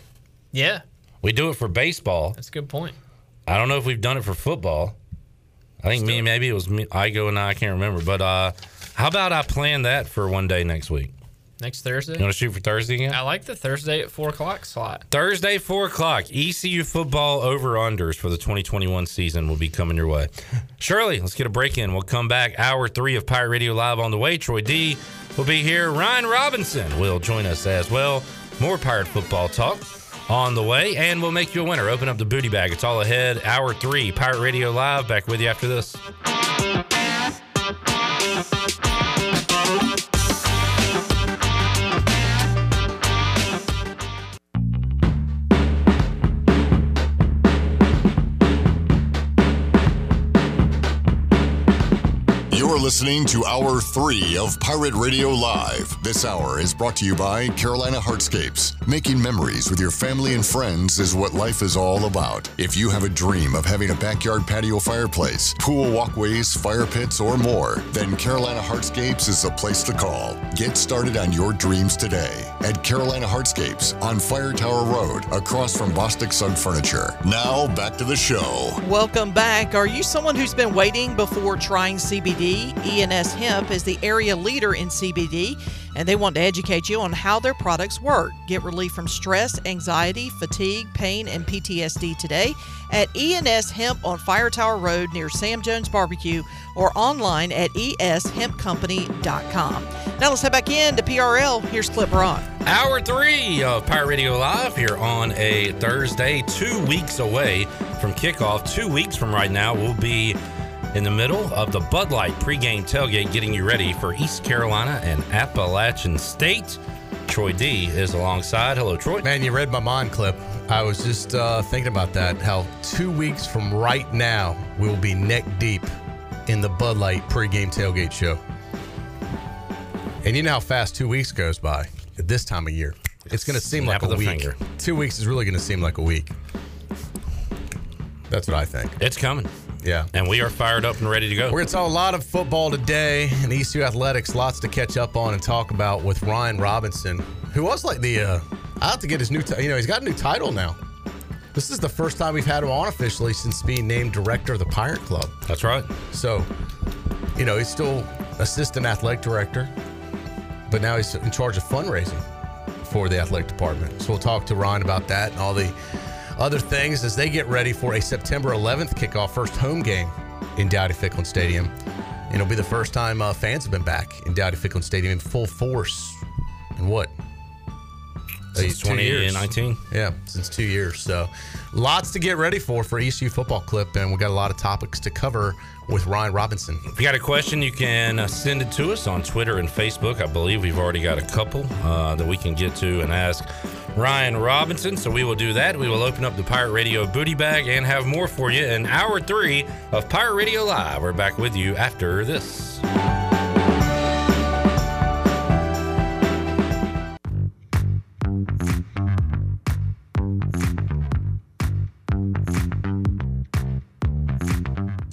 J: Yeah,
B: We do it for baseball.
J: that's a good point.
B: I don't know if we've done it for football. I think me, maybe it was me, Igo and I. I can't remember. But uh, how about I plan that for one day next week?
J: Next Thursday.
B: You want to shoot for Thursday again?
J: I like the Thursday at four o'clock slot.
B: Thursday, 4 o'clock. ECU football over unders for the 2021 season will be coming your way. (laughs) Shirley, let's get a break in. We'll come back. Hour three of Pirate Radio Live on the way. Troy D will be here. Ryan Robinson will join us as well. More Pirate football talk on the way. And we'll make you a winner. Open up the booty bag. It's all ahead. Hour three, Pirate Radio Live. Back with you after this.
A: Listening to Hour 3 of Pirate Radio Live. This hour is brought to you by Carolina Hardscapes. Making memories with your family and friends is what life is all about. If you have a dream of having a backyard patio fireplace, pool walkways, fire pits, or more, then Carolina Hardscapes is the place to call. Get started on your dreams today at Carolina Hardscapes on Fire Tower Road across from Bostic Sugg Furniture. Now, back to the show.
D: Welcome back. Are you someone who's been waiting before trying CBD? ENS Hemp is the area leader in CBD, and they want to educate you on how their products work. Get relief from stress, anxiety, fatigue, pain, and PTSD today at ENS Hemp on Fire Tower Road near Sam Jones Barbecue or online at eshempcompany.com. Now let's head back in to PRL. Here's Cliff Brock.
B: Hour three of Pirate Radio Live here on a Thursday, two weeks away from kickoff. Two weeks from right now, we'll be in the middle of the Bud Light pregame tailgate, getting you ready for East Carolina and Appalachian State. Troy D is alongside. Hello, Troy.
M: Man, you read my mind Cliff. I was just uh, thinking about that. How two weeks from right now, we will be neck deep in the Bud Light pregame tailgate show. And you know how fast two weeks goes by at this time of year. It's going to seem
B: Snap
M: like a week.
B: finger.
M: Two weeks is really going to seem like a week. That's what I think.
B: It's coming.
M: Yeah.
B: And we are fired up and ready to go.
M: We're going to talk a lot of football today and ECU athletics. Lots to catch up on and talk about with Ryan Robinson, who was like the. Uh, I have to get his new. T- you know, he's got a new title now. This is the first time we've had him on officially since being named director of the Pirate Club.
B: That's right.
M: So, you know, he's still assistant athletic director, but now he's in charge of fundraising for the athletic department. So we'll talk to Ryan about that and all the other things as they get ready for a September 11th kickoff, first home game in Dowdy Ficklen Stadium. And it'll be the first time uh, fans have been back in Dowdy Ficklen Stadium in full force. And what?
B: Since
M: Uh,
B: 2019.
M: Yeah, since two years. So lots to get ready for for ECU football Cliff, and we got a lot of topics to cover with Ryan Robinson.
B: If you got a question, you can uh, send it to us on Twitter and Facebook. I believe we've already got a couple uh, that we can get to and ask Ryan Robinson. So we will do that. We will open up the Pirate Radio booty bag and have more for you in hour three of Pirate Radio Live. We're back with you after this.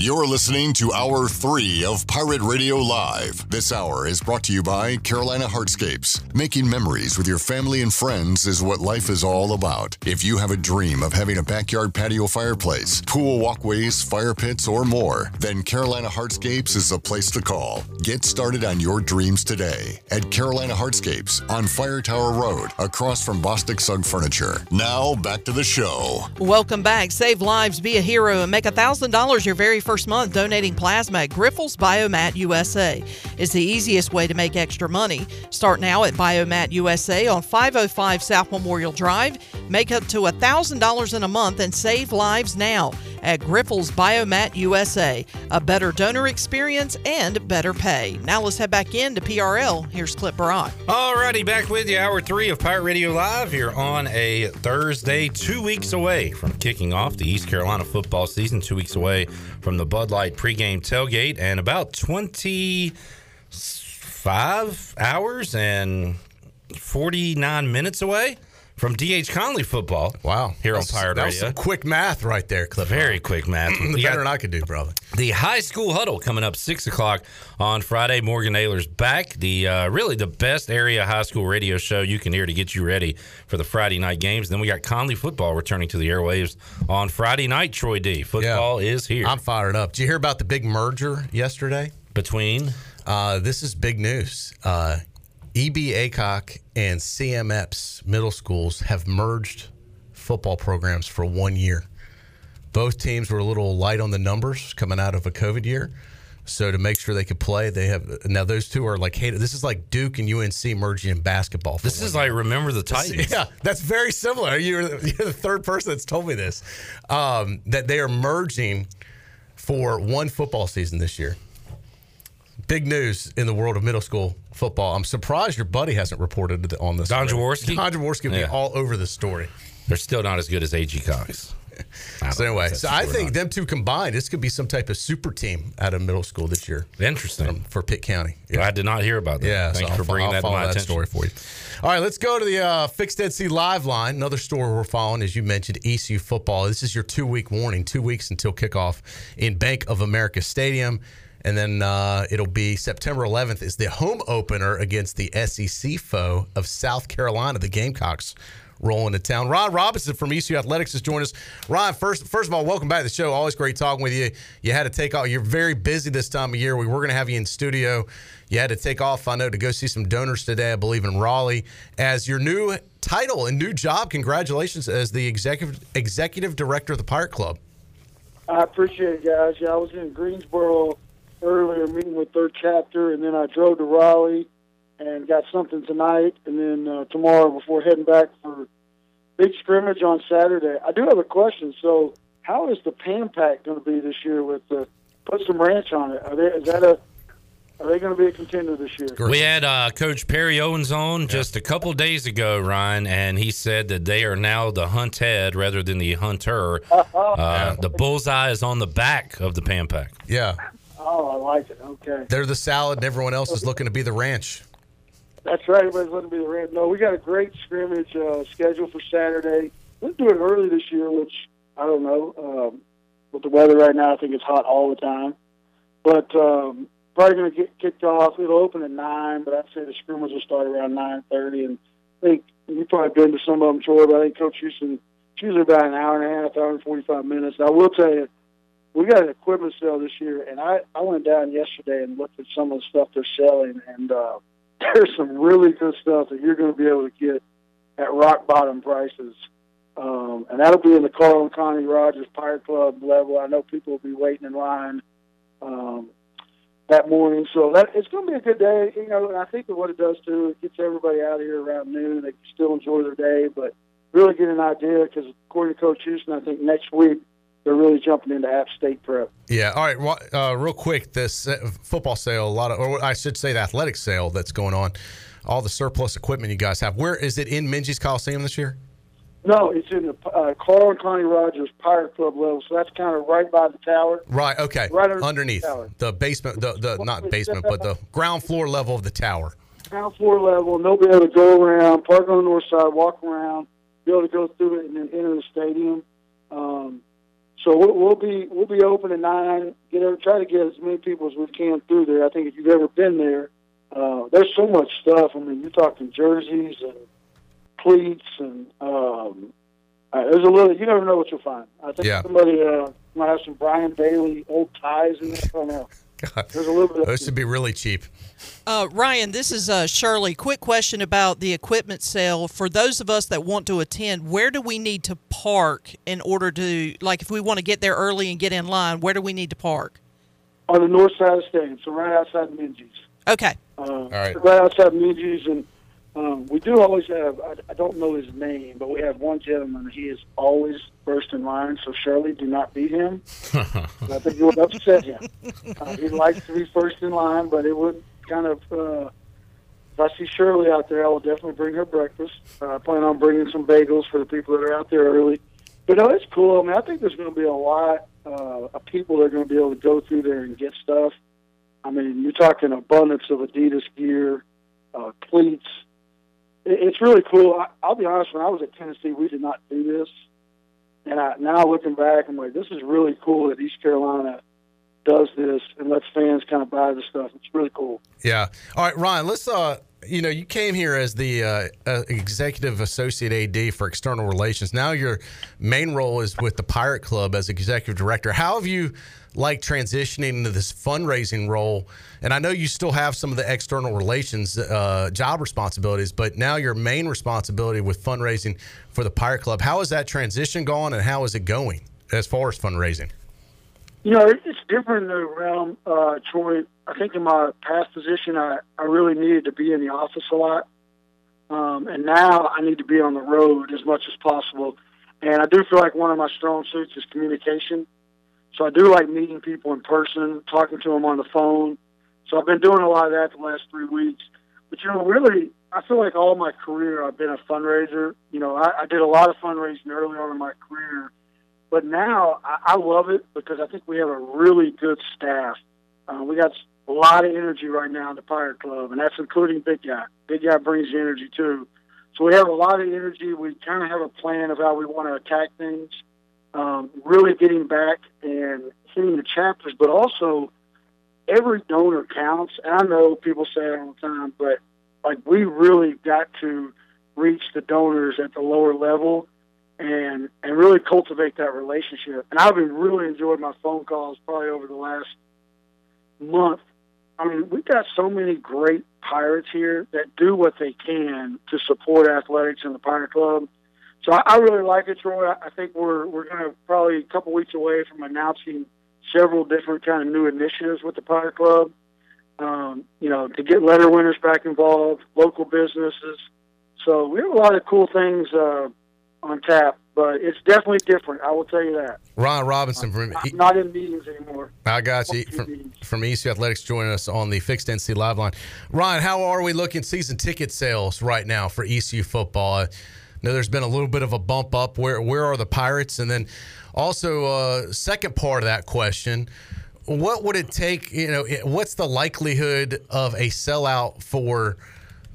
A: You're listening to Hour 3 of Pirate Radio Live. This hour is brought to you by Carolina Hardscapes. Making memories with your family and friends is what life is all about. If you have a dream of having a backyard patio fireplace, pool walkways, fire pits, or more, then Carolina Hardscapes is the place to call. Get started on your dreams today at Carolina Hardscapes on Fire Tower Road across from Bostic Sugg Furniture. Now, back to the show.
D: Welcome back. Save lives, be a hero, and make $1,000 your very first month donating plasma at Grifols Biomat USA. It's the easiest way to make extra money. Start now at Biomat USA on 505 South Memorial Drive. Make up to $1,000 in a month and save lives now at Grifols Biomat USA. A better donor experience and better pay. Now let's head back in to PRL. Here's Cliff Brock.
B: Alrighty, back with you. Hour three of Pirate Radio Live here on a Thursday, two weeks away from kicking off the East Carolina football season, two weeks away from the Bud Light pregame tailgate, and about 25 hours and 49 minutes away from DH Conley football.
M: Wow.
B: Here
M: That's-
B: on Pirate
M: that
B: Radio.
M: some quick math right there, Cliff.
B: Very quick math. (clears throat)
M: the better than I could do, brother.
B: the high school huddle coming up six o'clock on Friday. Morgan Ayler's back. The uh, really the best area high school radio show you can hear to get you ready for the Friday night games. Then we got Conley football returning to the airwaves on Friday night. Troy D. Football is here.
M: I'm fired up. Did you hear about the big merger yesterday?
B: Between?
M: Uh, this is big news. Uh, EB Aycock and CM Eppes middle schools have merged football programs for one year. Both teams were a little light on the numbers coming out of a COVID year. So to make sure they could play, they have now those two are like hey, This is like Duke and UNC merging in basketball. for
B: This is like remember the Titans.
M: yeah, that's very similar. You're, you're the third person that's told me this. Um, that they are merging for one football season this year. Big news in the world of middle school football. I'm surprised your buddy hasn't reported on this.
B: Don. Jaworski?
M: Don Jaworski will
B: Yeah.
M: be all over this story.
B: They're still not as good as AG Cox. (laughs)
M: so anyway, so I think them two combined, this could be some type of super team out of middle school this year.
B: Interesting
M: for Pitt County.
B: I did not hear about that.
M: Yeah,
B: Thanks
M: so
B: for
M: I'll
B: bringing
M: I'll
B: that to my
M: that
B: attention.
M: story for you. All right, let's go to the uh, Fixed Dead Sea Live line. Another story we're following, as you mentioned, ECU football. This is your two week warning, two weeks until kickoff in Bank of America Stadium. And then uh, it'll be September 11th is the home opener against the SEC foe of South Carolina, the Gamecocks. Rolling to town. Ron Robinson from ECU Athletics has joined us. Ron, first first of all, welcome back to the show. Always great talking with you. You had to take off. You're very busy this time of year. We were going to have you in studio. You had to take off, I know, to go see some donors today, I believe, in Raleigh. As your new title and new job, congratulations as the executive executive director of the Pirate Club.
N: I appreciate it, guys. Yeah, I was in Greensboro earlier meeting with third chapter, and then I drove to Raleigh and got something tonight, and then uh, tomorrow before heading back for big scrimmage on Saturday. I do have a question. So, how is the Pan Pack going to be this year? With the put some ranch on it. Are they? Is that a? Are they going to be a contender this year?
B: We had uh, Coach Perry Owens on just a couple days ago, Ryan, and he said that they are now the hunt head rather than the hunter. (laughs) Uh, the bullseye is on the back of the Pan Pack.
M: Yeah.
N: Oh, I like it. Okay.
M: They're the salad, and everyone else is looking to be the ranch.
N: That's right. Everybody's looking to be the ranch. No, we got a great scrimmage uh, scheduled for Saturday. Let's do it early this year, which I don't know. Um, with the weather right now, I think it's hot all the time. But um, probably going to get kicked off. It'll open at nine, but I'd say the scrimmage will start around nine thirty. And I think you've probably been to some of them, Troy. But I think Coach Houston, it's usually about an hour and a half, hour and forty-five minutes. And I will tell you, we got an equipment sale this year, and I I went down yesterday and looked at some of the stuff they're selling, and uh, (laughs) there's some really good stuff that you're going to be able to get at rock bottom prices. Um, and that'll be in the Carl and Connie Rogers Pirate Club level. I know people will be waiting in line um, that morning, so that it's going to be a good day. You know, and I think that what it does too, it gets everybody out of here around noon. They can still enjoy their day, but really get an idea because according to Coach Houston, I think next week they're really jumping into App State prep.
M: Yeah. All right. Well, uh, real quick, this uh, football sale, a lot of, or I should say, the athletic sale that's going on. All the surplus equipment you guys have. Where is it in Minges Coliseum this year?
N: No, it's in the uh, Carl and Connie Rogers Pirate Club level, so that's kind of right by the tower.
M: Right. Okay.
N: Right underneath
M: underneath
N: the tower.
M: the basement, the the not basement, but the ground floor level of the tower.
N: ground floor level, they'll be able to go around, park on the north side, walk around, be able to go through it, and then enter the stadium. Um, so we'll, we'll be we'll be open at nine. Get every, try to get as many people as we can through there. I think if you've ever been there, uh, there's so much stuff. I mean, you're talking jerseys and cleats, and um, uh, there's a little. You never know what you'll find. I think
M: Yeah.
N: somebody uh, might have some Brian Bailey old ties in there. I don't know. There's a little bit. Of,
M: Those should be really cheap.
D: Uh, Ryan, this is uh, Shirley. Quick question about the equipment sale. For those of us that want to attend, where do we need to park in order to, like, if we want to get there early and get in line, where do we need to park?
N: on the north side of the stadium, so right outside Minges.
D: Okay.
N: Uh,
M: All right.
N: Right outside Minges, and um, we do always have. I, I don't know his name, but we have one gentleman. He is always first in line. So Shirley, do not beat him. (laughs) I think you would upset him. Uh, he likes to be first in line, but it would kind of. Uh, if I see Shirley out there, I will definitely bring her breakfast. Uh, I plan on bringing some bagels for the people that are out there early. But no, it's cool. I mean, I think there's going to be a lot uh, of people that are going to be able to go through there and get stuff. I mean, you're talking abundance of Adidas gear, uh, cleats. It, it's really cool. I, I'll be honest. When I was at Tennessee, we did not do this, and I, now looking back, I'm like, this is really cool that East Carolina does this and lets fans kind of buy the stuff. It's really cool.
M: Yeah. All right, Ryan. Let's. Uh, you know, you came here as the uh, uh, executive associate AD for external relations. Now your main role is with the Pirate Club as executive director. How have you like transitioning into this fundraising role? And I know you still have some of the external relations uh, job responsibilities, but now your main responsibility with fundraising for the Pirate Club. How is that transition going, and how is it going as far as fundraising?
N: You know, it's different realm, uh, Troy. I think in my past position, I, I really needed to be in the office a lot. Um, and now I need to be on the road as much as possible. And I do feel like one of my strong suits is communication. So I do like meeting people in person, talking to them on the phone. So I've been doing a lot of that the last three weeks. But, you know, really, I feel like all my career I've been a fundraiser. You know, I, I did a lot of fundraising early on in my career. But now I, I love it because I think we have a really good staff. Uh, we got a lot of energy right now in the Pirate Club, and that's including Big Guy. Big Guy brings the energy too. So we have a lot of energy. We kind of have a plan of how we want to attack things. Um, really getting back and hitting the chapters, but also every donor counts. And I know people say it all the time, but like we really got to reach the donors at the lower level and and really cultivate that relationship. And I've been really enjoying my phone calls probably over the last month. I mean, we've got so many great pirates here that do what they can to support athletics in the Pirate Club. So I, I really like it, Troy. I think we're we're going to probably a couple weeks away from announcing several different kind of new initiatives with the Pirate Club. Um, you know, to get letter winners back involved, local businesses. So we have a lot of cool things uh, on tap, but it's definitely different. I will tell you that.
M: Ron Robinson from
N: I'm not in meetings anymore.
M: I got you from, from ECU Athletics joining us on the Fixed NC Live line. Ron, how are we looking season ticket sales right now for ECU football? I know there's been a little bit of a bump up. Where where are the Pirates? And then also uh, second part of that question, what would it take? You know, what's the likelihood of a sellout for?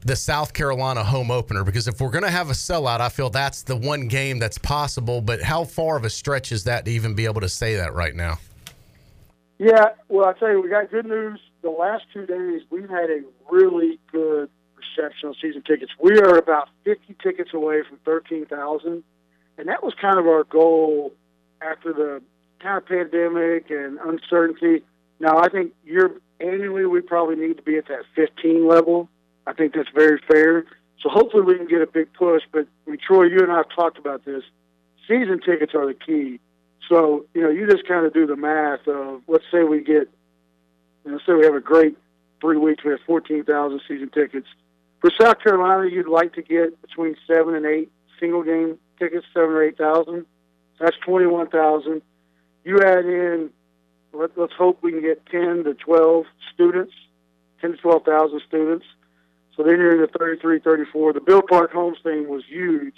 M: The South Carolina home opener because if we're going to have a sellout, I feel that's the one game that's possible. But how far of a stretch is that to even be able to say that right now?
N: Yeah, well, I tell you, we got good news. The last two days, we've had a really good reception on season tickets. We are about 50 tickets away from 13,000, and that was kind of our goal after the kind of pandemic and uncertainty. Now, I think year annually, we probably need to be at that 15 level. I think that's very fair. So hopefully we can get a big push. But I mean, Troy, you and I have talked about this. Season tickets are the key. So you know, you just kind of do the math of let's say we get, you know, say we have a great three weeks. We have fourteen thousand season tickets. For South Carolina, you'd like to get between seven and eight single game tickets, seven or eight thousand. That's twenty one thousand. You add in, let, let's hope we can get ten to twelve students, ten to twelve thousand students. So then you're in the 33, 34. The Bill Clark Homes thing was huge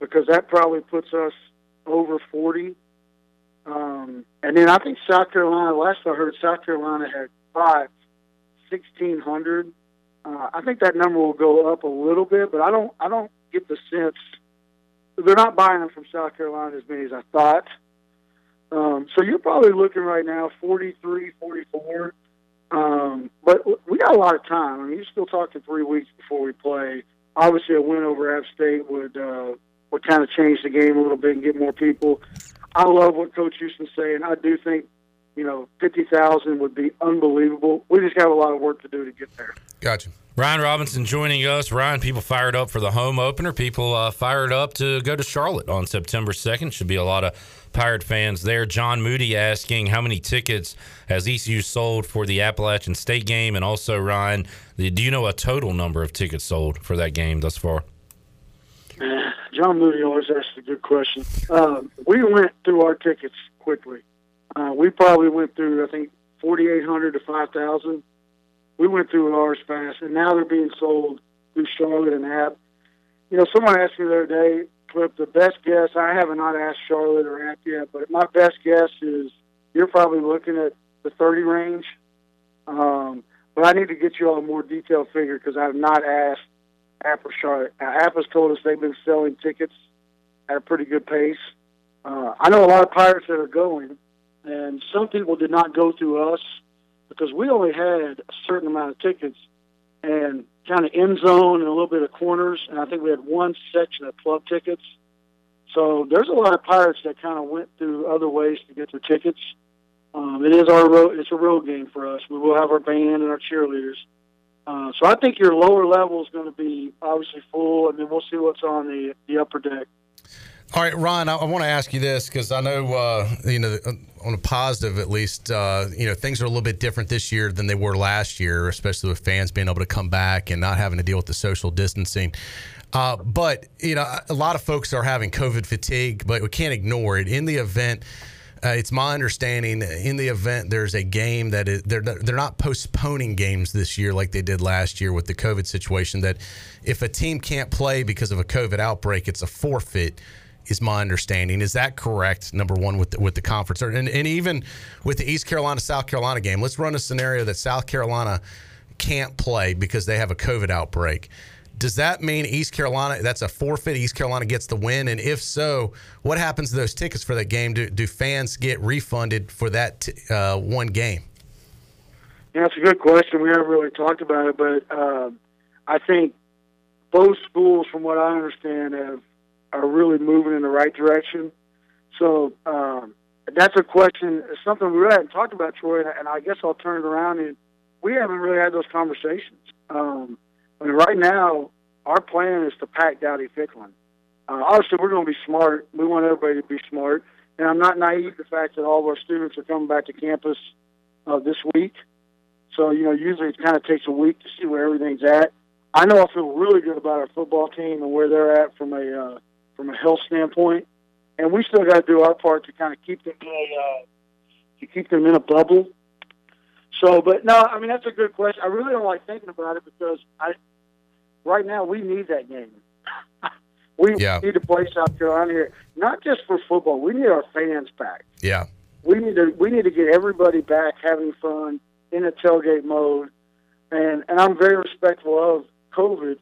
N: because that probably puts us over 40. Um, and then I think South Carolina, last I heard, South Carolina had five, 1,600. Uh, I think that number will go up a little bit, but I don't, I don't get the sense they're not buying them from South Carolina as many as I thought. Um, so you're probably looking right now 43, 44. Um, but we got a lot of time. I mean, you're still talking three weeks before we play. Obviously, a win over App State would uh, would kind of change the game a little bit and get more people. I love what Coach Houston's saying. I do think, you know, fifty thousand would be unbelievable. We just have a lot of work to do to get there.
M: Gotcha.
B: Ryan Robinson joining us. Ryan, people fired up for the home opener. People uh, fired up to go to Charlotte on September 2nd. Should be a lot of Pirate fans there. John Moody asking how many tickets has ECU sold for the Appalachian State game? And also, Ryan, do you know a total number of tickets sold for that game thus far? (sighs)
N: John Moody always asks a good question. Um, we went through our tickets quickly. Uh, we probably went through, I think, 4,800 to 5,000. We went through ours fast, and now they're being sold through Charlotte and App. You know, someone asked me the other day, Cliff, the best guess, I have not asked Charlotte or App yet, but my best guess is you're probably looking at the 30 range. Um, but I need to get you all a more detailed figure because I have not asked App or Charlotte. Now, App has told us they've been selling tickets at a pretty good pace. Uh, I know a lot of Pirates that are going, and some people did not go through us because we only had a certain amount of tickets and kind of end zone and a little bit of corners, and I think we had one section of club tickets. So there's a lot of Pirates that kind of went through other ways to get their tickets. Um, it is our road. It's a road game for us. We will have our band and our cheerleaders. Uh, so I think your lower level is going to be obviously full, and then we'll see what's on the the upper deck.
M: All right, Ron, I, I want to ask you this because I know, uh, you know, on a positive at least, uh, you know, things are a little bit different this year than they were last year, especially with fans being able to come back and not having to deal with the social distancing. Uh, but, you know, a lot of folks are having COVID fatigue, but we can't ignore it. In the event, uh, it's my understanding in the event there's a game that is, they're they're not postponing games this year like they did last year with the COVID situation. That if a team can't play because of a COVID outbreak, it's a forfeit. Is my understanding is that correct? Number one with the, with the conference, and, and even with the East Carolina South Carolina game. Let's run a scenario that South Carolina can't play because they have a COVID outbreak. Does that mean East Carolina? That's a forfeit. East Carolina gets the win, and if so, what happens to those tickets for that game? Do, do fans get refunded for that t- uh, one game?
N: Yeah, that's a good question. We haven't really talked about it, but um, I think both schools, from what I understand, have are really moving in the right direction. So um, that's a question, it's something we really haven't talked about, Troy, and I guess I'll turn it around. And we haven't really had those conversations. Um, I mean, right now, our plan is to pack Dowdy Ficklen. Uh, obviously, we're going to be smart. We want everybody to be smart. And I'm not naive to the fact that all of our students are coming back to campus uh, this week. So, you know, usually it kind of takes a week to see where everything's at. I know I feel really good about our football team and where they're at from a uh, from a health standpoint, and we still got to do our part to kind of keep them in a, uh, to keep them in a bubble. So, but no, I mean that's a good question. I really don't like thinking about it because I right now we need that game. (laughs) we
M: Yeah.
N: need to play South Carolina here, not just for football. We need our fans back.
M: Yeah.
N: We need to we need to get everybody back having fun in a tailgate mode, and and I'm very respectful of COVID,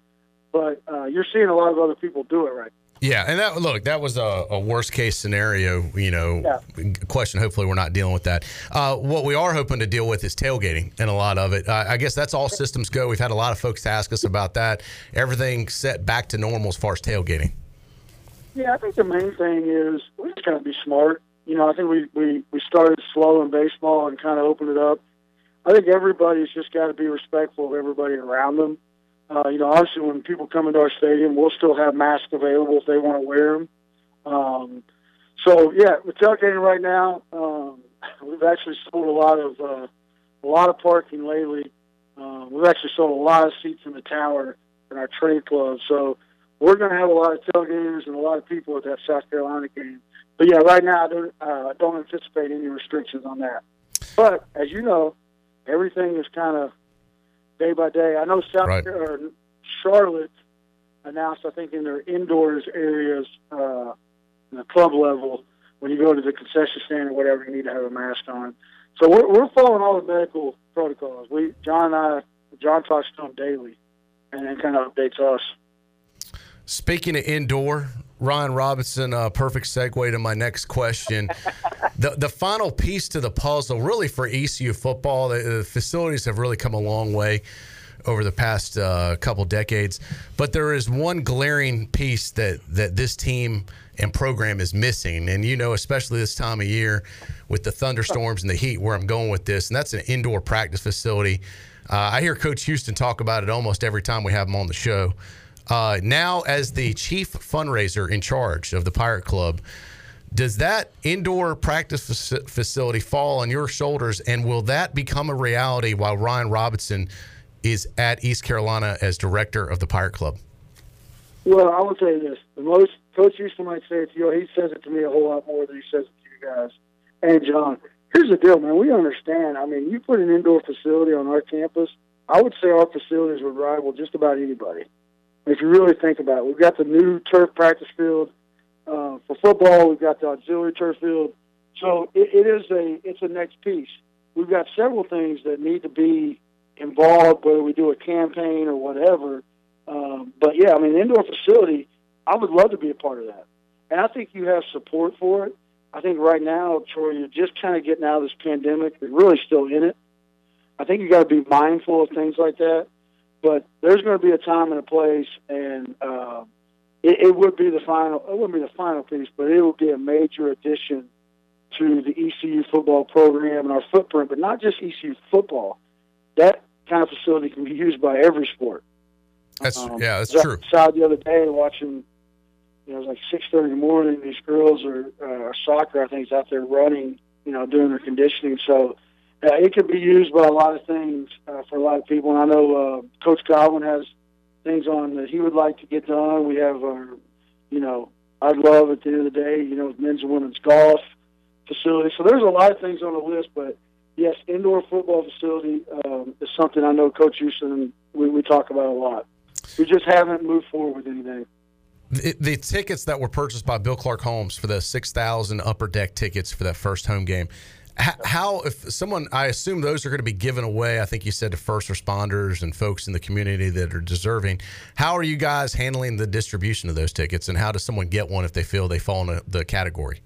N: but uh, you're seeing a lot of other people do it right.
M: Yeah, and that look, that was a, a worst case scenario. You know, question. Hopefully, we're not dealing with that. Uh, what we are hoping to deal with is tailgating, and a lot of it. Uh, I guess that's all systems go. We've had a lot of folks ask us about that. Everything set back to normal as far as tailgating.
N: Yeah, I think the main thing is we just got to be smart. You know, I think we, we, we started slow in baseball and kind of opened it up. I think everybody's just got to be respectful of everybody around them. Uh, you know, obviously when people come into our stadium, we'll still have masks available if they want to wear them. Um, so yeah, with tailgating right now, um, (laughs) we've actually sold a lot of uh, a lot of parking lately. Um, we've actually sold a lot of seats in the tower in our trade club. So we're going to have a lot of tailgaters and a lot of people at that South Carolina game. But yeah, right now I don't, uh, don't anticipate any restrictions on that. But as you know, everything is kind of day by day. I know South
M: Right.
N: or Charlotte announced, I think, in their indoors areas, uh, in the club level, when you go to the concession stand or whatever, you need to have a mask on. So we're, we're following all the medical protocols. We John and I, John talks to them daily, and then kind of updates us.
M: Speaking of indoor, Ryan Robinson, uh, perfect segue to my next question. the the final piece to the puzzle, really for ECU football, the, the facilities have really come a long way over the past uh, couple decades. But there is one glaring piece that that this team and program is missing, and you know, especially this time of year with the thunderstorms and the heat, where I'm going with this, and that's an indoor practice facility. Uh, I hear Coach Houston talk about it almost every time we have him on the show. Uh, now, as the chief fundraiser in charge of the Pirate Club, does that indoor practice facility fall on your shoulders, and will that become a reality while Ryan Robinson is at East Carolina as director of the Pirate Club?
N: Well, I will tell you this: the most Coach Houston might say it to you. He says it to me a whole lot more than he says it to you guys. And John, here's the deal, man. We understand. I mean, you put an indoor facility on our campus. I would say our facilities would rival just about anybody. If you really think about it, we've got the new turf practice field uh, for football. We've got the auxiliary turf field. So it, it is a it's a next piece. We've got several things that need to be involved, whether we do a campaign or whatever. Um, but yeah, I mean, indoor facility, I would love to be a part of that. And I think you have support for it. I think right now, Troy, you're just kind of getting out of this pandemic. You're really still in it. I think you got to be mindful of things like that. But there's going to be a time and a place, and uh, it, it would be the final. It wouldn't be the final piece, but it would be a major addition to the ECU football program and our footprint. But not just ECU football. That kind of facility can be used by every sport.
M: That's
N: Um,
M: yeah, that's
N: I was
M: true.
N: The other day watching, you know, it was like six thirty in the morning. These girls are uh, soccer, I think, is out there running, you know, doing their conditioning. So uh, it could be used by a lot of things uh, for a lot of people. And I know uh, Coach Godwin has things on that he would like to get done. We have our, you know, I'd love at the end of the day, you know, men's and women's golf facility. So there's a lot of things on the list, but yes, indoor football facility um, is something I know Coach Houston and we, we talk about a lot. We just haven't moved forward with anything.
M: The, the tickets that were purchased by Bill Clark Homes for the 6,000 upper deck tickets for that first home game, how, if someone, I assume those are going to be given away, I think you said to first responders and folks in the community that are deserving. How are you guys handling the distribution of those tickets and how does someone get one if they feel they fall in the category?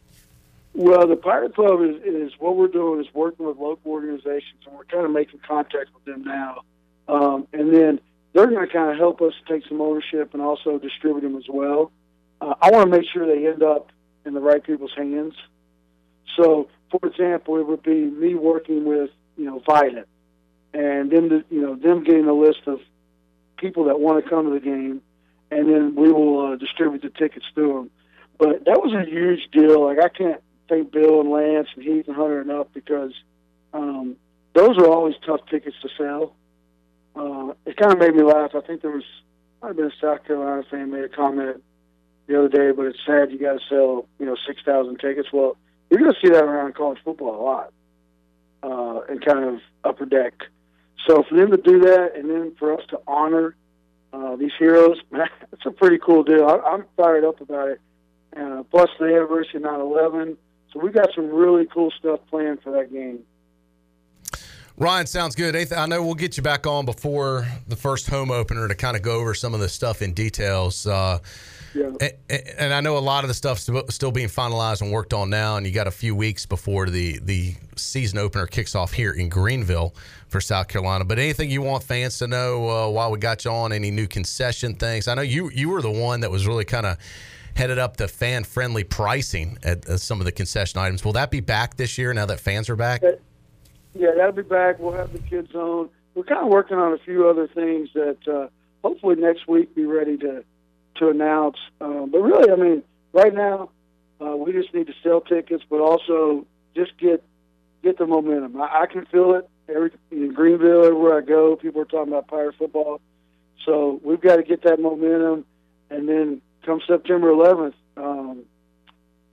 N: Well, the Pirate Club is, is what we're doing is working with local organizations, and we're kind of making contact with them now. Um, and then they're going to kind of help us take some ownership and also distribute them as well. Uh, I want to make sure they end up in the right people's hands. So, for example, it would be me working with you know Vidant, and then the, you know them getting a list of people that want to come to the game, and then we will uh, distribute the tickets to them. But that was a huge deal. Like I can't thank Bill and Lance and Heath and Hunter enough because um, those are always tough tickets to sell. Uh, it kind of made me laugh. I think there was I've been a South Carolina fan made a comment the other day, but it's sad you got to sell you know six thousand tickets. Well, you're going to see that around college football a lot, uh, and kind of upper deck. So for them to do that, and then for us to honor uh, these heroes, (laughs) man, it's a pretty cool deal. I, I'm fired up about it. Uh, plus the anniversary of 9/11. So we got some really cool stuff planned for that game.
M: Ryan, sounds good. I know we'll get you back on before the first home opener to kind of go over some of the stuff in details. Uh,
N: yeah.
M: and, and I know a lot of the stuff's still being finalized and worked on now, and you got a few weeks before the, the season opener kicks off here in Greenville for South Carolina. But anything you want fans to know uh, while we got you on, any new concession things? I know you you were the one that was really kind of headed up the fan friendly pricing at, at, some of the concession items. Will that be back this year now that fans are back?
N: Yeah, that'll be back. We'll have the kids on. We're kind of working on a few other things that uh, hopefully next week be ready to to announce. Um, but really, I mean, right now uh, we just need to sell tickets, but also just get get the momentum. I, I can feel it every in Greenville, everywhere I go. People are talking about Pirate football, so we've got to get that momentum, and then come September 11th, um,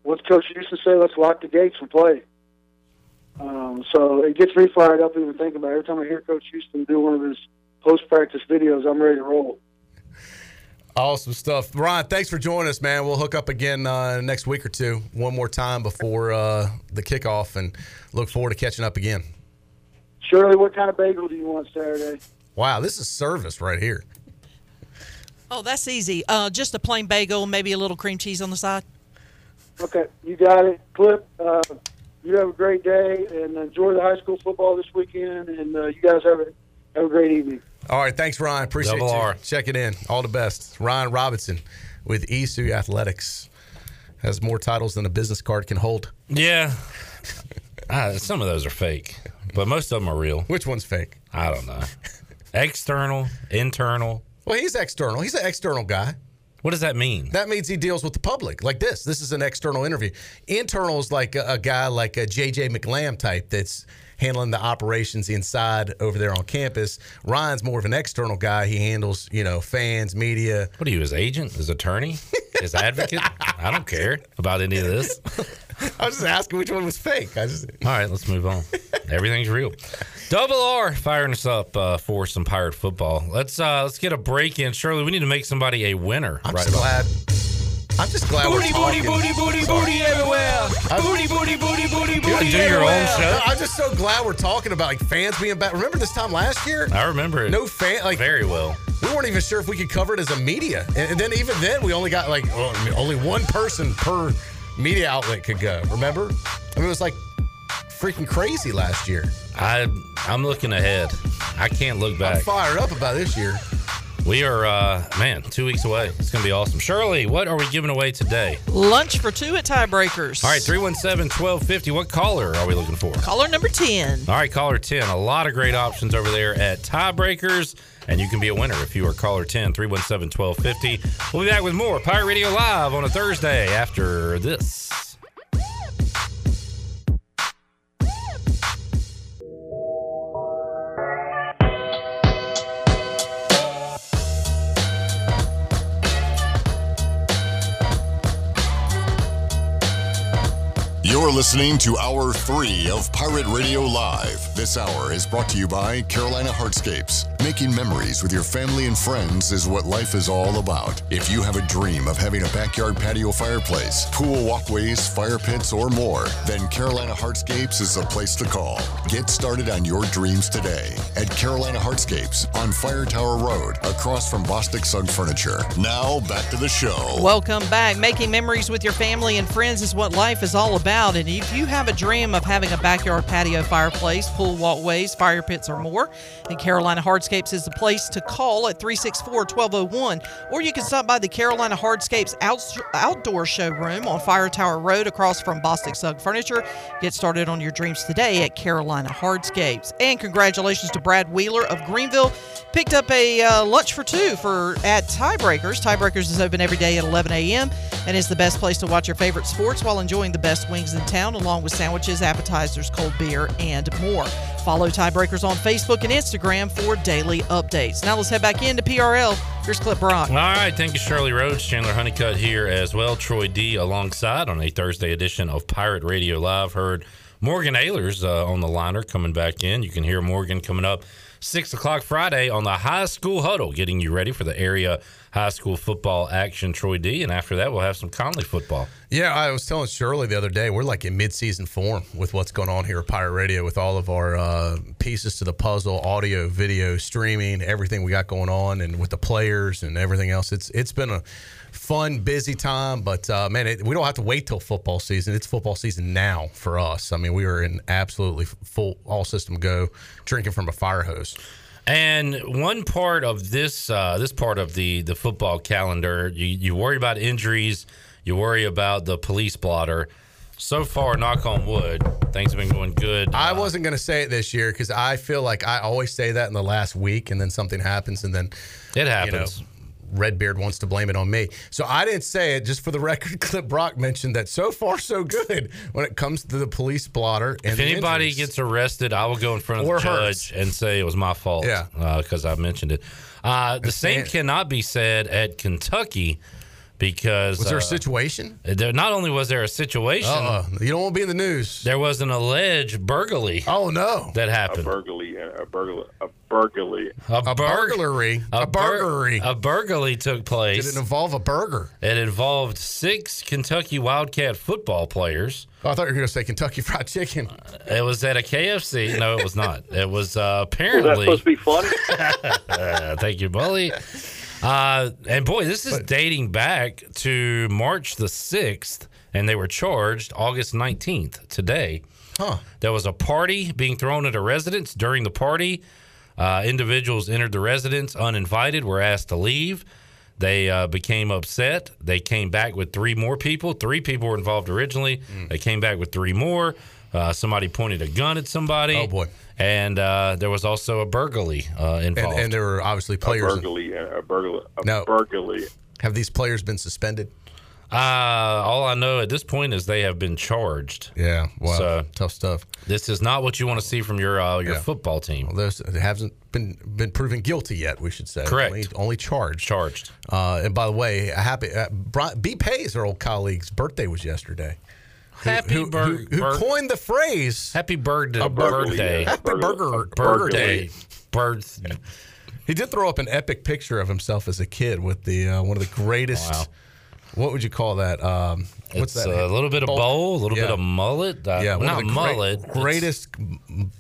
N: what's Coach Houston say? Let's lock the gates and play. Um, so it gets me fired up even thinking about it. Every time I hear Coach Houston do one of his post practice videos, I'm ready to roll.
M: Awesome stuff. Ryan, thanks for joining us, man. We'll hook up again uh, next week or two, one more time before uh, the kickoff, and look forward to catching up again.
N: Shirley, what kind of bagel do you want Saturday?
M: Wow, this is service right here.
D: Oh, that's easy. Uh, just a plain bagel, maybe a little cream cheese on the side.
N: Okay, you got it. Cliff, uh, you have a great day and enjoy the high school football this weekend. And uh, you guys have a have a great evening.
M: All right, thanks, Ryan. Appreciate
B: Double
M: you
B: R.
M: checking in. All the best, Ryan Robinson with ECU Athletics has more titles than a business card can hold.
B: Yeah, ah, some of those are fake, but most of them are real.
M: Which one's fake?
B: I don't know. External, internal.
M: Well, he's external. He's an external guy.
B: What does that mean?
M: That means he deals with the public like this. This is an external interview. Internal is like a, a guy like a JJ McLam type that's handling the operations inside over there on campus. Ryan's more of an external guy. He handles, you know, fans, media.
B: What are you, his agent, his attorney, his (laughs) advocate? I don't care about any of this. (laughs)
M: I was just asking which one was fake. I just
B: All right, let's move on. (laughs) Everything's real. Double R firing us up uh, for some pirate football. Let's uh, let's get a break in. Shirley, we need to make somebody a winner.
M: I'm
B: right off.
M: glad. I'm just glad
E: Booty,
M: we're
E: booty,
M: talking.
E: booty, booty,
M: Sorry.
E: booty everywhere.
M: I'm-
E: Booty, booty, booty, booty,
M: You
E: booty
M: wanna do your own show? I'm just so glad we're talking about like fans being back. Remember this time last year?
B: I remember it.
M: No fan, like
B: very well.
M: We weren't even sure if we could cover it as a media, and, and then even then we only got like oh, I mean, only one person per media outlet could go. Remember? I mean, it was like freaking crazy last year.
B: I I'm looking ahead. I can't look back.
M: I'm fired up about this year.
B: We are uh man, two weeks away. It's gonna be awesome. Shirley, what are we giving away today?
D: Lunch for two at Tiebreakers.
B: All right, 317-1250. What caller are we looking for?
D: Caller number 10.
B: All right, caller 10. A lot of great options over there at Tiebreakers. And you can be a winner if you are caller 10, 317 1250. We'll be back with more Pirate Radio Live on a Thursday after this.
A: You're listening to Hour 3 of Pirate Radio Live. This hour is brought to you by Carolina Hardscapes. Making memories with your family and friends is what life is all about. If you have a dream of having a backyard patio fireplace, pool walkways, fire pits, or more, then Carolina Hardscapes is the place to call. Get started on your dreams today at Carolina Hardscapes on Fire Tower Road, across from Bostic Sugg Furniture. Now, back to the show.
D: Welcome back. Making memories with your family and friends is what life is all about. And if you have a dream of having a backyard patio fireplace, pool walkways, fire pits, or more, then Carolina Hardscapes is the place to call at 364 1201. Or you can stop by the Carolina Hardscapes out- outdoor showroom on Fire Tower Road across from Bostic Sugg Furniture. Get started on your dreams today at Carolina Hardscapes. And congratulations to Brad Wheeler of Greenville. Picked up a uh, lunch for two for at Tiebreakers. Tiebreakers is open every day at 11 a.m. and is the best place to watch your favorite sports while enjoying the best wings in town, along with sandwiches, appetizers, cold beer, and more. Follow Tiebreakers on Facebook and Instagram for daily updates. Now let's head back into PRL. Here's Cliff Brock.
B: All right, thank you, Shirley Rhodes. Chandler Honeycutt here as well. Troy D alongside on a Thursday edition of Pirate Radio Live. Heard Morgan Ayler's uh, on the liner coming back in. You can hear Morgan coming up six o'clock Friday on the High School Huddle, getting you ready for the area high school football action. Troy D, and after that, we'll have some Conley football.
M: Yeah, I was telling Shirley the other day, we're like in mid-season form with what's going on here at Pirate Radio with all of our uh, pieces to the puzzle, audio, video, streaming, everything we got going on, and with the players and everything else. It's it's been a fun, busy time, but uh, man, it, we don't have to wait till football season. It's football season now for us. I mean, we are in absolutely full all system go, drinking from a fire hose.
B: And one part of this uh, this part of the the football calendar, you, you worry about injuries, you worry about the police blotter. So far, knock on wood, things have been going good.
M: I wasn't going to say it this year because I feel like I always say that in the last week, and then something happens, and then
B: it happens.
M: You know, Redbeard wants to blame it on me. So I didn't say it just for the (laughs) record. Cliff Brock mentioned that so far so good when it comes to the police blotter. And
B: if anybody
M: injuries.
B: gets arrested, I will go in front of
M: Or
B: the judge
M: hurts.
B: and say it was my fault.
M: Yeah.
B: because I mentioned it. Uh, the same cannot be said at Kentucky because
M: Was there a
B: uh,
M: situation?
B: There not only was there a situation,
M: Uh-uh. you don't want to be in the news.
B: There was an alleged burglary.
M: Oh no,
B: that happened.
O: A burglary, a burglary, a burglary.
B: A,
M: A burglary. A burglary.
B: A burglary took place.
M: Did it involve a burger?
B: It involved six Kentucky Wildcat football players.
M: Oh, I thought you were going to say Kentucky Fried Chicken.
B: It was at a KFC. No, it was not. It was uh,
O: Was
B: apparently.
O: that supposed to be funny? (laughs)
B: Uh, thank you, Bully. Uh, and boy, this is dating back to March the 6th, and they were charged August 19th, today.
M: Huh.
B: There was a party being thrown at a residence. During the party, uh, individuals entered the residence uninvited, were asked to leave. They uh, became upset. They came back with three more people. Three people were involved originally. They came back with three more. Uh, somebody pointed a gun at somebody.
M: Oh, boy.
B: And uh, there was also a burglary uh,
M: And,
B: involved.
M: and there were obviously
O: A
M: players.
O: burglary, a burglary, a
M: No.
O: burglary.
M: Have these players been suspended?
B: Uh, all I know at this point is they have been charged.
M: Yeah, wow,
B: So
M: tough stuff.
B: this is not what you want to see from your uh, your
M: Yeah.
B: football team.
M: Well, those haven't been been proven guilty yet. We should say
B: Correct.
M: Only, only charged.
B: Charged.
M: Uh, and by the way, a happy uh, B. Pays, our old colleague's birthday was yesterday. Who-
B: Happy
M: who,
B: bur-
M: who, who
B: bur-
M: coined the phrase
B: Happy bird
M: A
B: birthday.
M: Happy burger,
B: birthday.
M: birthday.
B: Birds.
M: He did throw up an epic picture of himself as a kid with the uh, one of the greatest.
B: Wow.
M: What would you call that? Um, what's
B: It's
M: that?
B: a little bit of bowl, a little bit of mullet. Uh,
M: yeah, one
B: not
M: of the great-
B: mullet. it's-
M: greatest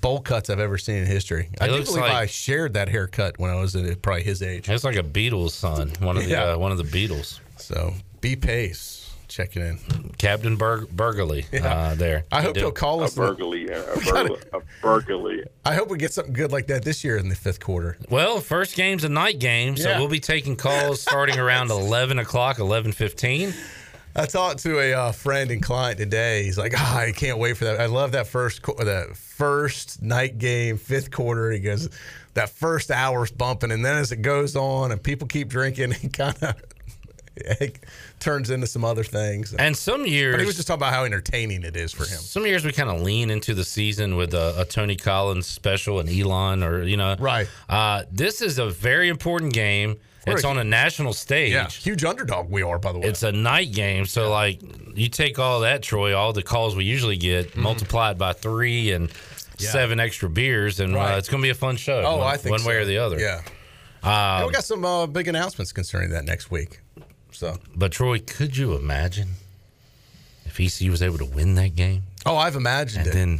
M: bowl cuts I've ever seen in history. I
B: It
M: do believe
B: like-
M: I shared that haircut when I was at probably his age.
B: It's like a Beatles son. One of the
M: Yeah.
B: uh, one of the Beatles.
M: So B Pace checking in.
B: Captain Bur- Burgley uh, there.
M: I hope
B: They
M: he'll
B: do.
M: call
O: A
M: us.
O: burglary, a (laughs) burglary, a burglary.
M: I hope we get something good like that this year in the fifth quarter.
B: Well, first game's a night game, so
M: Yeah.
B: we'll be taking calls starting around (laughs) eleven o'clock, eleven fifteen.
M: I talked to a uh, friend and client today. He's like, "Ah, I can't wait for that. I love that first qu- that first night game, fifth quarter." He goes, "That first hour's bumping, and then as it goes on, and people keep drinking, (laughs) it kind of it (laughs) turns into some other things."
B: And some years,
M: but he was just talking about how entertaining it is for him.
B: Some years we kind of lean into the season with a, a Tony Collins special and Elon, or you know,
M: right.
B: Uh, this is a very important game.
M: We're
B: it's
M: a-
B: on a national stage.
M: Yeah, huge underdog we are, by the way.
B: It's a night game, so like you take all that, Troy, all the calls we usually get,
M: Mm-hmm.
B: multiply it by three, and
M: Yeah.
B: seven extra beers, and
M: Right.
B: uh, it's going to be a fun show.
M: Oh,
B: one,
M: I think
B: one way or the other.
M: Yeah.
B: Um,
M: And we got some uh, big announcements concerning that next week. So,
B: but Troy, could you imagine if ECU was able to win that game?
M: oh, I've imagined
B: And
M: it.
B: then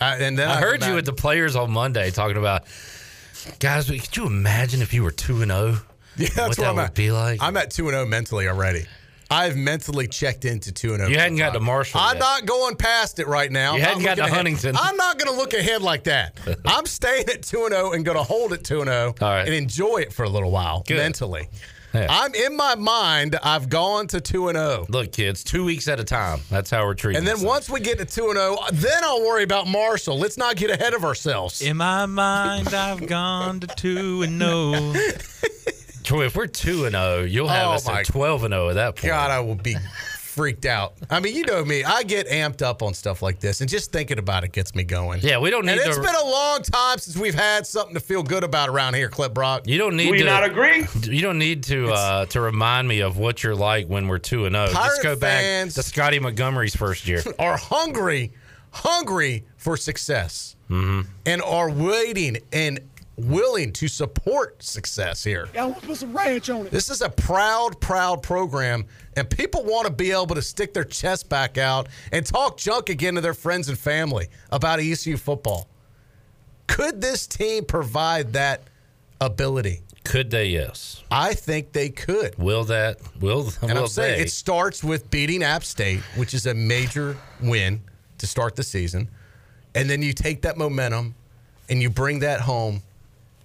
M: I, and then
B: I
M: I've
B: heard you with the players on Monday talking about guys. Could you imagine if you were two and zero? Oh? (laughs)
M: Yeah, that's
B: what
M: what
B: that
M: I'm
B: would
M: at.
B: be like.
M: I'm at two and zero mentally already. I've mentally checked into two and zero.
B: You hadn't got to Marshall.
M: I'm
B: yet.
M: not going past it right now.
B: You
M: I'm
B: hadn't got to
M: ahead.
B: Huntington.
M: I'm not going to look ahead like that. (laughs) I'm staying at two and zero and going to hold it two and zero and enjoy it for a little while
B: Good.
M: mentally.
B: Yeah.
M: I'm in my mind. I've gone to two and zero.
B: Look, kids, two weeks at a time. That's how we're treating.
M: And then
B: this.
M: once we get to two and zero, then I'll worry about Marshall. Let's not get ahead of ourselves.
H: In my mind, I've gone to two and no. Oh. (laughs)
B: Troy, if we're two and zero, you'll have
M: Oh,
B: us at twelve and zero at that point.
M: God, I will be freaked out. I mean, you know me. I get amped up on stuff like this, and just thinking about it gets me going.
B: Yeah, we don't need
M: And it's
B: to-
M: been a long time since we've had something to feel good about around here, Cliff Brock.
B: You don't need
M: Do you
B: to
M: not agree?
B: You don't need to uh, to remind me of what you're like when we're two and zero. Just
M: Pirate
B: go back to Scottie Montgomery's first year. (laughs)
M: Are hungry, hungry for success,
B: hmm
M: and are waiting and willing to support success here.
P: I want to put some ranch on it.
M: This is a proud, proud program, and people want to be able to stick their chest back out and talk junk again to their friends and family about ECU football. Could this team provide that ability?
B: Could they? Yes.
M: I think they could.
B: Will that? Will?
M: And
B: will
M: I'm saying
B: they?
M: it starts with beating App State, which is a major win to start the season. And then you take that momentum and you bring that home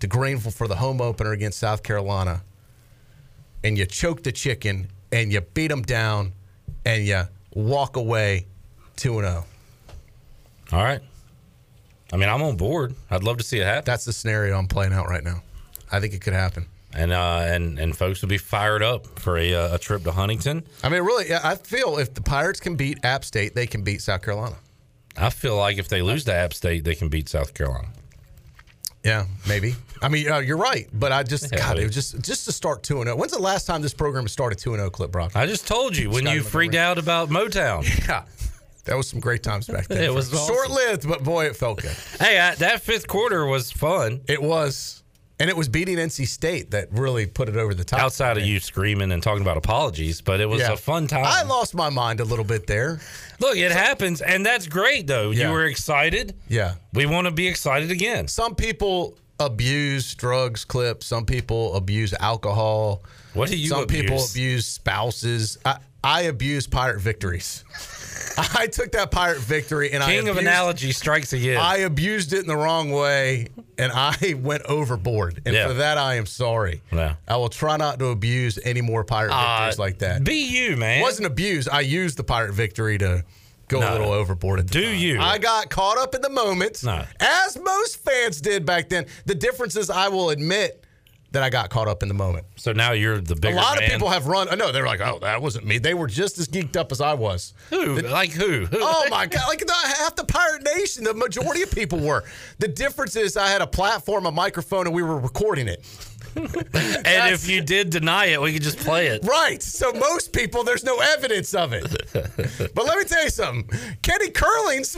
M: to Greenville for the home opener against South Carolina. And you choke the chicken and you beat them down and you walk away 2 0.
B: All right. I mean, I'm on board. I'd love to see it happen.
M: That's the scenario I'm playing out right now. I think it could happen.
B: And uh, and and folks will be fired up for a, uh, a trip to Huntington.
M: I mean, really, I feel if the Pirates can beat App State, they can beat South Carolina.
B: I feel like if they lose to App State, they can beat South Carolina.
M: Yeah, maybe. I mean, uh, you're right, but I just
B: Yeah,
M: God, it was just just to start two and zero. When's the last time this program started two and zero? Cliff Brock.
B: I just told you when you freaked out about Motown. (laughs)
M: Yeah, that was some great times back then. (laughs)
B: It was awesome.
M: short lived, but boy, it felt good.
B: Hey, uh, that fifth quarter was fun.
M: It was, and it was beating NC State that really put it over the top.
B: Outside of you screaming and talking about apologies, but it was
M: Yeah.
B: a fun time.
M: I lost my mind a little bit there.
B: Look, it happens, and that's great though.
M: Yeah.
B: You were excited.
M: Yeah,
B: We want to be excited again.
M: some people abuse drugs. Cliff. Some people abuse alcohol.
B: What do you
M: Some people
B: abuse?
M: abuse spouses. I, I abuse pirate victories. (laughs) (laughs) I took that pirate victory and I
B: King of
M: abused-
B: analogy strikes again.
M: I abused it in the wrong way and I (laughs) went overboard. And
B: Yeah.
M: for that, I am sorry.
B: Yeah.
M: I will try not to abuse any more pirate
B: Uh,
M: victories like that.
B: Be you, man.
M: It wasn't abused. I used the pirate victory to go
B: No.
M: a little overboard.
B: Do
M: time.
B: you?
M: I got caught up in the moment,
B: No.
M: as most fans did back then. The difference is, I will admit that I got caught up in the moment.
B: So now you're the bigger
M: a lot
B: man.
M: of people have run. No, they're like, "Oh, that wasn't me." They were just as geeked up as I was.
B: Who? like who? Who?
M: Oh (laughs) my god! Like the, half the Pirate Nation, the majority of people were. The difference is, I had a platform, a microphone, and we were recording it. (laughs)
B: and if you did deny it, we could just play it.
M: Right. So most people, there's no evidence of it. (laughs) but let me tell you something. Kenny Curlings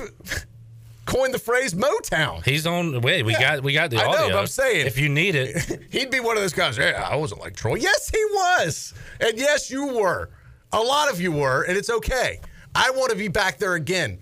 M: coined the phrase Motown.
B: He's on. Wait, we
M: Yeah.
B: got we got the
M: I know,
B: audio.
M: but I'm saying-
B: if you need it, (laughs)
M: He'd be one of those guys. Yeah, I wasn't like Troy. Yes, he was. And yes, you were. A lot of you were, and it's okay. I want to be back there again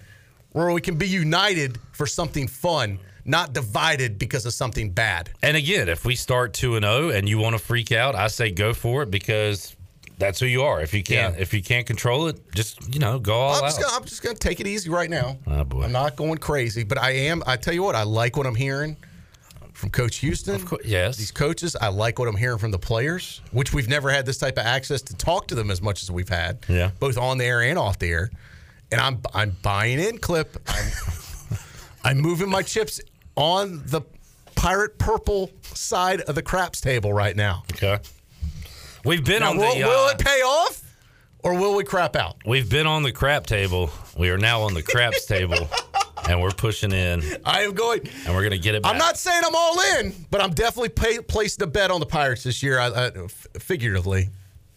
M: where we can be united for something fun, not divided because of something bad.
B: and again, if we start two and zero, and you want to freak out, I say go for it because that's who you are. If you can't,
M: Yeah.
B: if you can't control it, just you know go all
M: I'm
B: out.
M: just, gonna, I'm just gonna take it easy right now.
B: Oh, boy.
M: I'm not going crazy, but I am. I tell you what, I like what I'm hearing from Coach Houston.
B: yes,
M: these coaches. I like what I'm hearing from the players, which we've never had this type of access to talk to them as much as we've had.
B: Yeah.
M: both on the air and off the air. And I'm I'm buying in, Cliff. I'm, (laughs) I'm moving my chips on the pirate purple side of the craps table right now.
B: Okay. We've been
M: Now,
B: on
M: will,
B: the.
M: will
B: uh,
M: it pay off, or will we crap out?
B: We've been on the crap table. We are now on the craps table, (laughs) and we're pushing in,
M: I am going.
B: and we're gonna get it back.
M: I'm not saying I'm all in, but I'm definitely pay, placing a bet on the Pirates this year. I, I, figuratively,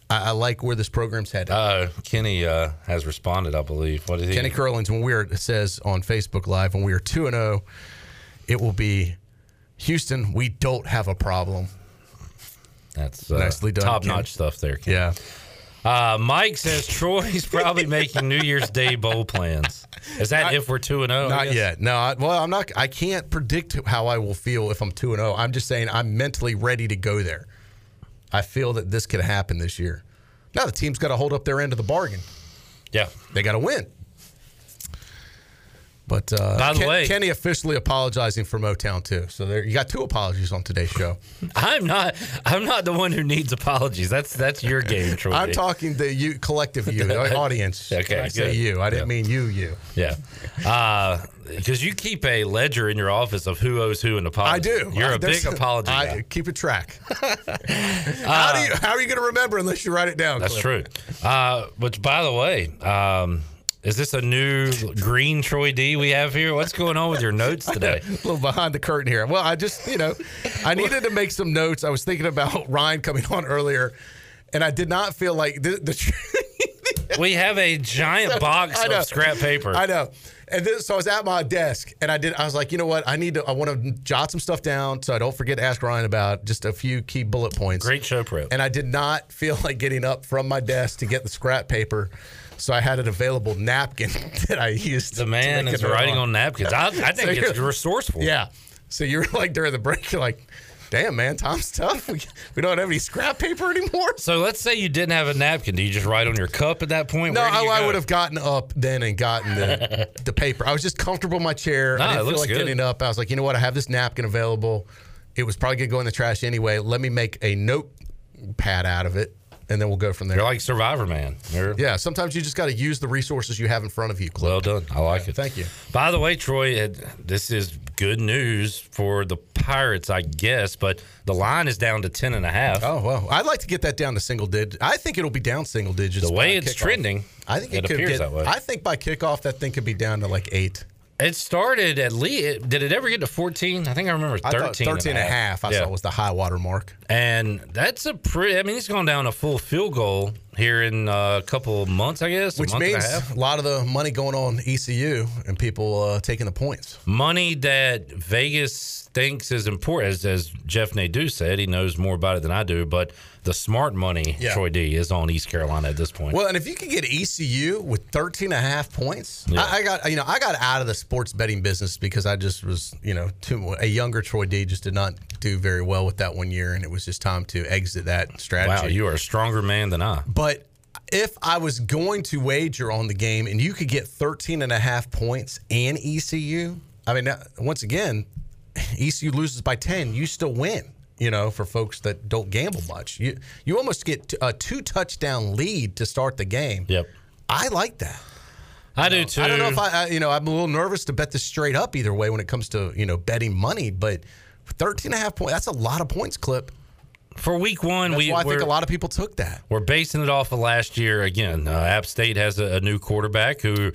M: I, I like where this program's headed.
B: Uh, Kenny uh, has responded, I believe. What did he?
M: Kenny Curlins, when we are says on Facebook Live, when we are two and zero, it will be Houston. We don't have a problem.
B: That's uh,
M: Nicely done,
B: Top notch stuff there. Ken.
M: Yeah.
B: Uh, Mike says Troy's probably making New Year's Day bowl plans. Is that
M: Not-
B: if we're two and zero?
M: Not yet. No. I, well, I'm not. I can't predict how I will feel if I'm two and zero. I'm just saying I'm mentally ready to go there. I feel that this could happen this year. Now the team's got to hold up their end of the bargain.
B: Yeah,
M: they got to win. But uh,
B: By the
M: Ken-
B: way-
M: Kenny officially apologizing for Motown too. So there, you got two apologies on today's show. (laughs)
B: I'm not. I'm not the one who needs apologies. That's that's your game, (laughs) Troy.
M: I'm talking the you collective you, the (laughs) audience.
B: Okay,
M: I say you. I didn't mean you. You.
B: Yeah, because you keep a ledger in your office of who owes who an apology.
M: I do.
B: You're
M: I-
B: a big apology
M: I
B: guy.
M: keep a track. how do you? How are you going to remember unless you write it down?
B: That's
M: Cliff?
B: true. Uh, which, by the way, um, is this a new green Troy D we have here? What's going on with your notes (laughs) today?
M: a little behind the curtain here. Well, I just, you know, I needed to make some notes. I was thinking about (laughs) Ryan coming on earlier, and I did not feel like the. the (laughs)
B: we have a giant box
M: I know.
B: of scrap paper.
M: I know. And then, so I was at my desk, and I did. I was like, you know what? I need to. I want to jot some stuff down, so I don't forget to ask Ryan about just a few key bullet points.
B: Great show prep.
M: And I did not feel like getting up from my desk to get the scrap paper, so I had an available napkin (laughs) that I used.
B: The man is writing on napkins. I- I think it's
M: you're-
B: resourceful.
M: Yeah. So you're like during the break, you're like, "Damn, man, Tom's tough. We, we don't have any scrap paper anymore."
B: So let's say you didn't have a napkin. Do you just write on your cup at that point?
M: No, I, I would have gotten up then and gotten the, (laughs) the paper. I was just comfortable in my chair.
B: Nah,
M: I
B: it
M: didn't feel like
B: good.
M: getting up. I was like, you know what? I have this napkin available. It was probably gonna go in the trash anyway. Let me make a notepad out of it, and then we'll go from there.
B: You're like Survivor Man. You're-
M: yeah, sometimes you just got to use the resources you have in front of you. Cliff.
B: Well done. I like it.
M: Thank you.
B: By the way, Troy, this is good news for the Pirates, I guess, but the line is down to 10 and a half.
M: Oh well, I'd like to get that down to single digit. I think it'll be down single digits.
B: The way it's
M: kickoff.
B: trending,
M: I think it,
B: it
M: could
B: appears
M: get,
B: that way.
M: I think by kickoff that thing could be down to like eight.
B: It started at least. Did it ever get to 14? I think I remember 13.
M: I thought 13 and a half. I
B: Yeah.
M: saw was the high water mark.
B: And that's a pretty. I mean, he's gone down a full field goal here in uh, a couple of months, I guess. a
M: Which
B: a
M: means
B: half.
M: a lot of the money going on ECU and people uh, taking the points.
B: money that Vegas thinks is important. As, as Jeff Nadeau said, he knows more about it than I do, but the smart money,
M: Yeah.
B: Troy D, is on East Carolina at this point.
M: Well, and if you could get ECU with 13 and a half points,
B: Yeah.
M: I, I got you know I got out of the sports betting business because I just was you know too a younger Troy D just did not do very well with that one year, and it was just time to exit that strategy.
B: wow, you are a stronger man than I.
M: But if I was going to wager on the game and you could get 13 and a half points and ECU, I mean, once again, ECU loses by 10, you still win. You know, for folks that don't gamble much, you you almost get a two touchdown lead to start the game.
B: Yep,
M: I like that.
B: I do too.
M: I don't know if I, I, you know, I'm a little nervous to bet this straight up either way when it comes to you know betting money, but 13 and a half points, that's a lot of points, Cliff.
B: For week one,
M: That's
B: we
M: I think a lot of people took that.
B: We're basing it off of last year again. Uh, App State has a, a new quarterback who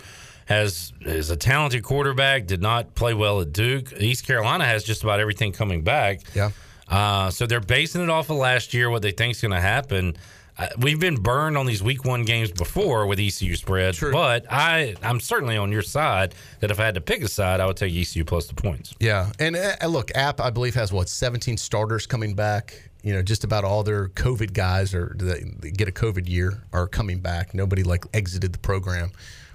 B: has is a talented quarterback. Did not play well at Duke. East Carolina has just about everything coming back.
M: Yeah.
B: Uh, so they're basing it off of last year, what they think is going to happen. Uh, we've been burned on these week one games before with ECU spreads, but I I'm certainly on your side. That if I had to pick a side, I would take ECU plus the points.
M: Yeah, and uh, look, App I believe has what 17 starters coming back. You know, just about all their COVID guys or that get a COVID year are coming back. Nobody like exited the program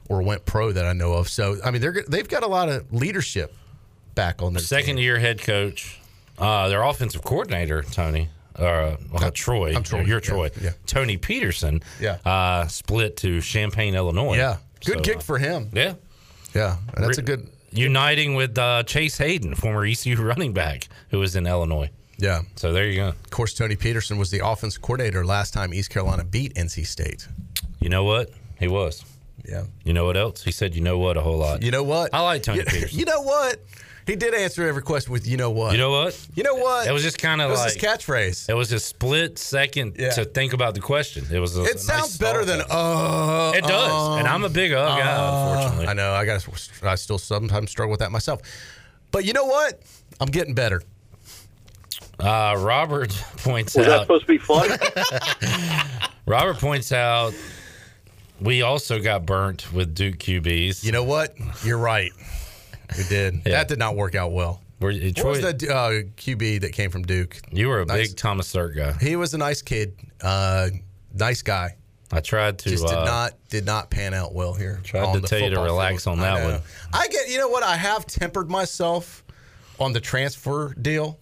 M: or went pro that I know of. So I mean, they're they've got a lot of leadership back on their
B: Second year head coach, uh, their offensive coordinator Tony. Uh, well, Troy,
M: I'm Troy,
B: You're
M: yeah,
B: Troy.
M: yeah.
B: Tony Petersen.
M: Yeah.
B: Uh, split to Champaign, Illinois.
M: Yeah, good
B: So,
M: gig
B: uh,
M: for him.
B: Yeah.
M: Yeah, that's a good.
B: Uniting with uh, Chase Hayden, former ECU (laughs) running back, who was in Illinois.
M: Yeah.
B: So there you go.
M: Of course, Tony Petersen was the offensive coordinator last time East Carolina beat NC State.
B: You know what? He was.
M: Yeah.
B: You know what else? He said, "You know what?" a whole lot.
M: You know what?
B: I like Tony
M: you, (laughs)
B: Petersen.
M: You know what? He did answer every question with "You know what."
B: You know what?
M: You know what?
B: It was just kind
M: It
B: of
M: was
B: like
M: his catchphrase.
B: It was a split second
M: Yeah.
B: to think about the question. It was. A, a
M: It
B: nice
M: sounds better than uh.
B: It does, and I'm a big uh guy.
M: uh.
B: Unfortunately,
M: I know. I got. I still sometimes struggle with that myself. But you know what? I'm getting better.
B: Uh, Robert (laughs) points
F: Was that
B: out.
F: supposed to be funny? (laughs)
B: Robert points out. We also got burnt with Duke QBs.
M: You know what? You're right. We did. That did not work out well.
B: Were you,
M: What was the uh, QB that came from Duke?
B: you were a
M: Nice.
B: big Thomas Sirk guy.
M: He was a nice kid, uh, nice guy.
B: I tried to
M: Just did
B: uh,
M: not did not pan out well here.
B: Tried to tell you to relax
M: field.
B: on that
M: I
B: one.
M: I get you know what I have tempered myself on the transfer deal.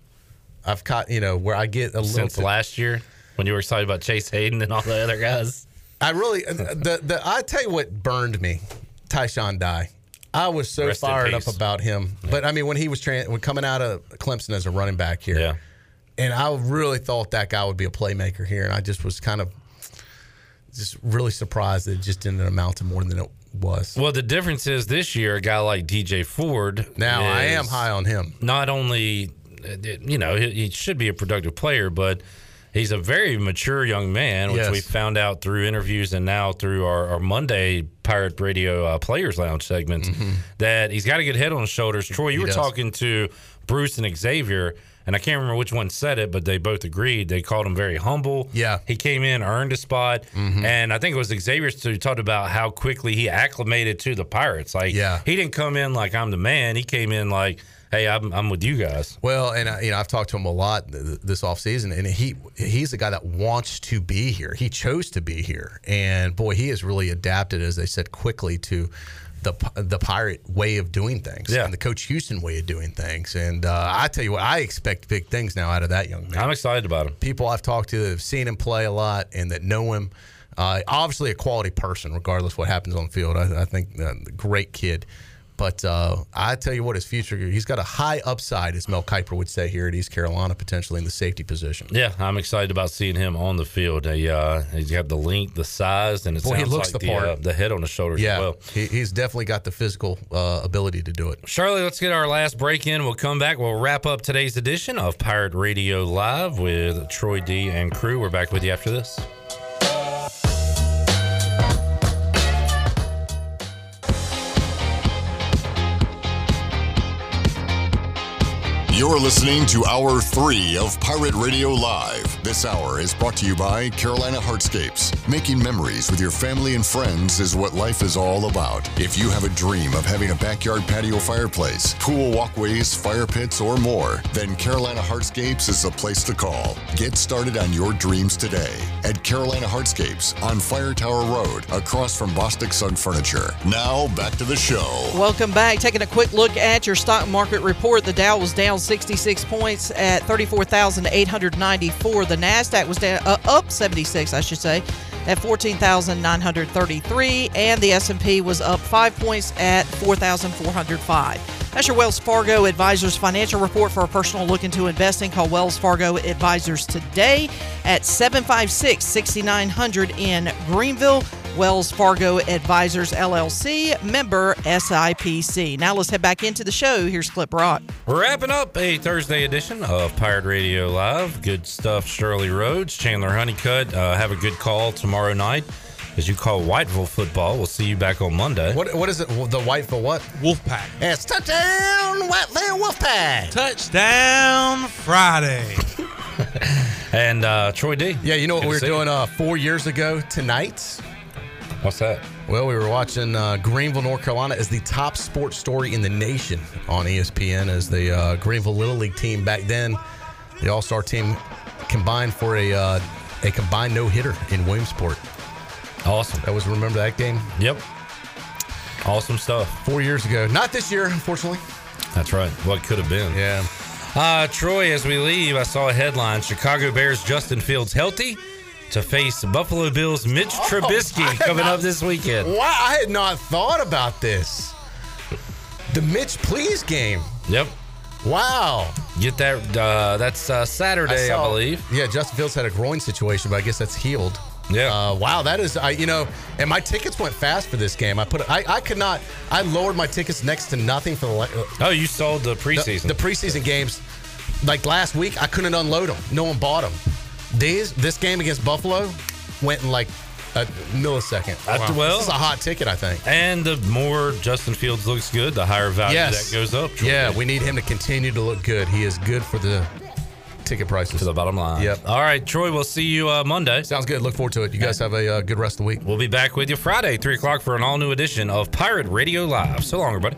M: I've caught you know where I get a little
B: since last year when you were excited about Chase Hayden and all the other guys.
M: I really the the I tell you what burned me, Tyshon Dye. I was so
B: Rest
M: fired up about him, but I mean when he was tran when coming out of Clemson as a running back here,
B: Yeah.
M: and I really thought that guy would be a playmaker here, and I just was kind of just really surprised that it just didn't amount to more than it was.
B: Well, the difference is this year, a guy like DJ Ford.
M: Now I am high on him.
B: Not only, uh, you know, he, he should be a productive player, but he's a very mature young man, which
M: Yes.
B: we found out through interviews and now through our, our Monday Pirate Radio uh, Players Lounge segments that he's got a good head on his shoulders. Troy, you
M: Mm-hmm. He
B: were
M: does.
B: talking to Bruce and Xavier. And I can't remember which one said it, but they both agreed. They called him very humble.
M: Yeah.
B: He came in, earned a spot.
M: Mm-hmm.
B: And I think it was Xavier who talked about how quickly he acclimated to the Pirates. Like,
M: Yeah.
B: he didn't come in like I'm the man. He came in like, hey, I'm, I'm with you guys.
M: Well, and uh, you know, I've talked to him a lot th- th- this offseason, and he he's a guy that wants to be here. He chose to be here, and boy, he has really adapted, as they said, quickly to the the pirate way of doing things,
B: Yeah.
M: and the Coach Houston way of doing things. And uh, I tell you what, I expect big things now out of that young man.
B: I'm excited about him.
M: People I've talked to that have seen him play a lot and that know him. Uh, obviously, a quality person, regardless what happens on the field. I, I think uh, great kid. But uh, I tell you what, his future, he's got a high upside, as Mel Kiper would say here at East Carolina, potentially in the safety position.
B: Yeah, I'm excited about seeing him on the field. He, uh, he's got the length, the size, and it
M: Boy, he
B: sounds
M: looks
B: like
M: the
B: the,
M: part.
B: uh, the head on the shoulders
M: Yeah,
B: as well.
M: he, he's definitely got the physical uh, ability to do it.
B: Shirley, let's get our last break in. We'll come back. We'll wrap up today's edition of Pirate Radio Live with Troy D and crew. We're back with you after this.
A: You're listening to Hour 3 of Pirate Radio Live. This hour is brought to you by Carolina Hardscapes. Making memories with your family and friends is what life is all about. If you have a dream of having a backyard patio fireplace, pool walkways, fire pits, or more, then Carolina Hardscapes is the place to call. Get started on your dreams today at Carolina Hardscapes on Fire Tower Road, across from Bostic Sugg Furniture. Now, back to the show.
D: Welcome back. Taking a quick look at your stock market report. The Dow was down 66 points at 34,894. The Nasdaq was down uh, up 76, I should say, at 14,933, and the S&P was up 5 points at 4,405. That's your Wells Fargo Advisors financial report for a personal look into investing. Call Wells Fargo Advisors today at 756 6900 in Greenville. Wells Fargo Advisors LLC, member SIPC. Now let's head back into the show. Here's Cliff
B: Brock. Wrapping up a Thursday edition of Pirate Radio Live. Good stuff, Shirley Rhodes, Chandler Honeycutt. Uh, have a good call tomorrow night as you call Whiteville football. We'll see you back on Monday.
M: What What is it? The Whiteville what?
C: Wolfpack.
M: It's touchdown, Whiteville Wolfpack.
C: Touchdown Friday. (laughs)
B: And uh, Troy D.
M: Yeah, you know what
B: Good
M: we
B: to
M: were doing uh, four years ago tonight?
B: What's that?
M: Well, we were watching uh, Greenville, North Carolina as the top sports story in the nation on ESPN as the uh, Greenville Little League team back then, the All Star team combined for a uh, a combined no hitter in Williamsport.
B: Awesome.
M: That was remember that game?
B: Yep. Awesome stuff.
M: Four years ago. Not this year, unfortunately.
B: That's right. What could have been.
M: Yeah.
B: Uh, Troy, as we leave, I saw a headline Chicago Bears Justin Fields healthy to face Buffalo Bills Mitch Trubisky
M: I
B: coming
M: not-
B: up this weekend.
M: Wow, I had not thought about this. The Mitch Please game.
B: Yep.
M: Wow.
B: Get that. Uh, that's uh, Saturday, I,
M: saw-
B: believe.
M: Yeah, Justin Fields had a groin situation, but I guess that's healed.
B: Yeah.
M: Uh, wow, that is, I you know, and my tickets went fast for this game. I put, I, I could not, I lowered my tickets next to nothing for the. uh,
B: Oh, you sold the preseason.
M: The, the preseason games, like last week, I couldn't unload them. No one bought them. These, this game against Buffalo, went in like a millisecond.
B: Uh, well-
M: this is a hot ticket, I think.
B: and the more Justin Fields looks good, the higher value
M: Yes.
B: that goes up. Troy.
M: Yeah, we need him to continue to look good. He is good for the ticket prices.
B: To the bottom line.
M: Yep.
B: All right, Troy, we'll see you uh, Monday.
M: Sounds good. Look forward to it. You guys have a uh, good rest of the week.
B: We'll be back with you Friday, 3 o'clock, for an all new edition of Pirate Radio Live. So long, everybody.